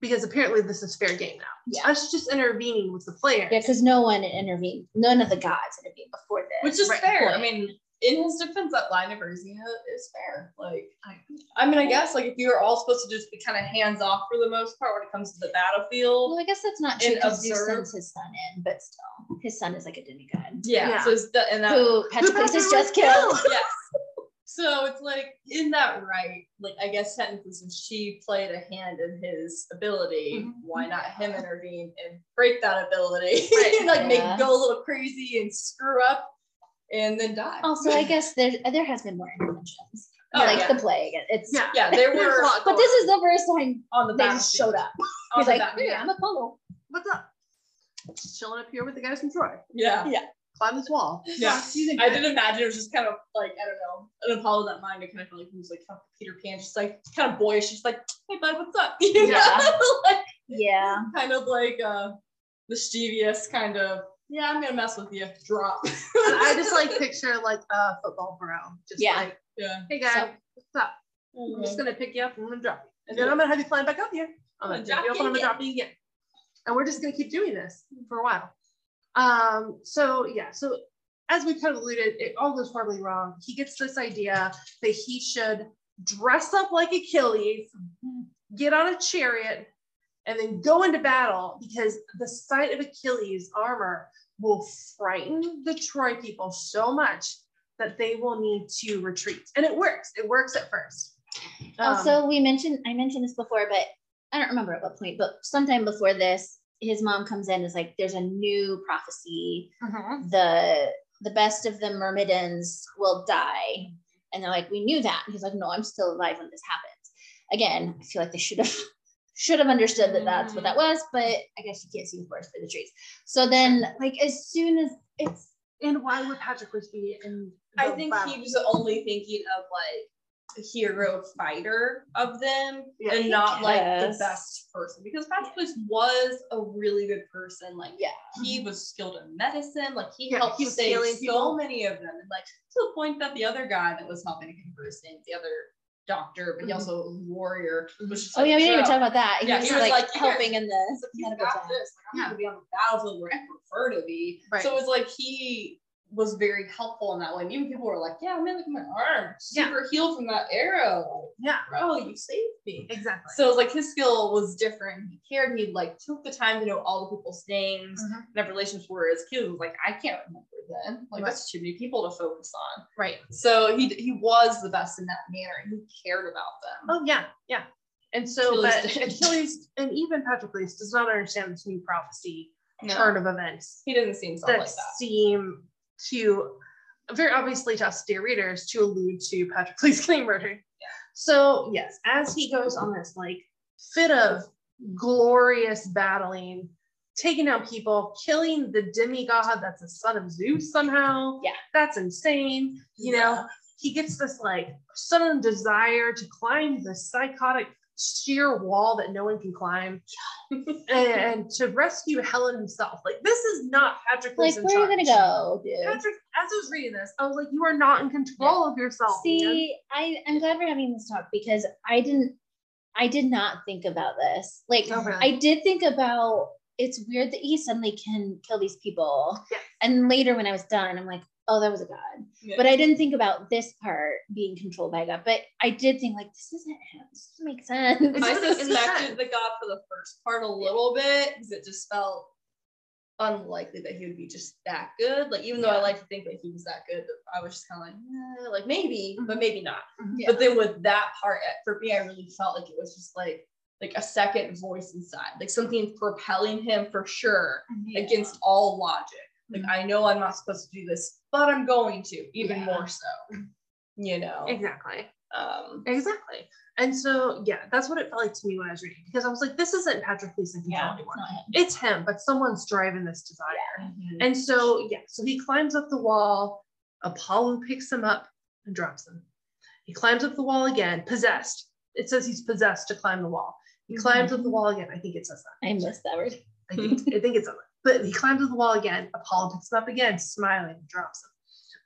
Because apparently this is fair game now. Yeah. Us just intervening with the player. Yeah, because no one intervened. None of the gods intervened before this. Which is Right, fair. I mean, in his defense, that line of Urzina is fair. Like, I mean, I guess like if you were all supposed to just be kind of hands off for the most part when it comes to the battlefield. well, I guess that's not true And because Zeus sends his son in, but still, his son is like a demigod Yeah. Yeah. So it's the, and that who Patroclus has just killed. killed. yes. So it's like in that right, like I guess technically since she played a hand in his ability, Mhm. why not him intervene and break that ability? Right. like make Yeah. it go a little crazy and screw up and then die. Also, I guess there there has been more interventions, Oh, like yeah. the plague. It's Yeah. yeah, there were But this is the first time on the they just showed up. On He's like, battlefield. hey, I'm Apollo. What's up? Just chilling up here with the guys from Troy. Yeah. Yeah. Climb this wall. Yeah. you I did imagine it was just kind of like, I don't know, an Apollo that mind. I kind of felt like he was like kind of Peter Pan, just like kind of boyish, just like, hey bud, what's up? You know? Yeah. like Yeah. kind of like uh mischievous kind of, yeah, I'm gonna mess with you. Drop. I just like picture like a football bro. Just Yeah. like, yeah. hey guys, So- what's up? I'm just gonna pick you up and I'm gonna drop you. And then I'm gonna have you climb back up here. I'm gonna drop you up and I'm gonna drop you again. And we're just gonna keep doing this for a while. Um, so yeah, so as we kind of alluded, it all goes horribly wrong. He gets this idea that he should dress up like Achilles, get on a chariot, and then go into battle because the sight of Achilles' armor will frighten the Troy people so much that they will need to retreat. And it works. It works at first. Um, Also, we mentioned I mentioned this before, but I don't remember at what point, but sometime before this, his mom comes in and is like, there's a new prophecy. mhm. The the best of the Myrmidons will die. And they're like, we knew that. And he's like, no, I'm still alive when this happens. Again, I feel like they should have should have understood that that's what that mm-hmm. was, but I guess you can't see the forest for the trees. So then, like, as soon as it's and why would Patroclus be in? I think battle? he was only thinking of like a hero fighter of them Yeah. and not like the best person because Patroclus was a really good person. Like yeah, he mm-hmm. was skilled in medicine, like he Yeah, helped he save so people. many of them. And like to the point that the other guy that was helping him first name, the other doctor, but he Mhm. also a warrior, Oh like, yeah, we didn't even talk about that. He Yeah, was, he was like, like, helping in the like, you medical got this. Like, I'm Yeah. gonna be on the battlefield where I prefer to be. Right. So it was like he was very helpful in that way. And even people were like, Yeah, man, look at my arm. Yeah. Super healed from that arrow. Yeah, Bro, you saved me. exactly. So it was like his skill was different. He cared. He like took the time to know all the people's names Mhm. and have relationships. Whereas Q was like, I can't remember them. Like Right. that's too many people to focus on. right. So he he was the best in that manner. and He cared about them. Oh yeah, yeah. And so, Achilles but. Achilles and even Patroclus does not understand this new prophecy No, turn of events he doesn't seem so that, like that. seem to very obviously to us dear readers to allude to Patroclus getting murdered. So yes, as he goes on this like fit of glorious battling, taking out people, killing the demigod that's a son of Zeus somehow. Yeah. That's insane. You know, he gets this like sudden desire to climb the psychotic sheer wall that no one can climb and, to rescue Helen himself. Like this is not Patrick. Like, where are you gonna go, dude? Patrick, as I was reading this, I was like, you are not in control of yourself. man. See, I I'm glad we're having this talk because I didn't, I did not think about this. Like, Oh, really? I did think about. It's weird that he suddenly can kill these people, Yes. and later when I was done, I'm like, oh, that was a god. Yeah. But I didn't think about this part being controlled by God. But I did think like this isn't him. This doesn't make sense. It's I really- it's suspected the god for the first part a little bit because it just felt unlikely that he would be just that good. Like even though I like to think that he was that good, I was just kind of like, eh, like maybe, but maybe not. Yeah. But then with that part, for me, I really felt like it was just like like a second voice inside, like something propelling him for sure Yeah. against all logic. Like I know I'm not supposed to do this, but I'm going to, even Yeah. more so. You know. Exactly. Um, Exactly. And so, yeah, that's what it felt like to me when I was reading because I was like, this isn't Patrick Gleason control Yeah, anymore. it's. It's him, but someone's driving this desire. Mhm. And so, yeah, so he climbs up the wall. Apollo picks him up and drops him. He climbs up the wall again, possessed. It says he's possessed to climb the wall. He climbs up the wall again. I think it says that. I missed that word. I think I think it's on it. But he climbs up the wall again. Apollo picks him up again, smiling, drops him.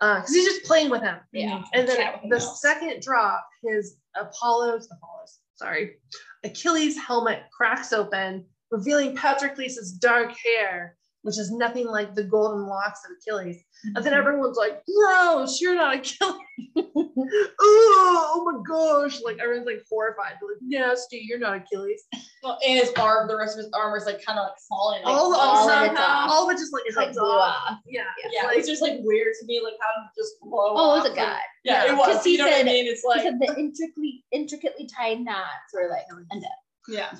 Uh, because he's just playing with him. Yeah. And then Chat with him the else. second drop, his Apollo's Apollo's, sorry, Achilles helmet cracks open, revealing Patroclus's dark hair, which is nothing like the golden locks of Achilles. And then mm-hmm. everyone's like, gross, you're not Achilles. oh, oh my gosh. Like everyone's like horrified. They're like, nasty, you're not Achilles. well, and his arm, the rest of his armor is like kind of like falling. Like, all, all all, of off. all of it just like It's like comes blew off. off. Yeah. Yeah, Like, it's just like weird to me, like how it just blow Oh, it was off? a god. Yeah, Yeah, it was. 'cause he You know what I mean? It's He like, said the intricately intricately tied knots were like undone. yeah,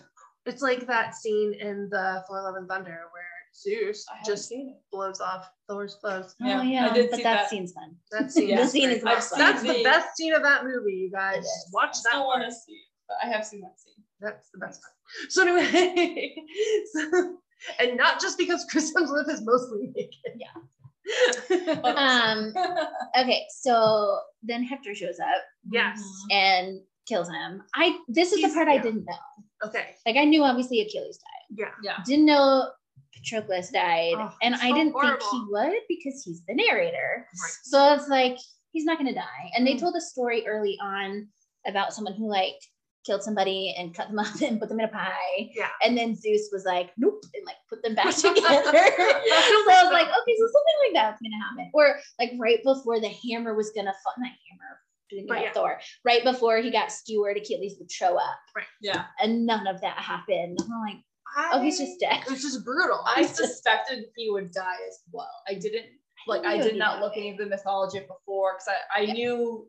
it's like that scene in the Thor Love and Thunder where Zeus I just seen it. blows off Thor's clothes. Yeah, oh I yeah, did but see that, that. scene's fun. That scene, Yeah. is The scene is I've fun. That's the the- best scene of that movie, you guys. Watch I that still want one. to see but I have seen that scene. That's the best part. So anyway, so, and not just because Chris Hemsworth is mostly naked. Yeah. Yeah. Um. Okay, so then Hector shows up yes. and kills him. I this is He's- the part I didn't know. Okay. Like I knew obviously Achilles died. Yeah. Yeah. Didn't know Patroclus died, Oh, and I so didn't think he would because he's the narrator. Right. So it's like he's not gonna die. And they Mm. told a story early on about someone who like killed somebody and cut them up and put them in a pie. Yeah. And then Zeus was like, nope, and like put them back together. so I was like, okay, so something like that's gonna happen. Or like right before the hammer was gonna fall, not hammer, But yeah. Thor, right before he got skewered, Achilles would show up. Right. Yeah. And none of that happened. I'm like, oh, he's just dead. It's just brutal. I suspected he would die as well. I didn't like I knew did not look any of the mythology before because I, I Yeah. knew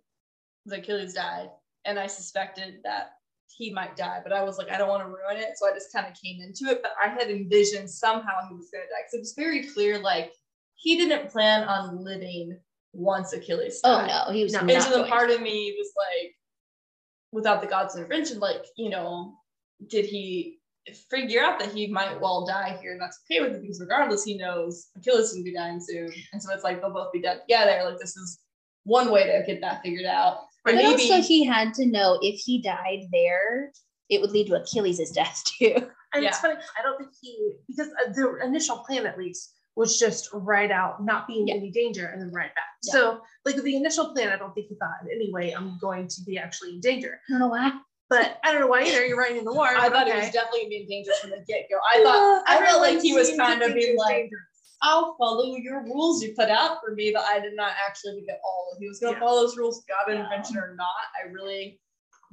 the Achilles died and I suspected that he might die, but I was like, I don't want to ruin it. So I just kind of came into it. But I had envisioned somehow he was gonna die because it was very clear like he didn't plan on living once Achilles Oh no, he was No. not And so then part of me was like, without the god's intervention, like, you know, did he figure out that he might well die here? And that's okay with it because regardless, he knows Achilles is gonna be dying soon. And so it's like they'll both be dead together. Like this is one way to get that figured out. But Or also he had to know if he died there, it would lead to Achilles' death too. And Yeah. it's funny, I don't think he, because uh, the initial plan at least was just ride out, not be in Yeah. any danger, and then ride back. Yeah. So, like the initial plan, I don't think he thought in any way I'm going to be actually in danger. I don't know why. But I don't know why either. You're riding in the war. I but thought he okay. was definitely gonna be in danger from the get go. I thought uh, I felt like he was kind of being like, I'll follow your rules you put out for me, but I did not actually think at all he was gonna Yeah. follow those rules, God Yeah. intervention or not. I really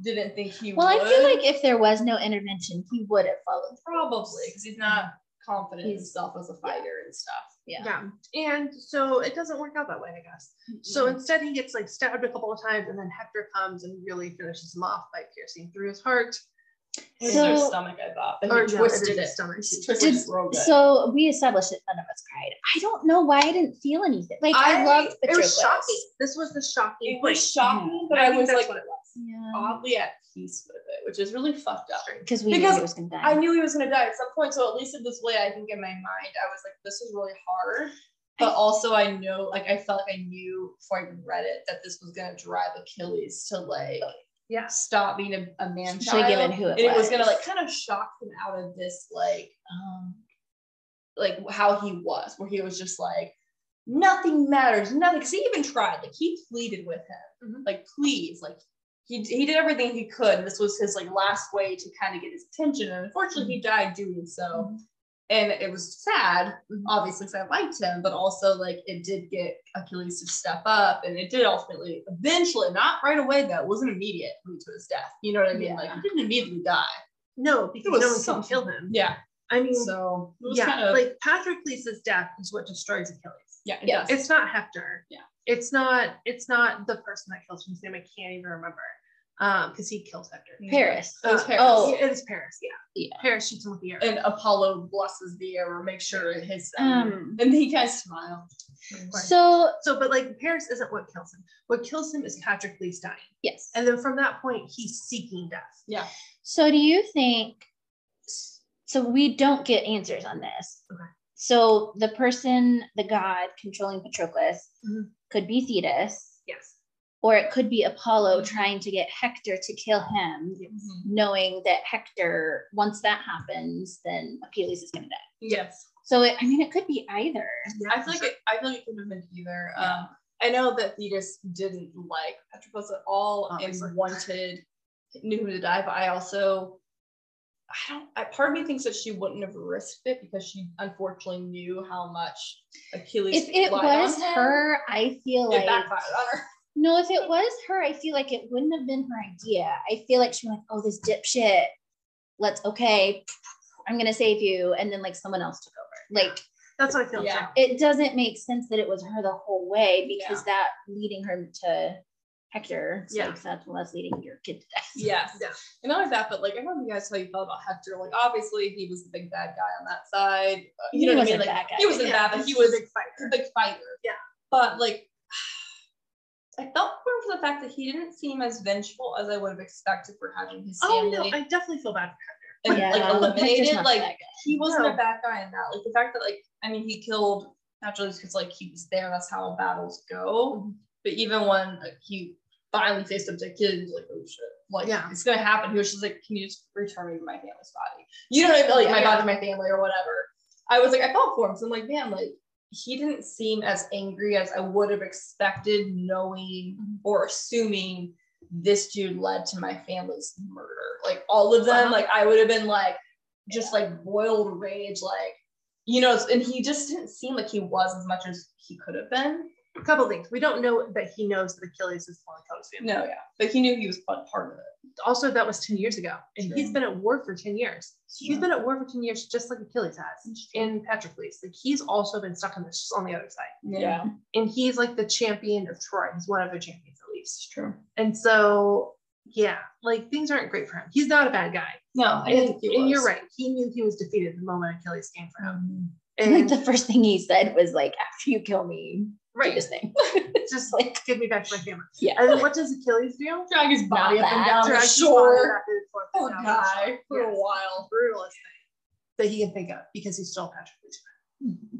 didn't think he would. Well, would. I feel like if there was no intervention, he would have followed. Probably because he's not confident in himself as a fighter and stuff. Yeah. Yeah. And so it doesn't work out that way, I guess. So instead, he gets like stabbed a couple of times, and then Hector comes and really finishes him off by piercing through his heart. It's So- their stomach, I thought. But Or twisted is it. his stomach. Twisted Did- it real good. So we established that none of us cried. I don't know why I didn't feel anything. Like I, I- loved It was shocking. This was the shocking it was shocking, but I I, was like what it was. Yeah. oddly at peace with it, which is really fucked up. Because we knew Because he was gonna die. I knew he was gonna die at some point, so at least in this way, I think in my mind, I was like, this is really hard. But also, I know, like, I felt like I knew before I even read it that this was gonna drive Achilles to like Yeah. stop being a, a man child, given who it and it was was. gonna like kind of shock him out of this like um like how he was, where he was just like nothing matters, nothing. Because he even tried, like he pleaded with him, Mhm. like please, like he he did everything he could. This was his like last way to kind of get his attention, and unfortunately, he died doing so. and it was sad, Mhm. obviously, because I liked him, but also like it did get Achilles to step up, and it did ultimately, eventually, not right away though, it wasn't immediate lead to his death. You know what I mean? Like he didn't immediately die. No, because no one can something. kill him. Yeah. I mean, So it was yeah, kind of like Patroclus' death is what destroys Achilles. yeah, it Yeah. does. It's not Hector. Yeah. It's not. It's not the person that kills him. His name I can't even remember. Um, because he kills Hector. Paris. It was Uh, Paris. Oh. Yeah, it is Paris. Yeah. Yeah. Paris shoots him with the arrow. and Apollo blesses the arrow, make sure it hits them. Um, and he kind of smiled. so So, but like Paris isn't what kills him. What kills him is Patroclus dying, yes. and then from that point he's seeking death. Yeah. So do you think so we don't get answers on this. Okay. So the person, the god controlling Patroclus Mhm. could be Thetis, Yes. or it could be Apollo trying to get Hector to kill him, Yes. knowing that Hector, once that happens, then Achilles is gonna die. Yes. So it, I mean it could be either. Yeah, I feel like it, I feel like it could have been either. Um, I know that Thetis didn't like Patroclus at all Obviously. and wanted knew him to die, but I also I don't I, part of me thinks that she wouldn't have risked it because she unfortunately knew how much Achilles If it was on him. her, I feel it like backfired on her. no, if it was her, I feel like it wouldn't have been her idea. I feel like she was like, oh, this dipshit. Let's okay, I'm gonna save you, and then like someone else took over. Like That's what I feel. Yeah. too. it doesn't make sense that it was her the whole way because that leading her to Hector. It's Yeah. like that's well, that's leading your kid to death. Yes. Yeah. And not only that, but like I don't know if you guys how you felt about Hector. Like obviously he was the big bad guy on that side. Uh, He you know what I mean? Like bad guy. he wasn't Yeah, bad, but he was a big fighter. a big fighter. Yeah. But like I felt more for the fact that he didn't seem as vengeful as I would have expected for having his Oh no, I definitely feel bad for and Yeah, like eliminated. Like he wasn't No. a bad guy in that. Like the fact that like I mean he killed naturally because like he was there. That's how battles go. Mhm. But even when like, he finally faced up to Achilles, he like, oh shit, like Yeah. it's gonna happen. He was just like, can you just return me to my family's body? You know what I mean? Like my Yeah. body, my family, or whatever. I was like, I felt for him. So I'm like, man, like he didn't seem as angry as I would have expected, knowing Mhm. or assuming this dude led to my family's murder. Like all of them, Uh-huh. like I would have been like just like boiled rage, like you know, and he just didn't seem like he was as much as he could have been. A couple things. We don't know that he knows that Achilles is the one that killed his family. No, yeah, but he knew he was part part of it. Also, that was 10 years ago. And he's True. been at war for 10 years. He's been at war for 10 years just like Achilles has in Patroclus. Like he's also been stuck in this on the other side. yeah, And he's like the champion of Troy. He's one of the champions at least. it's true. And so yeah, like things aren't great for him. He's not a bad guy. No, I And, think he and you're right. He knew he was defeated the moment Achilles came for him. Mhm. Like And the first thing he said was like, "After you kill me, do right, this thing." just like give me back my family. Yeah. And then what does Achilles do? Drag his body Not up and down the Drags his shore. body back and forth Poor down the guy shore. for a while. brutalest thing that he can think of because he's still Patroclus.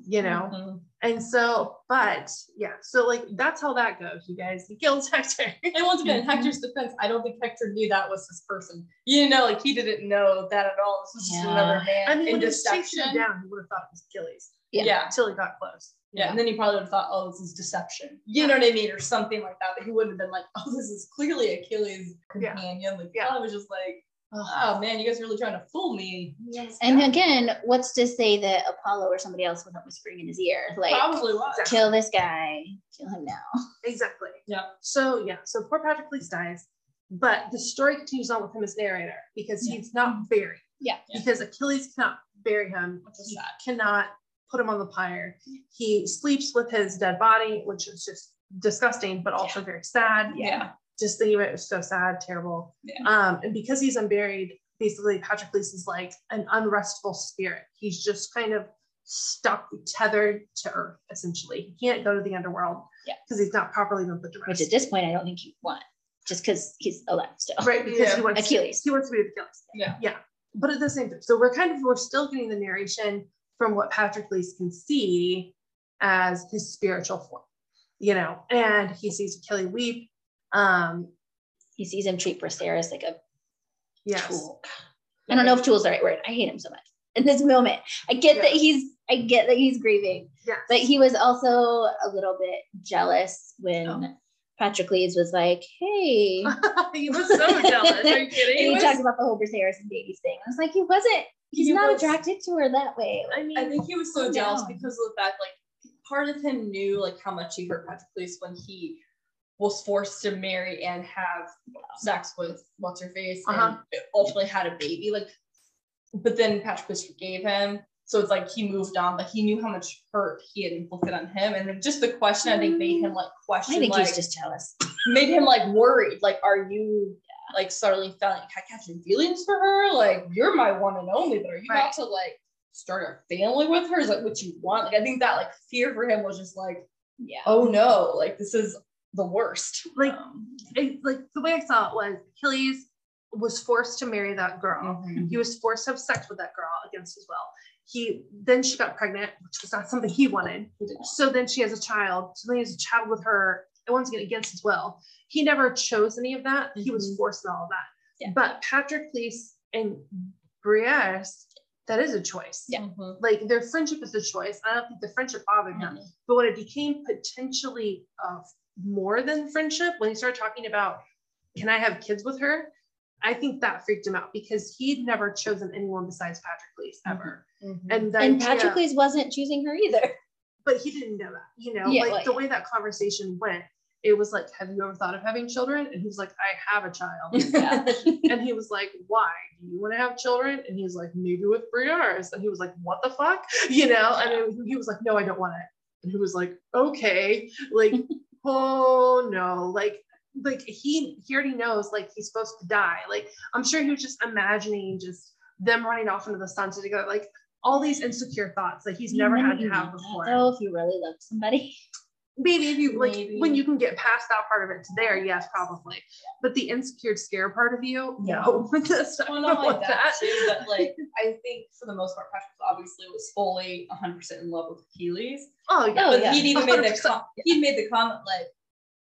You know, Mhm. and so, but yeah, so like that's how that goes, you guys. He kills Hector. And once again, in Hector's defense, I don't think Hector knew that was his person. You know, like he didn't know that at all. This was just Yeah. another man I mean, in when he was chasing him down, he would have thought it was Achilles Yeah. yeah. until he got close. you Yeah, and then he probably would have thought, oh, this is deception. You know what I mean? Or something like that. But he wouldn't have been like, oh, this is clearly Achilles' Yeah. companion. Like, Yeah. yeah. was just like, oh man, you guys are really trying to fool me. Yes. And again, what's to say that Apollo or somebody else wasn't whispering in his ear, like, Probably was. "Kill this guy, kill him now." exactly. Yeah. So yeah, so poor Patroclus dies, but the story continues on with him as narrator because Yeah. he's not buried. Yeah. Yeah. Because Achilles cannot bury him. Which is He sad. cannot put him on the pyre. He sleeps with his dead body, which is just disgusting, but also very sad. Yeah. Just thinking about it was so sad, terrible. Yeah. Um, and because he's unburied, basically Patrick is like an unrestful spirit. He's just kind of stuck, tethered to earth, essentially. He can't go to the underworld Yeah. because he's not properly been put to rest. Which at this point, I don't think you want, just because he's alive still. right, because Yeah. he wants Achilles. he wants to be with Achilles. Yeah. Yeah. But at the same time, so we're kind of we're still getting the narration from what Patroclus can see as his spiritual form, you know, and he sees Achilles weep. Um, He sees him treat Braceras like a yes. tool. I don't know if tool is the right word. I hate him so much in this moment. I get that he's, I get that he's grieving, Yes. but he was also a little bit jealous when Oh. Patroclus was like, "Hey." he was so jealous. Are you kidding? he was- talked about the whole Braceras and babies thing. I was like, he wasn't. He's he not was- attracted to her that way. I mean, I think he was so jealous down. because of the fact, like, part of him knew like how much he hurt Patroclus when he was forced to marry and have sex with what's her face Uh-huh. and ultimately had a baby. Like, but then Patroclus forgave him. So it's like he moved on, but he knew how much hurt he had inflicted on him. And just the question I think made him like question. I question think like he's just jealous. made him like worried. Like, are you like suddenly feeling like catching feelings for her? Like, you're my one and only, but are you Right. about to like start a family with her? Is that what you want? Like, I think that like fear for him was just like, Yeah. oh no, like this is the worst. Like, Um, it, like the way I saw it was Achilles was forced to marry that girl. mhm. He was forced to have sex with that girl against his will. He then she got pregnant, which was not something he wanted. He did not. So then she has a child. So then he has a child with her, and once again against his will. He never chose any of that. He was Mhm. forced in all of that. Yeah. But Patroclus and Brienne, that is a choice. Yeah. Mhm. Like their friendship is a choice. I don't think the friendship bothered him. But when it became potentially uh, more than friendship, when he started talking about, can I have kids with her? I think that freaked him out because he'd never chosen anyone besides Patroclus ever. Mhm. And the And idea- Patroclus wasn't choosing her either. but he didn't know that, you know, Yeah, like well, the yeah. way that conversation went, it was like, have you ever thought of having children? And he was like, I have a child. Yeah. and he was like, why? Do you want to have children? And he's like, maybe with Briare's. And he was like, what the fuck? You know, and then he was like, no, I don't want it. And he was like, okay, like, oh no, like, like he he already knows like he's supposed to die. Like I'm sure he was just imagining just them running off into the sunset together, like all these insecure thoughts that he's never had to have before. Though, if you really love somebody. Maybe if you like Maybe. when you can get past that part of it to there, yes, probably. But the insecure scare part of you, no. That's Well, not like what that too, but like I think for the most part, Patrick obviously was fully 100% in love with Achilles. Oh yeah. Oh, but yeah. he'd even made the 100%. com- he'd made the comment like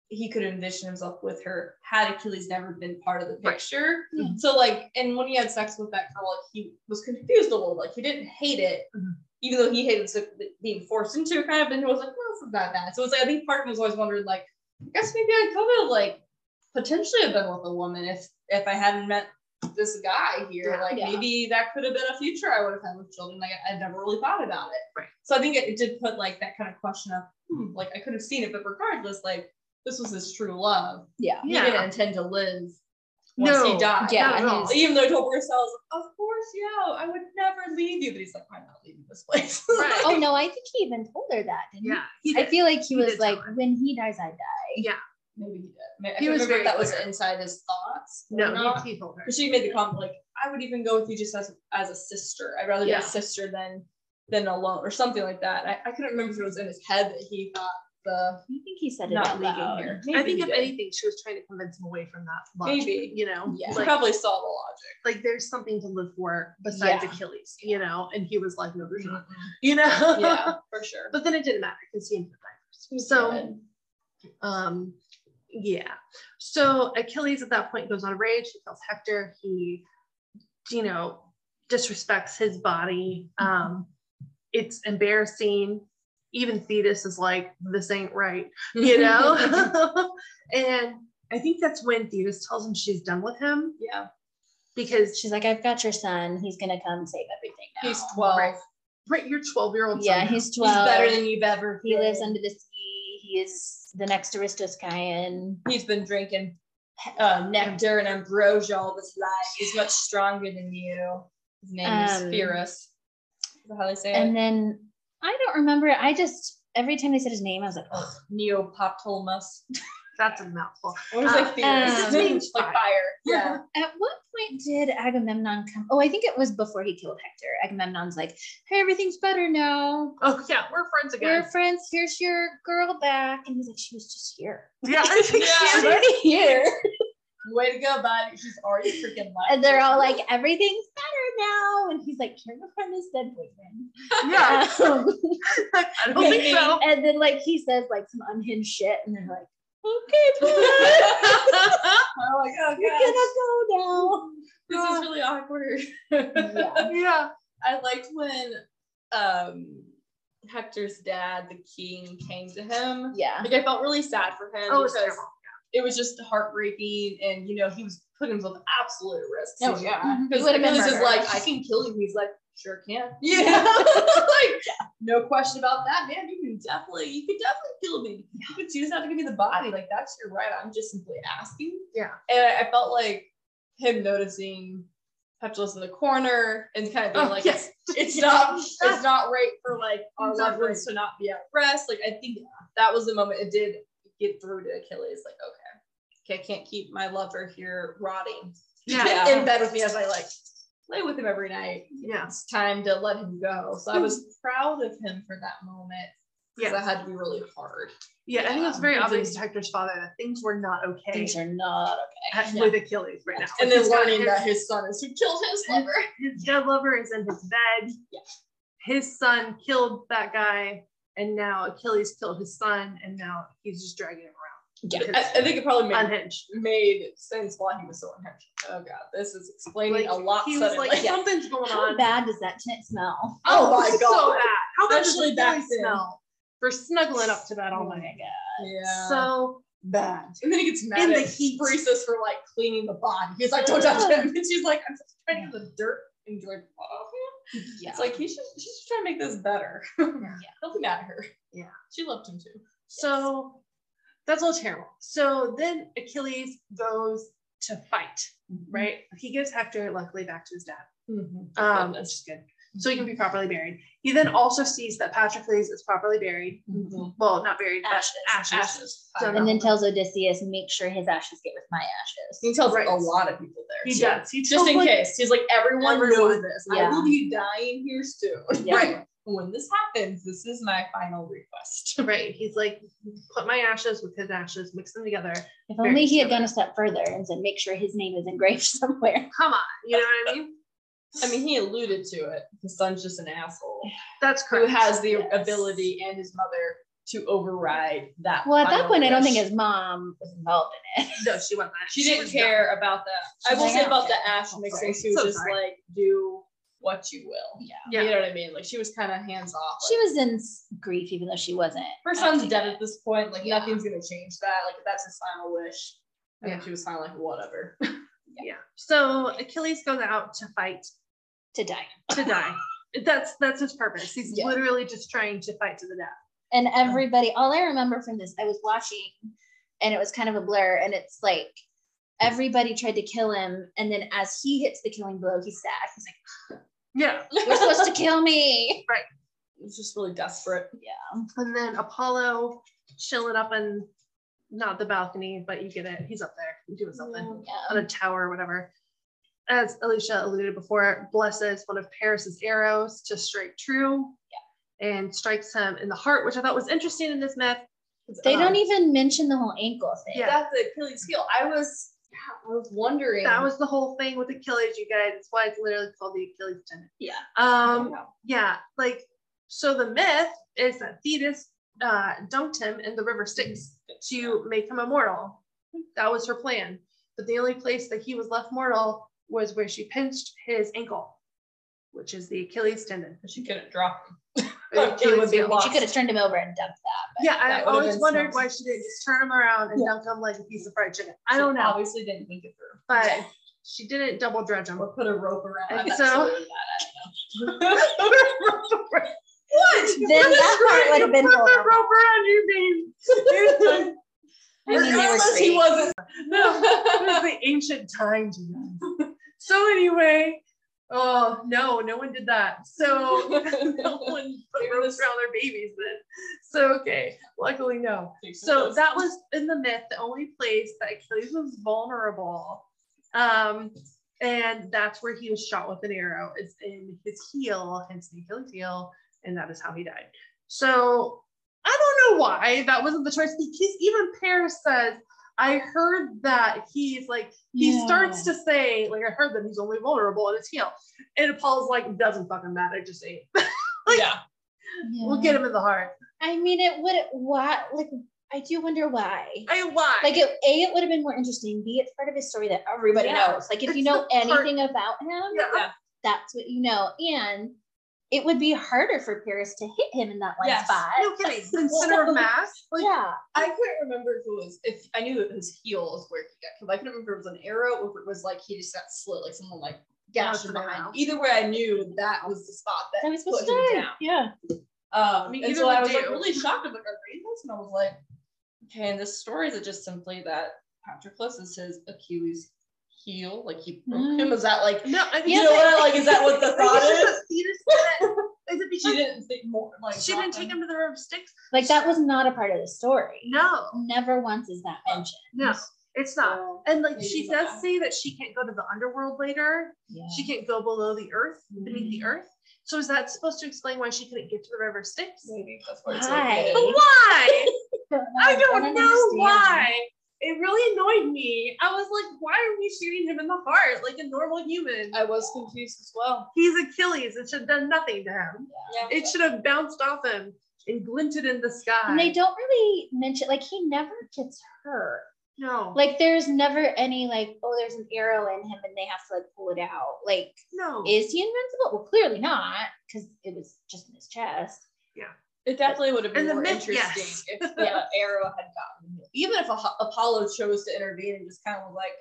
he could envision himself with her had Achilles never been part of the Right. picture. Yeah. So like, and when he had sex with that girl, like he was confused a little. Like he didn't hate it, Mhm. even though he hated so- being forced into it, kind of. And he was like, well, it's not that bad. So it's like I think part of him was always wondering, like, I guess maybe I could have like potentially have been with a woman if if I hadn't met this guy here. Yeah. Like Yeah. maybe that could have been a future I would have had with children. Like I, I never really thought about it. Right. So I think it, it did put like that kind of question of, hmm, like I could have seen it, but regardless, like this was his true love. Yeah. He Yeah. didn't intend to live once No. he died. Yeah, Not at all. his- Even though he told Marcel, of course, yeah, I would never leave you. But he's like, I'm not leaving this place. Right. Oh no, I think he even told her that, didn't Yeah. He he? I feel like he He was like, when he dies, I die. Yeah. Maybe he did. Maybe, He can't was remember if very that was inside his thoughts. No, not. he, he told her. But she made the comment like, I would even go with you just as as a sister. I'd rather Yeah. be a sister than than alone, or something like that. I, I couldn't remember if it was in his head that he thought the I think he said it not out leaving loud. here. I think he if did. anything, she was trying to convince him away from that. Logic, Maybe. you know, Yeah. he like, probably saw the logic. like there's something to live for besides Yeah. Achilles, you know, and he was like, no, there's not, you know. yeah, for sure. but then it didn't matter because he ended up dying first. So, um, yeah. So Achilles at that point goes on a rage. He kills Hector. He, you know, disrespects his body. Um, it's embarrassing. Even Thetis is like, this ain't right, you know? and I think that's when Thetis tells him she's done with him yeah, because She's like, I've got your son. He's gonna come save everything now. he's twelve. Right. right, your 12 year old son. Yeah, he's He's twelve. better than you've ever. he lives under the sea. He is the next Aristos Achaion. He's been drinking uh, nectar and ambrosia all his life. He's much stronger than you. His name Um, is Pyrrhus. Is how they say And it? then I don't remember. I just every time they said his name, I was like, oh, Neoptolemos. that's a mouthful. What does Uh, like Pyrrhus? um, just like fire. Yeah. At what point did Agamemnon come? Oh, I think it was before he killed Hector. Agamemnon's like, hey, everything's better now. Oh, yeah, we're friends again. We're friends. Here's your girl back. And he's like, she was just here. Yeah, I think Yeah. She's she- already here. Way to go, bud. She's already freaking left. And they're all like, everything's better now. And he's like, care from his dead boyfriend. yeah, Um, I don't think so. and then like he says like some unhinged shit, and they're like, okay, bud. I'm like, oh, You're gonna go now. this is really awkward. Yeah. yeah. I liked when um Hector's dad, the king, came to him. Yeah. Like I felt really sad for him Oh, it's because terrible. It was just heartbreaking, and you know he was putting himself absolutely at absolute risk. Oh, yeah. Mhm. because He would've been Achilles is like, I can kill you. He's like, sure can. Yeah, like no question about that, man. You can definitely, you can definitely kill me. But you can choose not to give me the body. Like that's your right. I'm just simply asking. Yeah. And I, I felt like him noticing Patroclus in the corner and kind of being Oh, like, yes. it's not it's not right for like our It's loved ones to not be at rest. Like I think that was the moment it did get through to Achilles. Like okay, okay, I can't keep my lover here rotting Yeah. in bed with me as I like lay with him every night. Yeah. It's time to let him go. So I was hmm. proud of him for that moment because Yeah. that had to be really hard. Yeah, I think it's very Yeah. obvious to Hector's father that things were not okay Things are not okay. Yeah. with Achilles right now. And then learning his- that his son is who killed his lover. his dead lover is in his bed. Yeah. His son killed that guy, and now Achilles killed his son, and now he's just dragging him Yeah. I, I think it probably made unhinged. made sense why he was so unhinged. Oh god, this is explaining Like, a lot he was like, Yeah. something's going How on. How bad does that tent smell? Oh, oh my god, so bad. How bad does back smell for snuggling up to that all Oh my night? god. yeah. So bad. and then he gets mad in at the heat. Priestess for like cleaning the body. He's like, don't touch him. And she's like, I'm just trying to get the dirt and blood off him. Yeah. It's like he should she's just trying to make this better. yeah. Don't be mad at her. Yeah. She loved him too. So that's all terrible. So then Achilles goes to fight, right? He gives Hector luckily back to his dad. Um, which is good. So he can be properly buried. He then also sees that Patroclus is properly buried. Mhm. Well, not buried, Ashes. but ashes. Ashes. So And then tells Odysseus, make sure his ashes get with my ashes. he tells Right. a lot of people there. He too. does. He Just in like- case. He's like, everyone, Everyone. knows this. Yeah. I will be dying here soon. Yeah. Right. When this happens, this is my final request. Right. He's like, put my ashes with his ashes, mix them together. If only he had gone a step further and said, make sure his name is engraved somewhere. Come on. You know what I mean? I mean, he alluded to it. His son's just an asshole That's correct. who has the Yes. ability and his mother to override that. Well, at that final point, I don't think his mom was involved in it. no, she wasn't. she didn't was care about that. I will say about don't the ash Oh, mixing. sorry. She was So just sorry. like, do what you will. Yeah. Yeah. You know what I mean? Like she was kind of hands off. She was in grief, even though she wasn't. her son's dead it. at this point. Like Yeah. nothing's gonna change that. Like that's his final wish. And Yeah. she was kind of like, whatever. Yeah. So Achilles goes out to fight to die. to die. That's that's his purpose. He's Yeah. literally just trying to fight to the death. And everybody, all I remember from this, I was watching and it was kind of a blur. And it's like everybody tried to kill him. And then as he hits the killing blow, he's sad. He's like, Yeah. You're supposed to kill me. Right. It's just really desperate. Yeah. And then Apollo chilling up in not the balcony, but you get it. He's up there doing something on a tower or whatever. As Alicia alluded before, blesses one of Paris's arrows to strike true. Yeah. and strikes him in the heart, which I thought was interesting in this myth. They Um, don't even mention the whole ankle thing. Yeah. That's the Achilles heel. I was, I was wondering. That was the whole thing with Achilles, you guys. That's why it's literally called the Achilles tendon. Yeah. Um, yeah, like so the myth is that Thetis uh, dunked him in the river Styx to make him immortal. That was her plan. But the only place that he was left mortal was where she pinched his ankle, which is the Achilles tendon. she couldn't drop him. The He would be lost. She could have turned him over and dumped that. Yeah, I That would've always wondered smart. why she didn't just turn him around and Yeah. dunk him like a piece of fried chicken. I don't know, Obviously didn't think it through. but Yeah. she didn't double dredge him. Or put a rope around. And so- what? Then that part would have been Put the rope around your veins. I mean, Regardless, he wasn't. no, it was the ancient times, you. So anyway, oh no, no one did that. So no one put ropes around their babies then. So okay, luckily no. So that was in the myth the only place that Achilles was vulnerable. Um, and that's where he was shot with an arrow, is in his heel, hence the Achilles heel, and that is how he died. So I don't know why that wasn't the choice because even Paris says, I heard that he's like, he Yeah. starts to say, like, I heard that he's only vulnerable in his heel. And Paul's like, doesn't fucking matter, just say it. yeah. We'll get him in the heart. I mean, it would. Why? Like, I do wonder why. I why? Like, it, a, it would have been more interesting. B, it's part of his story that everybody Yeah. knows. Like, if It's you know the part- anything about him, yeah. that's what you know. And it would be harder for Paris to hit him in that one Yes. spot. No kidding. The center of mass. Like, yeah. I couldn't remember if it was if I knew it was heel is where he got killed. I couldn't remember if it was an arrow or if it was like he just got slit, like someone like gashed him behind. out. Either way, I knew that was the spot that That was supposed put to him die. down. Yeah. Um, I mean, and either so I was like really shocked. I'm like, are reading this? And I was like, okay, and this story is just simply that Patroclus is his Achilles heel? Like he broke Mm. him? Is that like no, I think you know what? Like is that what the Like, thought is? that Thetis didn't- Is it because She didn't think more like she didn't take him to the river Styx. Like that was not a part of the story. No, Never once is that mentioned. no, it's not. So, And like she does not. say that she can't go to the underworld later. Yeah. She can't go below the earth, beneath the Mhm. earth. So is that supposed to explain why she couldn't get to the river Styx? maybe that's why it's Why? like But hidden. why? I don't know understand. why. It really annoyed me. I was like, why are we shooting him in the heart like a normal human? I was confused as well. He's Achilles. It should have done nothing to him. Yeah. It should have bounced off him and glinted in the sky. And they don't really mention like he never gets hurt. no, Like there's never any like, oh, there's an arrow in him and they have to like pull it out. Like, no. is he invincible? Well, clearly not, because it was just in his chest. It definitely would have been more myth, interesting yes. if the arrow had gotten him. Even if Apollo chose to intervene and just kind of like,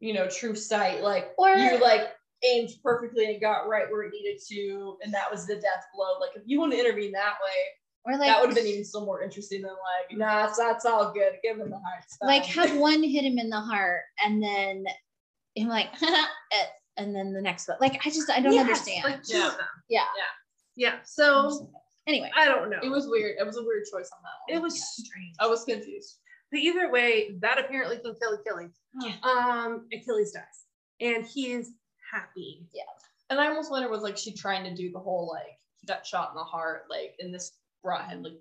you know, true sight, like Or- you like aimed perfectly and got right where it needed to, and that was the death blow. Like if you want to intervene that way, Or like that would have been even still more interesting than like, nah, it's, that's all good. Give him the heart. it's like have one hit him in the heart and then him like eh, and then the next one. Like I just I don't Yes, understand. Like two Yeah. of them. Yeah. Yeah. So anyway. I don't know. it was weird. It was a weird choice on that one. It one. was strange. I was confused. But either way, that apparently can kill Achilles. Yeah. Um, Achilles dies, and he is happy. Yeah. And I almost wonder was like she trying to do the whole like he got shot in the heart, like and this brought him like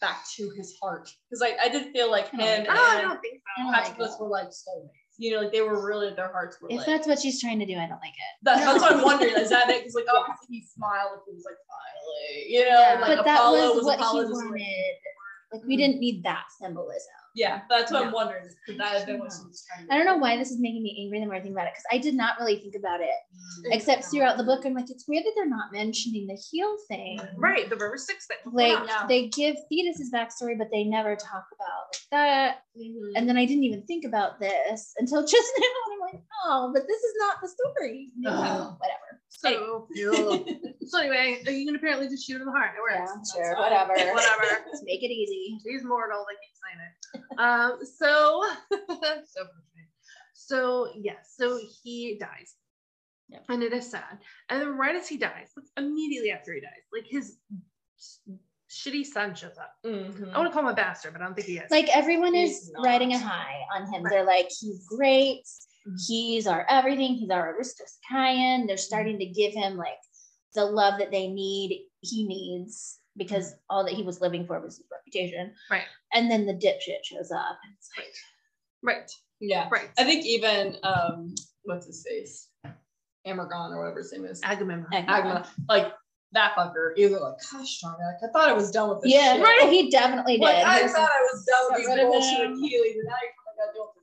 back to his heart. Because like I did feel like him don't Oh, I and don't think I so. don't like Patroclus it. were like soulmates. You know, like they were really their hearts were If like that's what she's trying to do, I don't like it. that, that's what I'm wondering. Is that it? Because like obviously he smiled he was like finally, you know, Yeah. like but that Apollo was, what Apollo he just, like- wanted. Like we didn't need that symbolism. Yeah, that's what Yeah. I'm wondering. Could that have been what she was trying I don't know why this is making me angry the more I think about it because I did not really think about it Mm. except throughout the book. I'm like, it's weird that they're not mentioning the heel thing. Right, the River Styx thing. Like Yeah. they give Thetis's backstory, but they never talk about like that. Mhm. And then I didn't even think about this until just now. And I'm like, oh, but this is not the story. Ugh. Whatever. So, so anyway, you can apparently just shoot him in the heart. It Yeah, works. sure, whatever. Whatever. Let's make it easy. He's mortal. They keep saying it. Um. So, so. So yes. So he dies. Yep. And it is sad. And then right as he dies, like immediately after he dies, like his shitty son shows up. Mhm. I want to call him a bastard, but I don't think he is. Like everyone He's is not. riding a high on him. Right. They're like, he's great. He's our everything. He's our Aristos Achaion. They're starting to give him like the love that they need, he needs, because all that he was living for was his reputation. Right. And then the dipshit shows up. And it's like, right. Yeah. Right. I think even um what's his face? Amargon or whatever his name is. Agamemnon. Agma, like that fucker, either like, gosh darn it, I thought I was done with this yeah, shit. right. He definitely did. Like, I thought I was done with got these bullshit him. Achilles, and now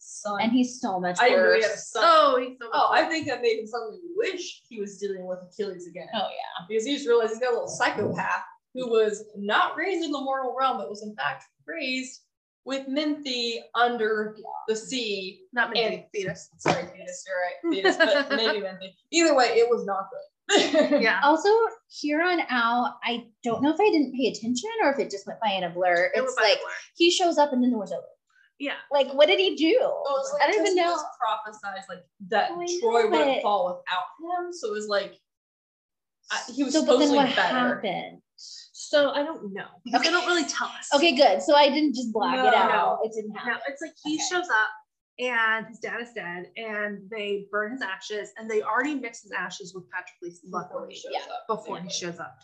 son. and he's so much I didn't know he had a worse. son. Oh, he's so. Oh, I think that made him suddenly wish he was dealing with Achilles again. Oh yeah. Because he just realized he's got a little psychopath who was not raised in the mortal realm, but was in fact raised with Minthi under the sea. not me. And- fetus. Sorry, Venus, you're right. Venus, but maybe Minthi. Either way, it was not good. Yeah. Also, here on out, I don't know if I didn't pay attention or if it just went by in a blur. It It's was by like the blur. he shows up and then the war's over. Yeah. Like, what did he do? Oh, well, it's like I don't even know. Prophesied like that Oh, Troy wouldn't fall without him. So it was like I, he was So, but then what better. happened? So I don't know because they don't really tell us. Okay, good. So I didn't just black it No. out. It didn't happen. No, it's like he Okay. shows up and his dad is dead and they burn his ashes and they already mix his ashes with Patroclus's luckily shows Yeah. up. before he shows up.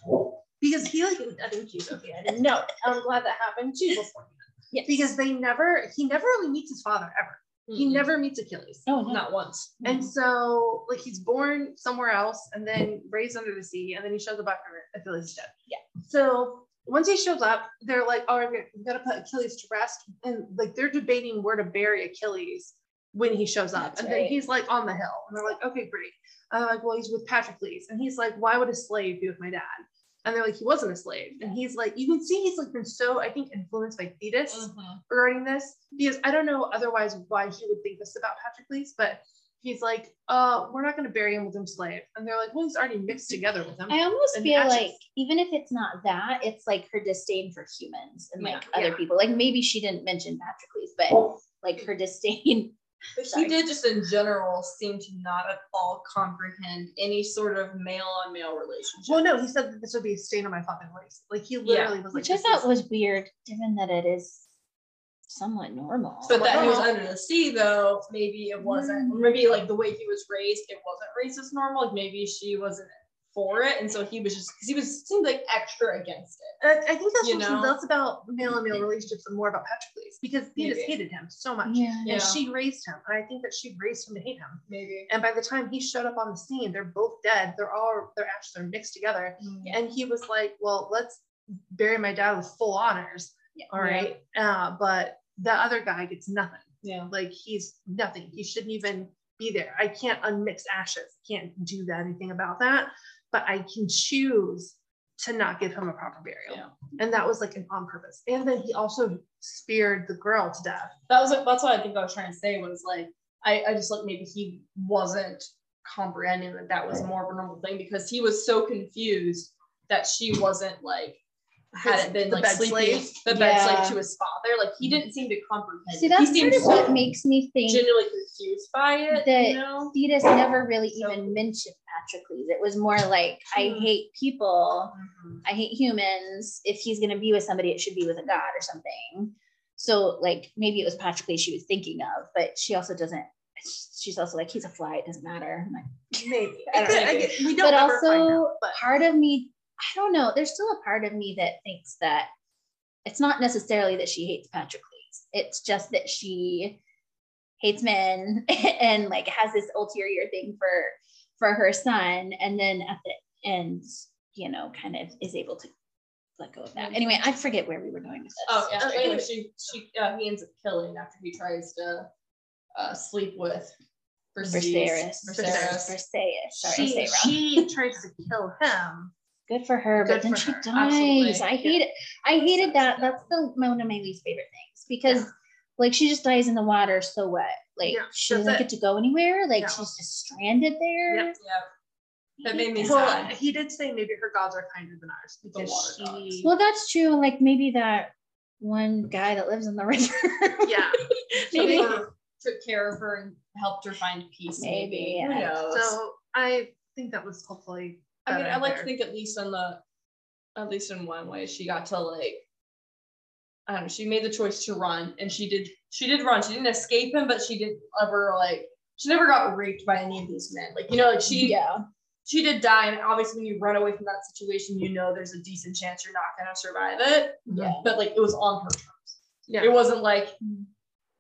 Because he like I think you okay. I didn't know. I'm glad that happened too before Yes. because they never he never really meets his father ever. He Mhm. never meets Achilles. Oh no. not once. And so like he's born somewhere else and then raised under the sea and then he shows up after Achilles is dead. Yeah. So once he shows up, they're like, oh, we gotta put Achilles to rest. And like they're debating where to bury Achilles. when he shows up. That's and right. then he's like on the hill. And they're like, okay, great. And they're like, well, he's with Patroclus. And he's like, why would a slave be with my dad? And they're like, he wasn't a slave. And he's like, you can see he's like been so, I think, influenced by Thetis Mm-hmm. regarding this. Because I don't know otherwise why he would think this about Patroclus, but he's like, uh, we're not gonna bury him with him slave. And they're like, well, he's already mixed together with him. I almost and feel like even if it's not that, it's like her disdain for humans and like Yeah. other Yeah. people. Like maybe she didn't mention Patroclus, but like her disdain. But Sorry. he did just in general seem to not at all comprehend any sort of male on male relationship. Well, no, he said that this would be a stain on my fucking race. Like he literally was like, Which I this thought was weird, given that it is somewhat normal. But that he was under the sea, though, maybe it wasn't. Mm. Maybe like the way he was raised, it wasn't racist normal. Like maybe she wasn't for it, and so he was just because he was seemed like extra against it. I, I think that's You what's know? less about male and male relationships and more about Patroclus because Thetis Maybe. hated him so much. yeah. Yeah. And she raised him. And I think that she raised him to hate him. Maybe. And by the time he showed up on the scene, they're both dead. They're all their ashes are mixed together. Yeah. And he was like, Well, let's bury my dad with full honors. Yeah. All right. Uh, but the other guy gets nothing. Yeah. Like he's nothing. He shouldn't even be there. I can't unmix ashes. Can't do that, anything about that. But I can choose to not give him a proper burial. Yeah. And that was like an on purpose. And then he also speared the girl to death. That was like that's what I think I was trying to say was like I, I just like maybe he wasn't comprehending that that was more of a normal thing because he was so confused that she wasn't like hadn't been the like bed sleeping slave? the bed Yeah. slave to his father like he mm-hmm. didn't seem to comprehend See, it. that's he part seemed of what makes me think genuinely confused by it that you know Thetis never really So- even mentioned Patroclus. It was more like, I Hmm. hate people, I hate humans. If he's gonna be with somebody, it should be with a god or something. So like maybe it was Patroclus she was thinking of, but she also doesn't. She's also like he's a fly. It doesn't matter. I'm like, Maybe. I don't I get- we don't but also out, but part of me, I don't know. There's still a part of me that thinks that it's not necessarily that she hates Patroclus. It's just that she hates men and like has this ulterior thing for for her son, and then at the end, you know, kind of is able to let go of that. Anyway, I forget where we were going with this. oh yeah Uh, anyway, anyway. she she uh, he ends up killing after he tries to uh sleep with Viserys. Viserys. Briseis. Sorry, she, say it wrong. she tries to kill him. Good for her, Good but then she her, dies. absolutely. I hate it. I hated that. That's the one of my least favorite things because, like, she just dies in the water. So what? Like, Yeah, she doesn't it. get to go anywhere. Like, No. she's just stranded there. Yep. yeah That made me Well, sad. he did say maybe her gods are kinder than ours The because water she. Well, that's true. Like, maybe that one guy that lives in the river. yeah. maybe. Took her- took care of her and helped her find peace maybe, Maybe, who yeah. knows So I think that was hopefully. I mean, I like to think at least on the, at least in one way, she got to like, I she made the choice to run, and she did. She did run. She didn't escape him, but she didn't ever like. She never got raped by any of these men. Like you know, like she yeah. she did die, and obviously when you run away from that situation, you know there's a decent chance you're not gonna survive it. Yeah. But like it was on her terms. Yeah. It wasn't like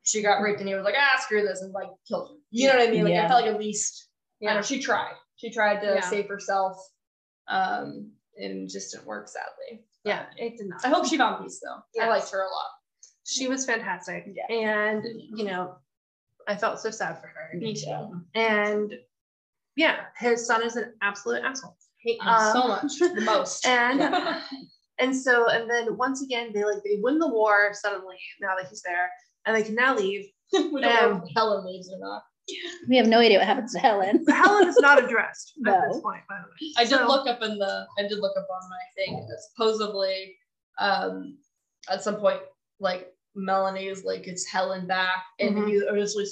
she got raped and he was like, ah, screw this, and like killed her. You know what I mean? Like Yeah. I felt like at least, I Yeah. know she tried. She tried to Yeah. save herself, um, and it just didn't work sadly. Yeah, it did not. I hope she found peace though. I liked her a lot. she was fantastic. Yeah. And you know, I felt so sad for her. Me too. And yeah, his son is an absolute asshole. Hate him Um, so much, the most. And and so and then once again they like they win the war suddenly now that he's there and they can now leave. we don't know um, if Helen leaves or not. We have no idea what happens to Helen. Helen is not addressed at No. this point, by the way. I did So- look up in the I did look up on my thing. that Supposedly, um, at some point, like Melanie is like it's Helen back, and Mhm. he originally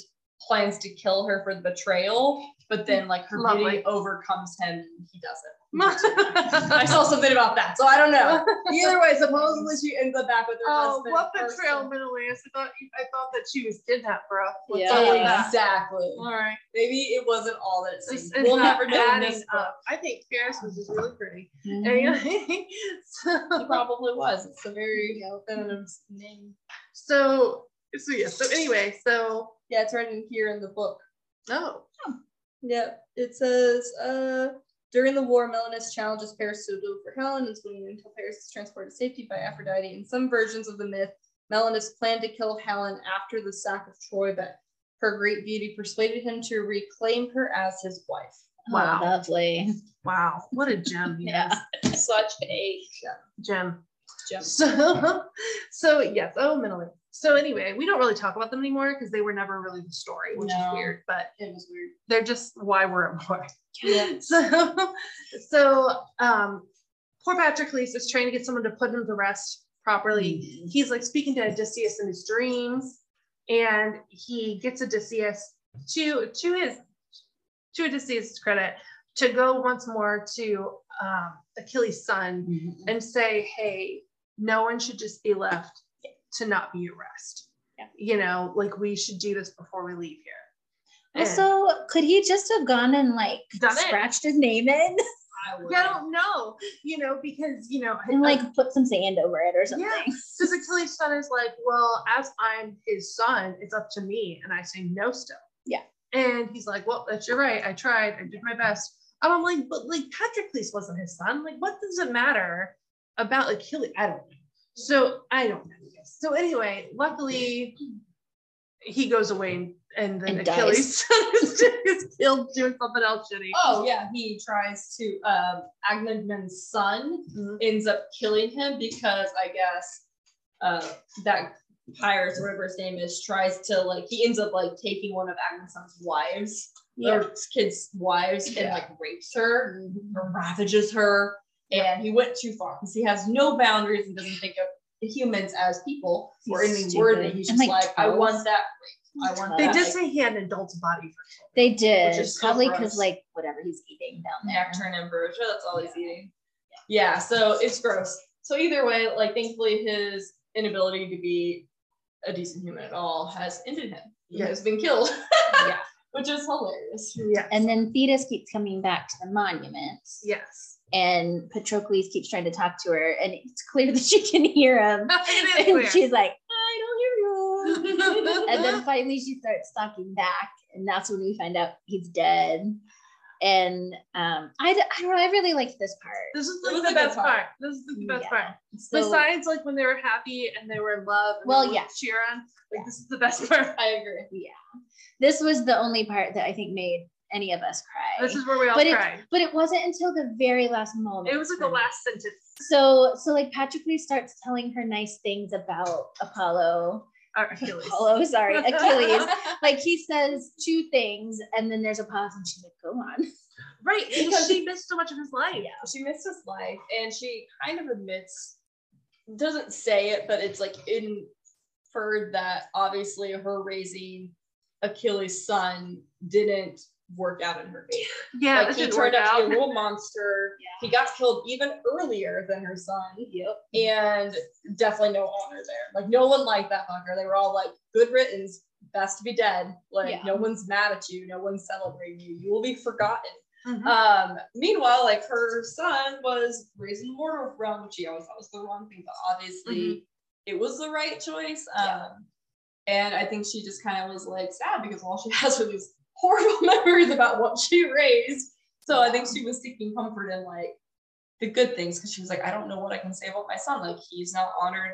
plans to kill her for the betrayal, but then like her Lovely. pity overcomes him, and he doesn't. I saw something about that, so I don't know. Either way, supposedly she ends up back with her Oh, husband. what betrayal, Menelaus? I thought I thought that she was kidnapped, bro. What's Yeah. Exactly. All right. Maybe it wasn't all that it It's, seemed. it's We'll never know this up. I think Ferris was just really pretty. Mhm. Anyway, so, It probably was. It's a very feminine name. so so yeah. So anyway, so Yeah, it's right in here in the book. oh Yeah, it says, uh, during the war, Menelaus challenges Paris to a duel for Helen and swinging until Paris is transported to safety by Aphrodite. In some versions of the myth, Menelaus planned to kill Helen after the sack of Troy, but her great beauty persuaded him to reclaim her as his wife. Wow. Oh, lovely. Wow, what a gem he Yeah. Such a Gem. gem. So, so yes, oh, mentally. So anyway, we don't really talk about them anymore because they were never really the story, which is weird. But It was weird. they're just why we're at war. Yeah. So, so um, poor Patroclus is trying to get someone to put him to rest properly. Mm-hmm. He's like speaking to Odysseus in his dreams, and he gets Odysseus to to his to Odysseus' credit to go once more to um, Achilles' son Mhm. and say, hey, no one should just be left to not be at rest. Yeah. You know, like we should do this before we leave here. And- Also, could he just have gone and like Done it. scratched his name in I. Yeah, I don't know, you know, because you know, and like put some sand over it or something? yeah, because Achilles' son is like, well, as I'm his son, it's up to me, and I say no still. Yeah. And he's like, well, that's you're right. I tried. I did my best. And I'm like, but like Patroclus wasn't his son. Like, what does it matter about Achilles? I don't know. So I don't know. So anyway, luckily he goes away and, and then And. Achilles is is killed doing something else shitty. Oh yeah, he tries to. Um, Agamemnon's son Mhm. ends up killing him because I guess uh, that Pyrrhus or whatever his name is tries to like he ends up like taking one of Agamemnon's wives or kids' wives and like rapes her or ravages her. And he went too far because he has no boundaries and doesn't think of the humans as people or He's anything stupid. worthy. He's And, just like, like, I want that. I want They that. did say he had an adult's body for children. They did. Which is Probably because like whatever he's eating down there. nectar and ambrosia. That's all he's eating. Yeah, so it's gross. So either way, like thankfully his inability to be a decent human at all has ended him. He Yeah. has been killed. Yeah. Which is hilarious. Yeah. And then Thetis keeps coming back to the monument, Yes. And Patroclus keeps trying to talk to her, and it's clear that she can hear him. It is and clear. she's like, I don't hear you. and then finally she starts stalking back, and that's when we find out he's dead. And um, I, d- I don't know, I really liked this part. This is like was the a best part. part. This is the best Yeah. part. So, Besides, like when they were happy and they were in love. And Well, yeah. Cheer on. Like this is the best part. I agree. yeah, this was the only part that I think made any of us cry. This is where we all But it- but it wasn't until the very last moment. It was like the me. last sentence. So, so like Patroclus starts telling her nice things about Apollo. Or Achilles. Apollo, sorry, Achilles. like he says two things, and then there's a pause, and she's like, "Go on." Right. Because Because- she missed so much of his life. Yeah, she missed his life and she kind of admits, doesn't say it, but it's like inferred that obviously her raising Achilles' son didn't work out in her favor. Yeah. like that he turned work out to be a little monster. Yeah. He got killed even earlier than her son. Yep. And definitely no honor there. Like no one liked that fucker. They were all like, good riddance, best to be dead. Like Yeah. no one's mad at you, no one's celebrating you. You will be forgotten. Mhm. Um, meanwhile, like her son was raised in the mortal realm, which he always thought was the wrong thing, but obviously it was the right choice. Um, Yeah. and I think she just kind of was like sad because all she has are these horrible memories about what she raised. So I think she was seeking comfort in like the good things because she was like, I don't know what I can say about my son. Like he's not honored,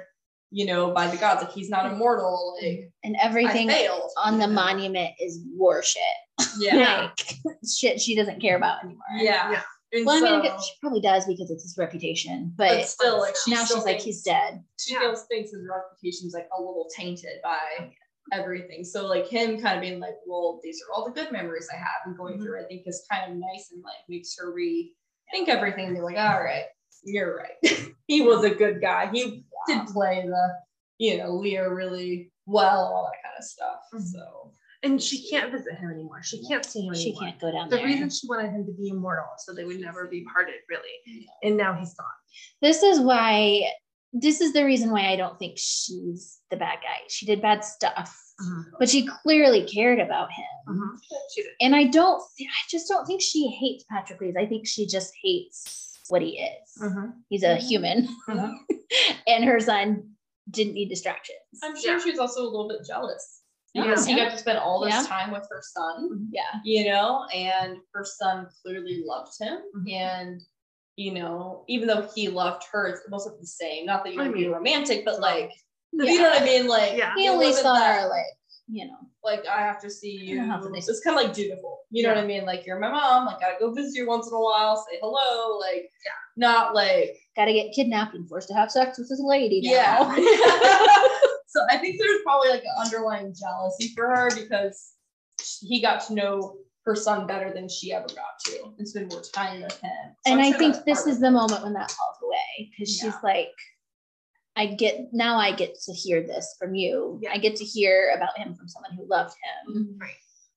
you know, by the gods. Like he's not mm-hmm. immortal. Like And everything on the monument is war shit. Yeah. Like shit she doesn't care about anymore. Yeah. Yeah. And Well, I mean, she probably does because it's his reputation, but, but still, like she now still she's like, he's dead. she Yeah. feels thinks his reputation's like a little tainted by oh, everything. So like him kind of being like, well, these are all the good memories I have and going Mhm. through, I think is kind of nice and like makes her rethink everything and be like, all right, you're right. he was a good guy. He did play the, you know, lyre really well, all that kind of stuff. Mhm. So And she can't visit him anymore. She can't see him She anymore. can't go down The there. reason she wanted him to be immortal so they would never be parted, really. And now he's gone. this is why this is the reason why I don't think she's the bad guy. She did bad stuff, but she clearly cared about him. She. And I don't I just don't think she hates Patroclus. I think she just hates what he is. Mhm. He's a Mhm. human. And her son didn't need distractions. I'm sure Yeah. she was also a little bit jealous Yeah. because he got to spend all this Yeah. time with her son. Yeah. you know, and her son clearly loved him. Mhm. And, you know, even though he loved her, it's almost the same. Not that you I want to be mean- romantic, but like, Yeah. you know what I mean? Like, Yeah. He it only wasn't saw that- her like you know. like I have to see you. don't know how It's kind of like dutiful. You know Yeah. what I mean? Like you're my mom. Like gotta go visit you once in a while, say hello. Like yeah. not like Gotta get kidnapped and forced to have sex with this lady now. yeah. so I think there's probably like an underlying jealousy for her because he got to know her son better than she ever got to and spend more time with him. So and I'm I sure think this is the moment when that falls away because she's like, I get now I get to hear this from you. Yeah. I get to hear about him from someone who loved him. Right.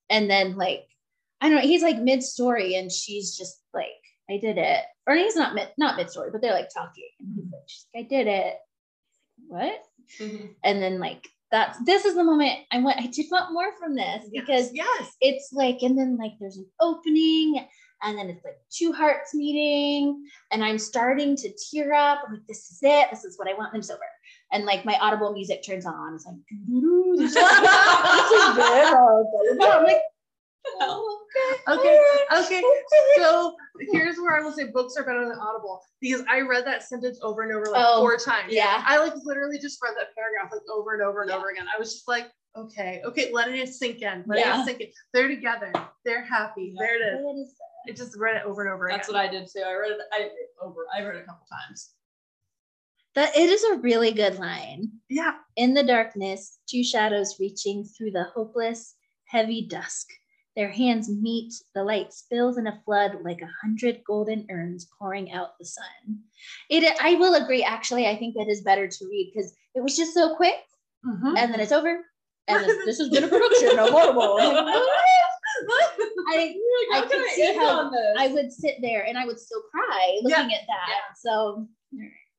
And then like, I don't know, he's like mid story and she's just like, I did it. Or he's not mid not mid story, but they're like talking. And he's like, she's like, I did it. What? Mhm. And then like that's this is the moment I want I did want more from this Yes, because yes. it's like and then like there's an opening and then it's like two hearts meeting and i'm starting to tear up i'm like this is it this is what i want and it's over and like my audible music turns on it's like this is this is good blah, blah, blah." i'm like oh, okay Okay, all right, okay. So here's where I will say books are better than Audible because I read that sentence over and over like Oh, four times. yeah. I like literally just read that paragraph like over and over and Yeah. over again. I was just like, okay, okay, letting it sink in. Let Yeah. it sink in. They're together. They're happy. Yeah. There it is. What is? I just read it over and over again. That's again. what I did too. I read it. I did it over. I read it a couple times. that it is a really good line yeah. In the darkness, two shadows reaching through the hopeless, heavy dusk. Their hands meet, the light spills in a flood like a hundred golden urns pouring out the sun. It I will agree, actually, I think that is better to read because it was just so quick Mhm. and then it's over. And this, this has been a production of Audible. I'm like, I I can could see how? I would sit there and I would still cry looking at that. Yeah. So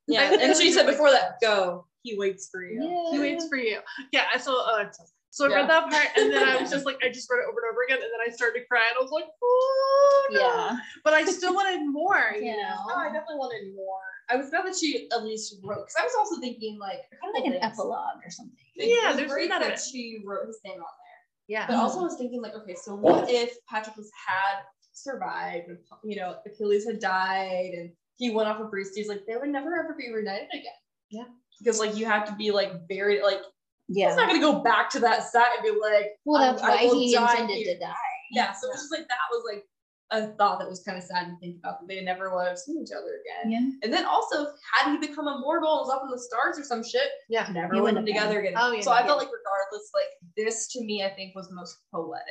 yeah. And she said before that, go. He waits for you. yeah. He waits for you. Yeah. I saw. Uh, so I Yeah. read that part, and then I was just like, I just read it over and over again, and then I started to cry, and I was like, oh no. Yeah. But I still wanted more. You Yeah. know. Oh, I definitely wanted more. I was glad that she at least wrote because I was also thinking like kind of Like of an epilogue or something. Yeah, was there's great that it. she wrote his name on there. Yeah. But also I was thinking like, okay, so what if Patroclus had survived and you know Achilles had died and he went off with Briseis, like they would never ever be reunited again. Yeah. Because like you have to be like very like Yeah. it's not gonna go back to that set and be like, Well, that's I why he intended here. to die. Yeah, so it was just like that was like a thought that was kind of sad to think about that they never would have seen each other again. Yeah. And then also, had he become immortal and was up in the stars or some shit, Yeah. never would have have together again. Oh, yeah, so I felt like regardless, like this to me, I think was most poetic.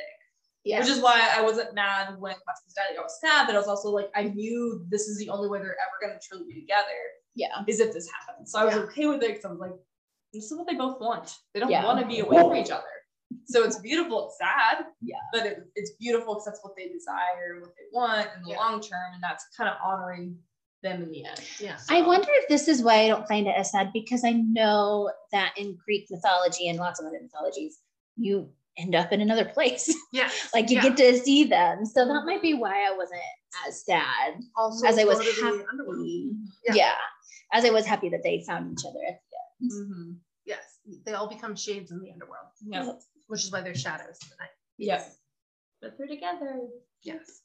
Yeah. Which is why I wasn't mad when Patrick's died. I was sad, but I was also like, I knew this is the only way they're ever gonna truly be together Yeah. is if this happens. So I was Yeah. okay with it because I was like, this is what they both want. They don't Yeah. want to be away from each other. So it's beautiful, it's sad, Yeah. but it, it's beautiful because that's what they desire, what they want in the Yeah. long term, and that's kind of honoring them in the end. Yeah. So- I wonder if this is why I don't find it as sad because I know that in Greek mythology and lots of other mythologies, you end up in another place. Yeah. like you Yeah. get to see them. So that might be why I wasn't as sad Also, as I was go to the happy. Yeah. Yeah. As I was happy that they found each other at end. Mhm. Yes. They all become shades in the underworld, Yeah. which is why they're shadows in the night. Yeah. But they're together. Yes.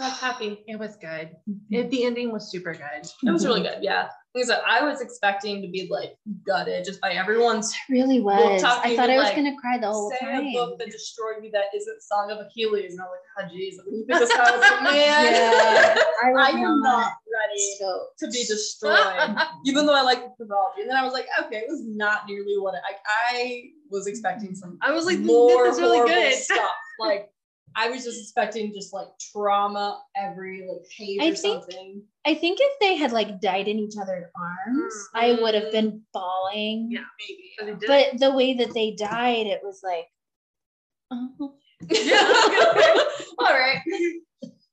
That's happy. It was good. Mm-hmm. It, the ending was super good. It was really good. Yeah. Like I said, I was expecting to be like gutted just by everyone's It really was. talking I thought I was like, gonna cry the whole say time. a book that destroyed me that isn't Song of Achilles. And I'm like, ah, oh geez, when you pick this out, I was like, man, Yeah, I was I am not ready So to be destroyed. Even though I like the mythology. And then I was like, okay, it was not nearly what I, I, I was expecting some I was like, more this is really good. stuff. Like I was just expecting just like trauma every like page I or think- something. I think if they had like died in each other's arms, I mm-hmm. would have been bawling. Yeah. Maybe. But. But the way that they died, it was like, oh, All right.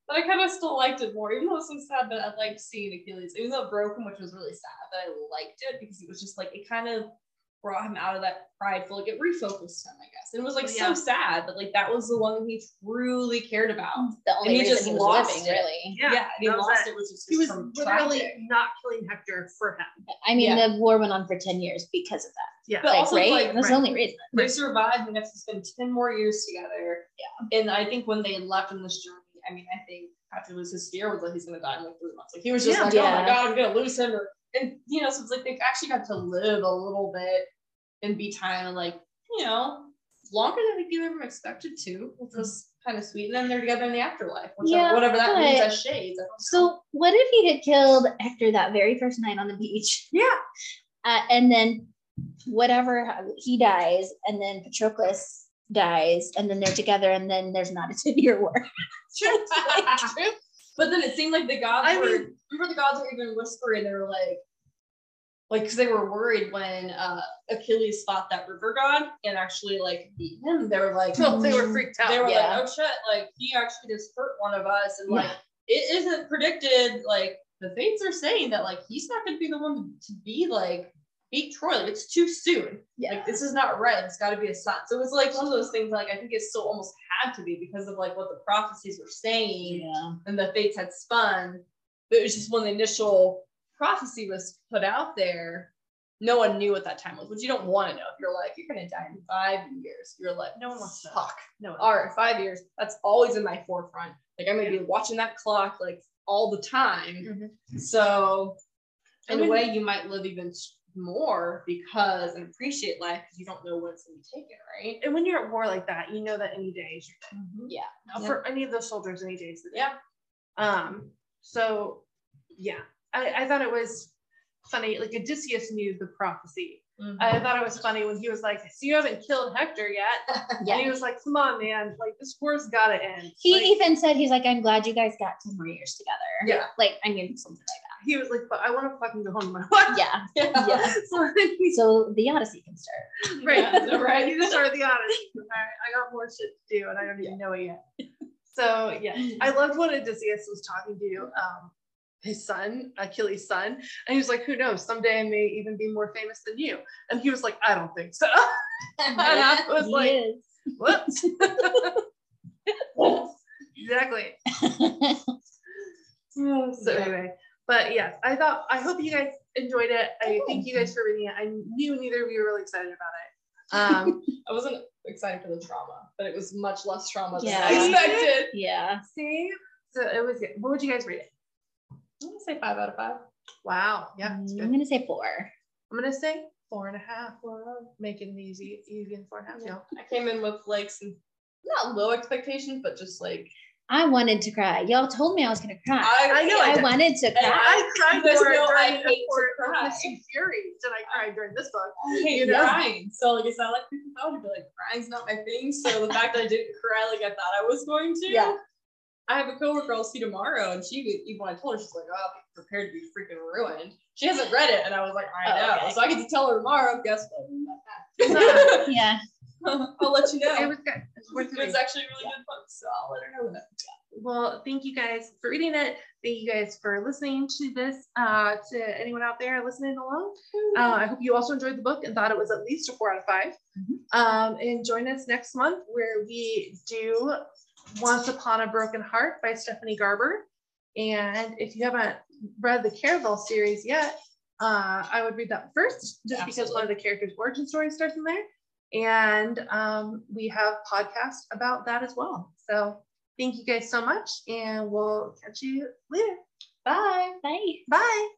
But I kind of still liked it more, even though it was so sad. But I liked seeing Achilles, even though it broke him, which was really sad. But I liked it because it was just like it kind of brought him out of that prideful. Like it refocused him, I guess. And it was like Yeah. so sad, but like that was the one that he truly cared about. the only he reason just he was lost living, it. really. yeah, Yeah, he lost it. it, was just He was from literally tragic. not killing Hector for him. I mean, Yeah. the war went on for 10 years because of that. Yeah. But like, also, right? like, That's the only reason. they survived and got to spend 10 more years together. Yeah. And I think when they left on this journey, I mean, I think Patrick was his fear was that he's gonna die in like three months. Like he was just Yeah. like, oh my god, I'm gonna lose him. Or, and you know, so it's like they actually got to live a little bit and be of like, you know, longer than you ever expected to, which was kind of sweet. And then they're together in the afterlife, which Yeah, whatever that means as shades. So what if he had killed Hector that very first night on the beach? Yeah. Uh, and then whatever he dies, and then Patroclus dies, and then they're together, and then there's not a 10 year war. True. But then it seemed like the gods I were. mean- remember, the gods were even whispering. They were like, like, because they were worried when uh, Achilles fought that river god and actually like beat him. They were like, So they were freaked out. they were Yeah. like, oh shit, like he actually just hurt one of us, and like Yeah. it isn't predicted. Like the fates are saying that like he's not going to be the one to, be like beat Troy. Like it's too soon. Yeah. Like this is not right. It's got to be a son. So it was like one of those things. Like I think it still almost had to be because of like what the prophecies were saying Yeah. and the fates had spun. But it was just when the initial prophecy was put out there, no one knew what that time was, which you don't want to know. If you're like, you're gonna die in five years, you're like, No one wants to fuck. No. All right, five years. That's always in my forefront. Like I'm gonna be watching that clock like all the time. So I in mean- a way, you might live even more because and appreciate life because you don't know when it's gonna be taken, right? And when you're at war like that, you know that any day is your day. Yeah. Now, Yeah. For any of those soldiers, any day is the day. Yeah. Um. So, yeah, I, I thought it was funny. Like Odysseus knew the prophecy. I thought it was funny when he was like, "So you haven't killed Hector yet?" And he was like, "Come on, man! Like this war's got to end." He Like, even said, he's like, I'm glad you guys got 10 more years together. Yeah. Like, I mean, something like that. he was like, "But I want to fucking go home to my wife." that. Yeah. Yeah. so So the Odyssey can start. right, Yeah, right. You just start the right, I got more shit to do, and I don't even know it yet. So yeah, I loved what Odysseus was talking to um his son, Achilles' son, and he was like, "Who knows? Someday I may even be more famous than you." And he was like, "I don't think so." and I was like, is. "Whoops." exactly. So anyway, but yes, I thought I hope you guys enjoyed it. I thank you guys for reading it. I knew neither of you were really excited about it. Um, I wasn't excited for the trauma, but it was much less trauma than Yeah. I expected. yeah. see, so it was good. What would you guys rate it? I'm gonna say five out of five. Wow, yeah, it's mm, I'm going to say four. I'm gonna say four and a half. Well, making it easy, easy and four and a half. Yeah. I came in with like some not low expectations, but just like I wanted to cry. Y'all told me I was going to cry. I know I I wanted to And cry. I cried You guys for it know I the hate to for cry. Misty Fury. Did I cried during this book? I hate You know? crying. So like I said, I like people thought I'd be like crying's not my thing. So the fact that I didn't cry like I thought I was going to. Yeah. I have a coworker I'll see tomorrow, and she even when I told her, she's like, "Oh, be prepared to be freaking ruined." She hasn't read it, and I was like, "I Oh, know." okay. So I get to tell her tomorrow. Guess what? yeah. I'll let you know. It was good. It was, It's reading. actually a really good book, so I'll let her know that. Well, thank you guys for reading it. Thank you guys for listening to this. Uh, to anyone out there listening along, uh, I hope you also enjoyed the book and thought it was at least a four out of 5 Mhm. Um, and join us next month where we do Once Upon a Broken Heart by Stephanie Garber. And if you haven't read the Caraval series yet, uh, I would read that first, just because one of the characters' origin story starts in there. And um, we have podcasts about that as well. So thank you guys so much, and we'll catch you later. Bye. Bye. Bye.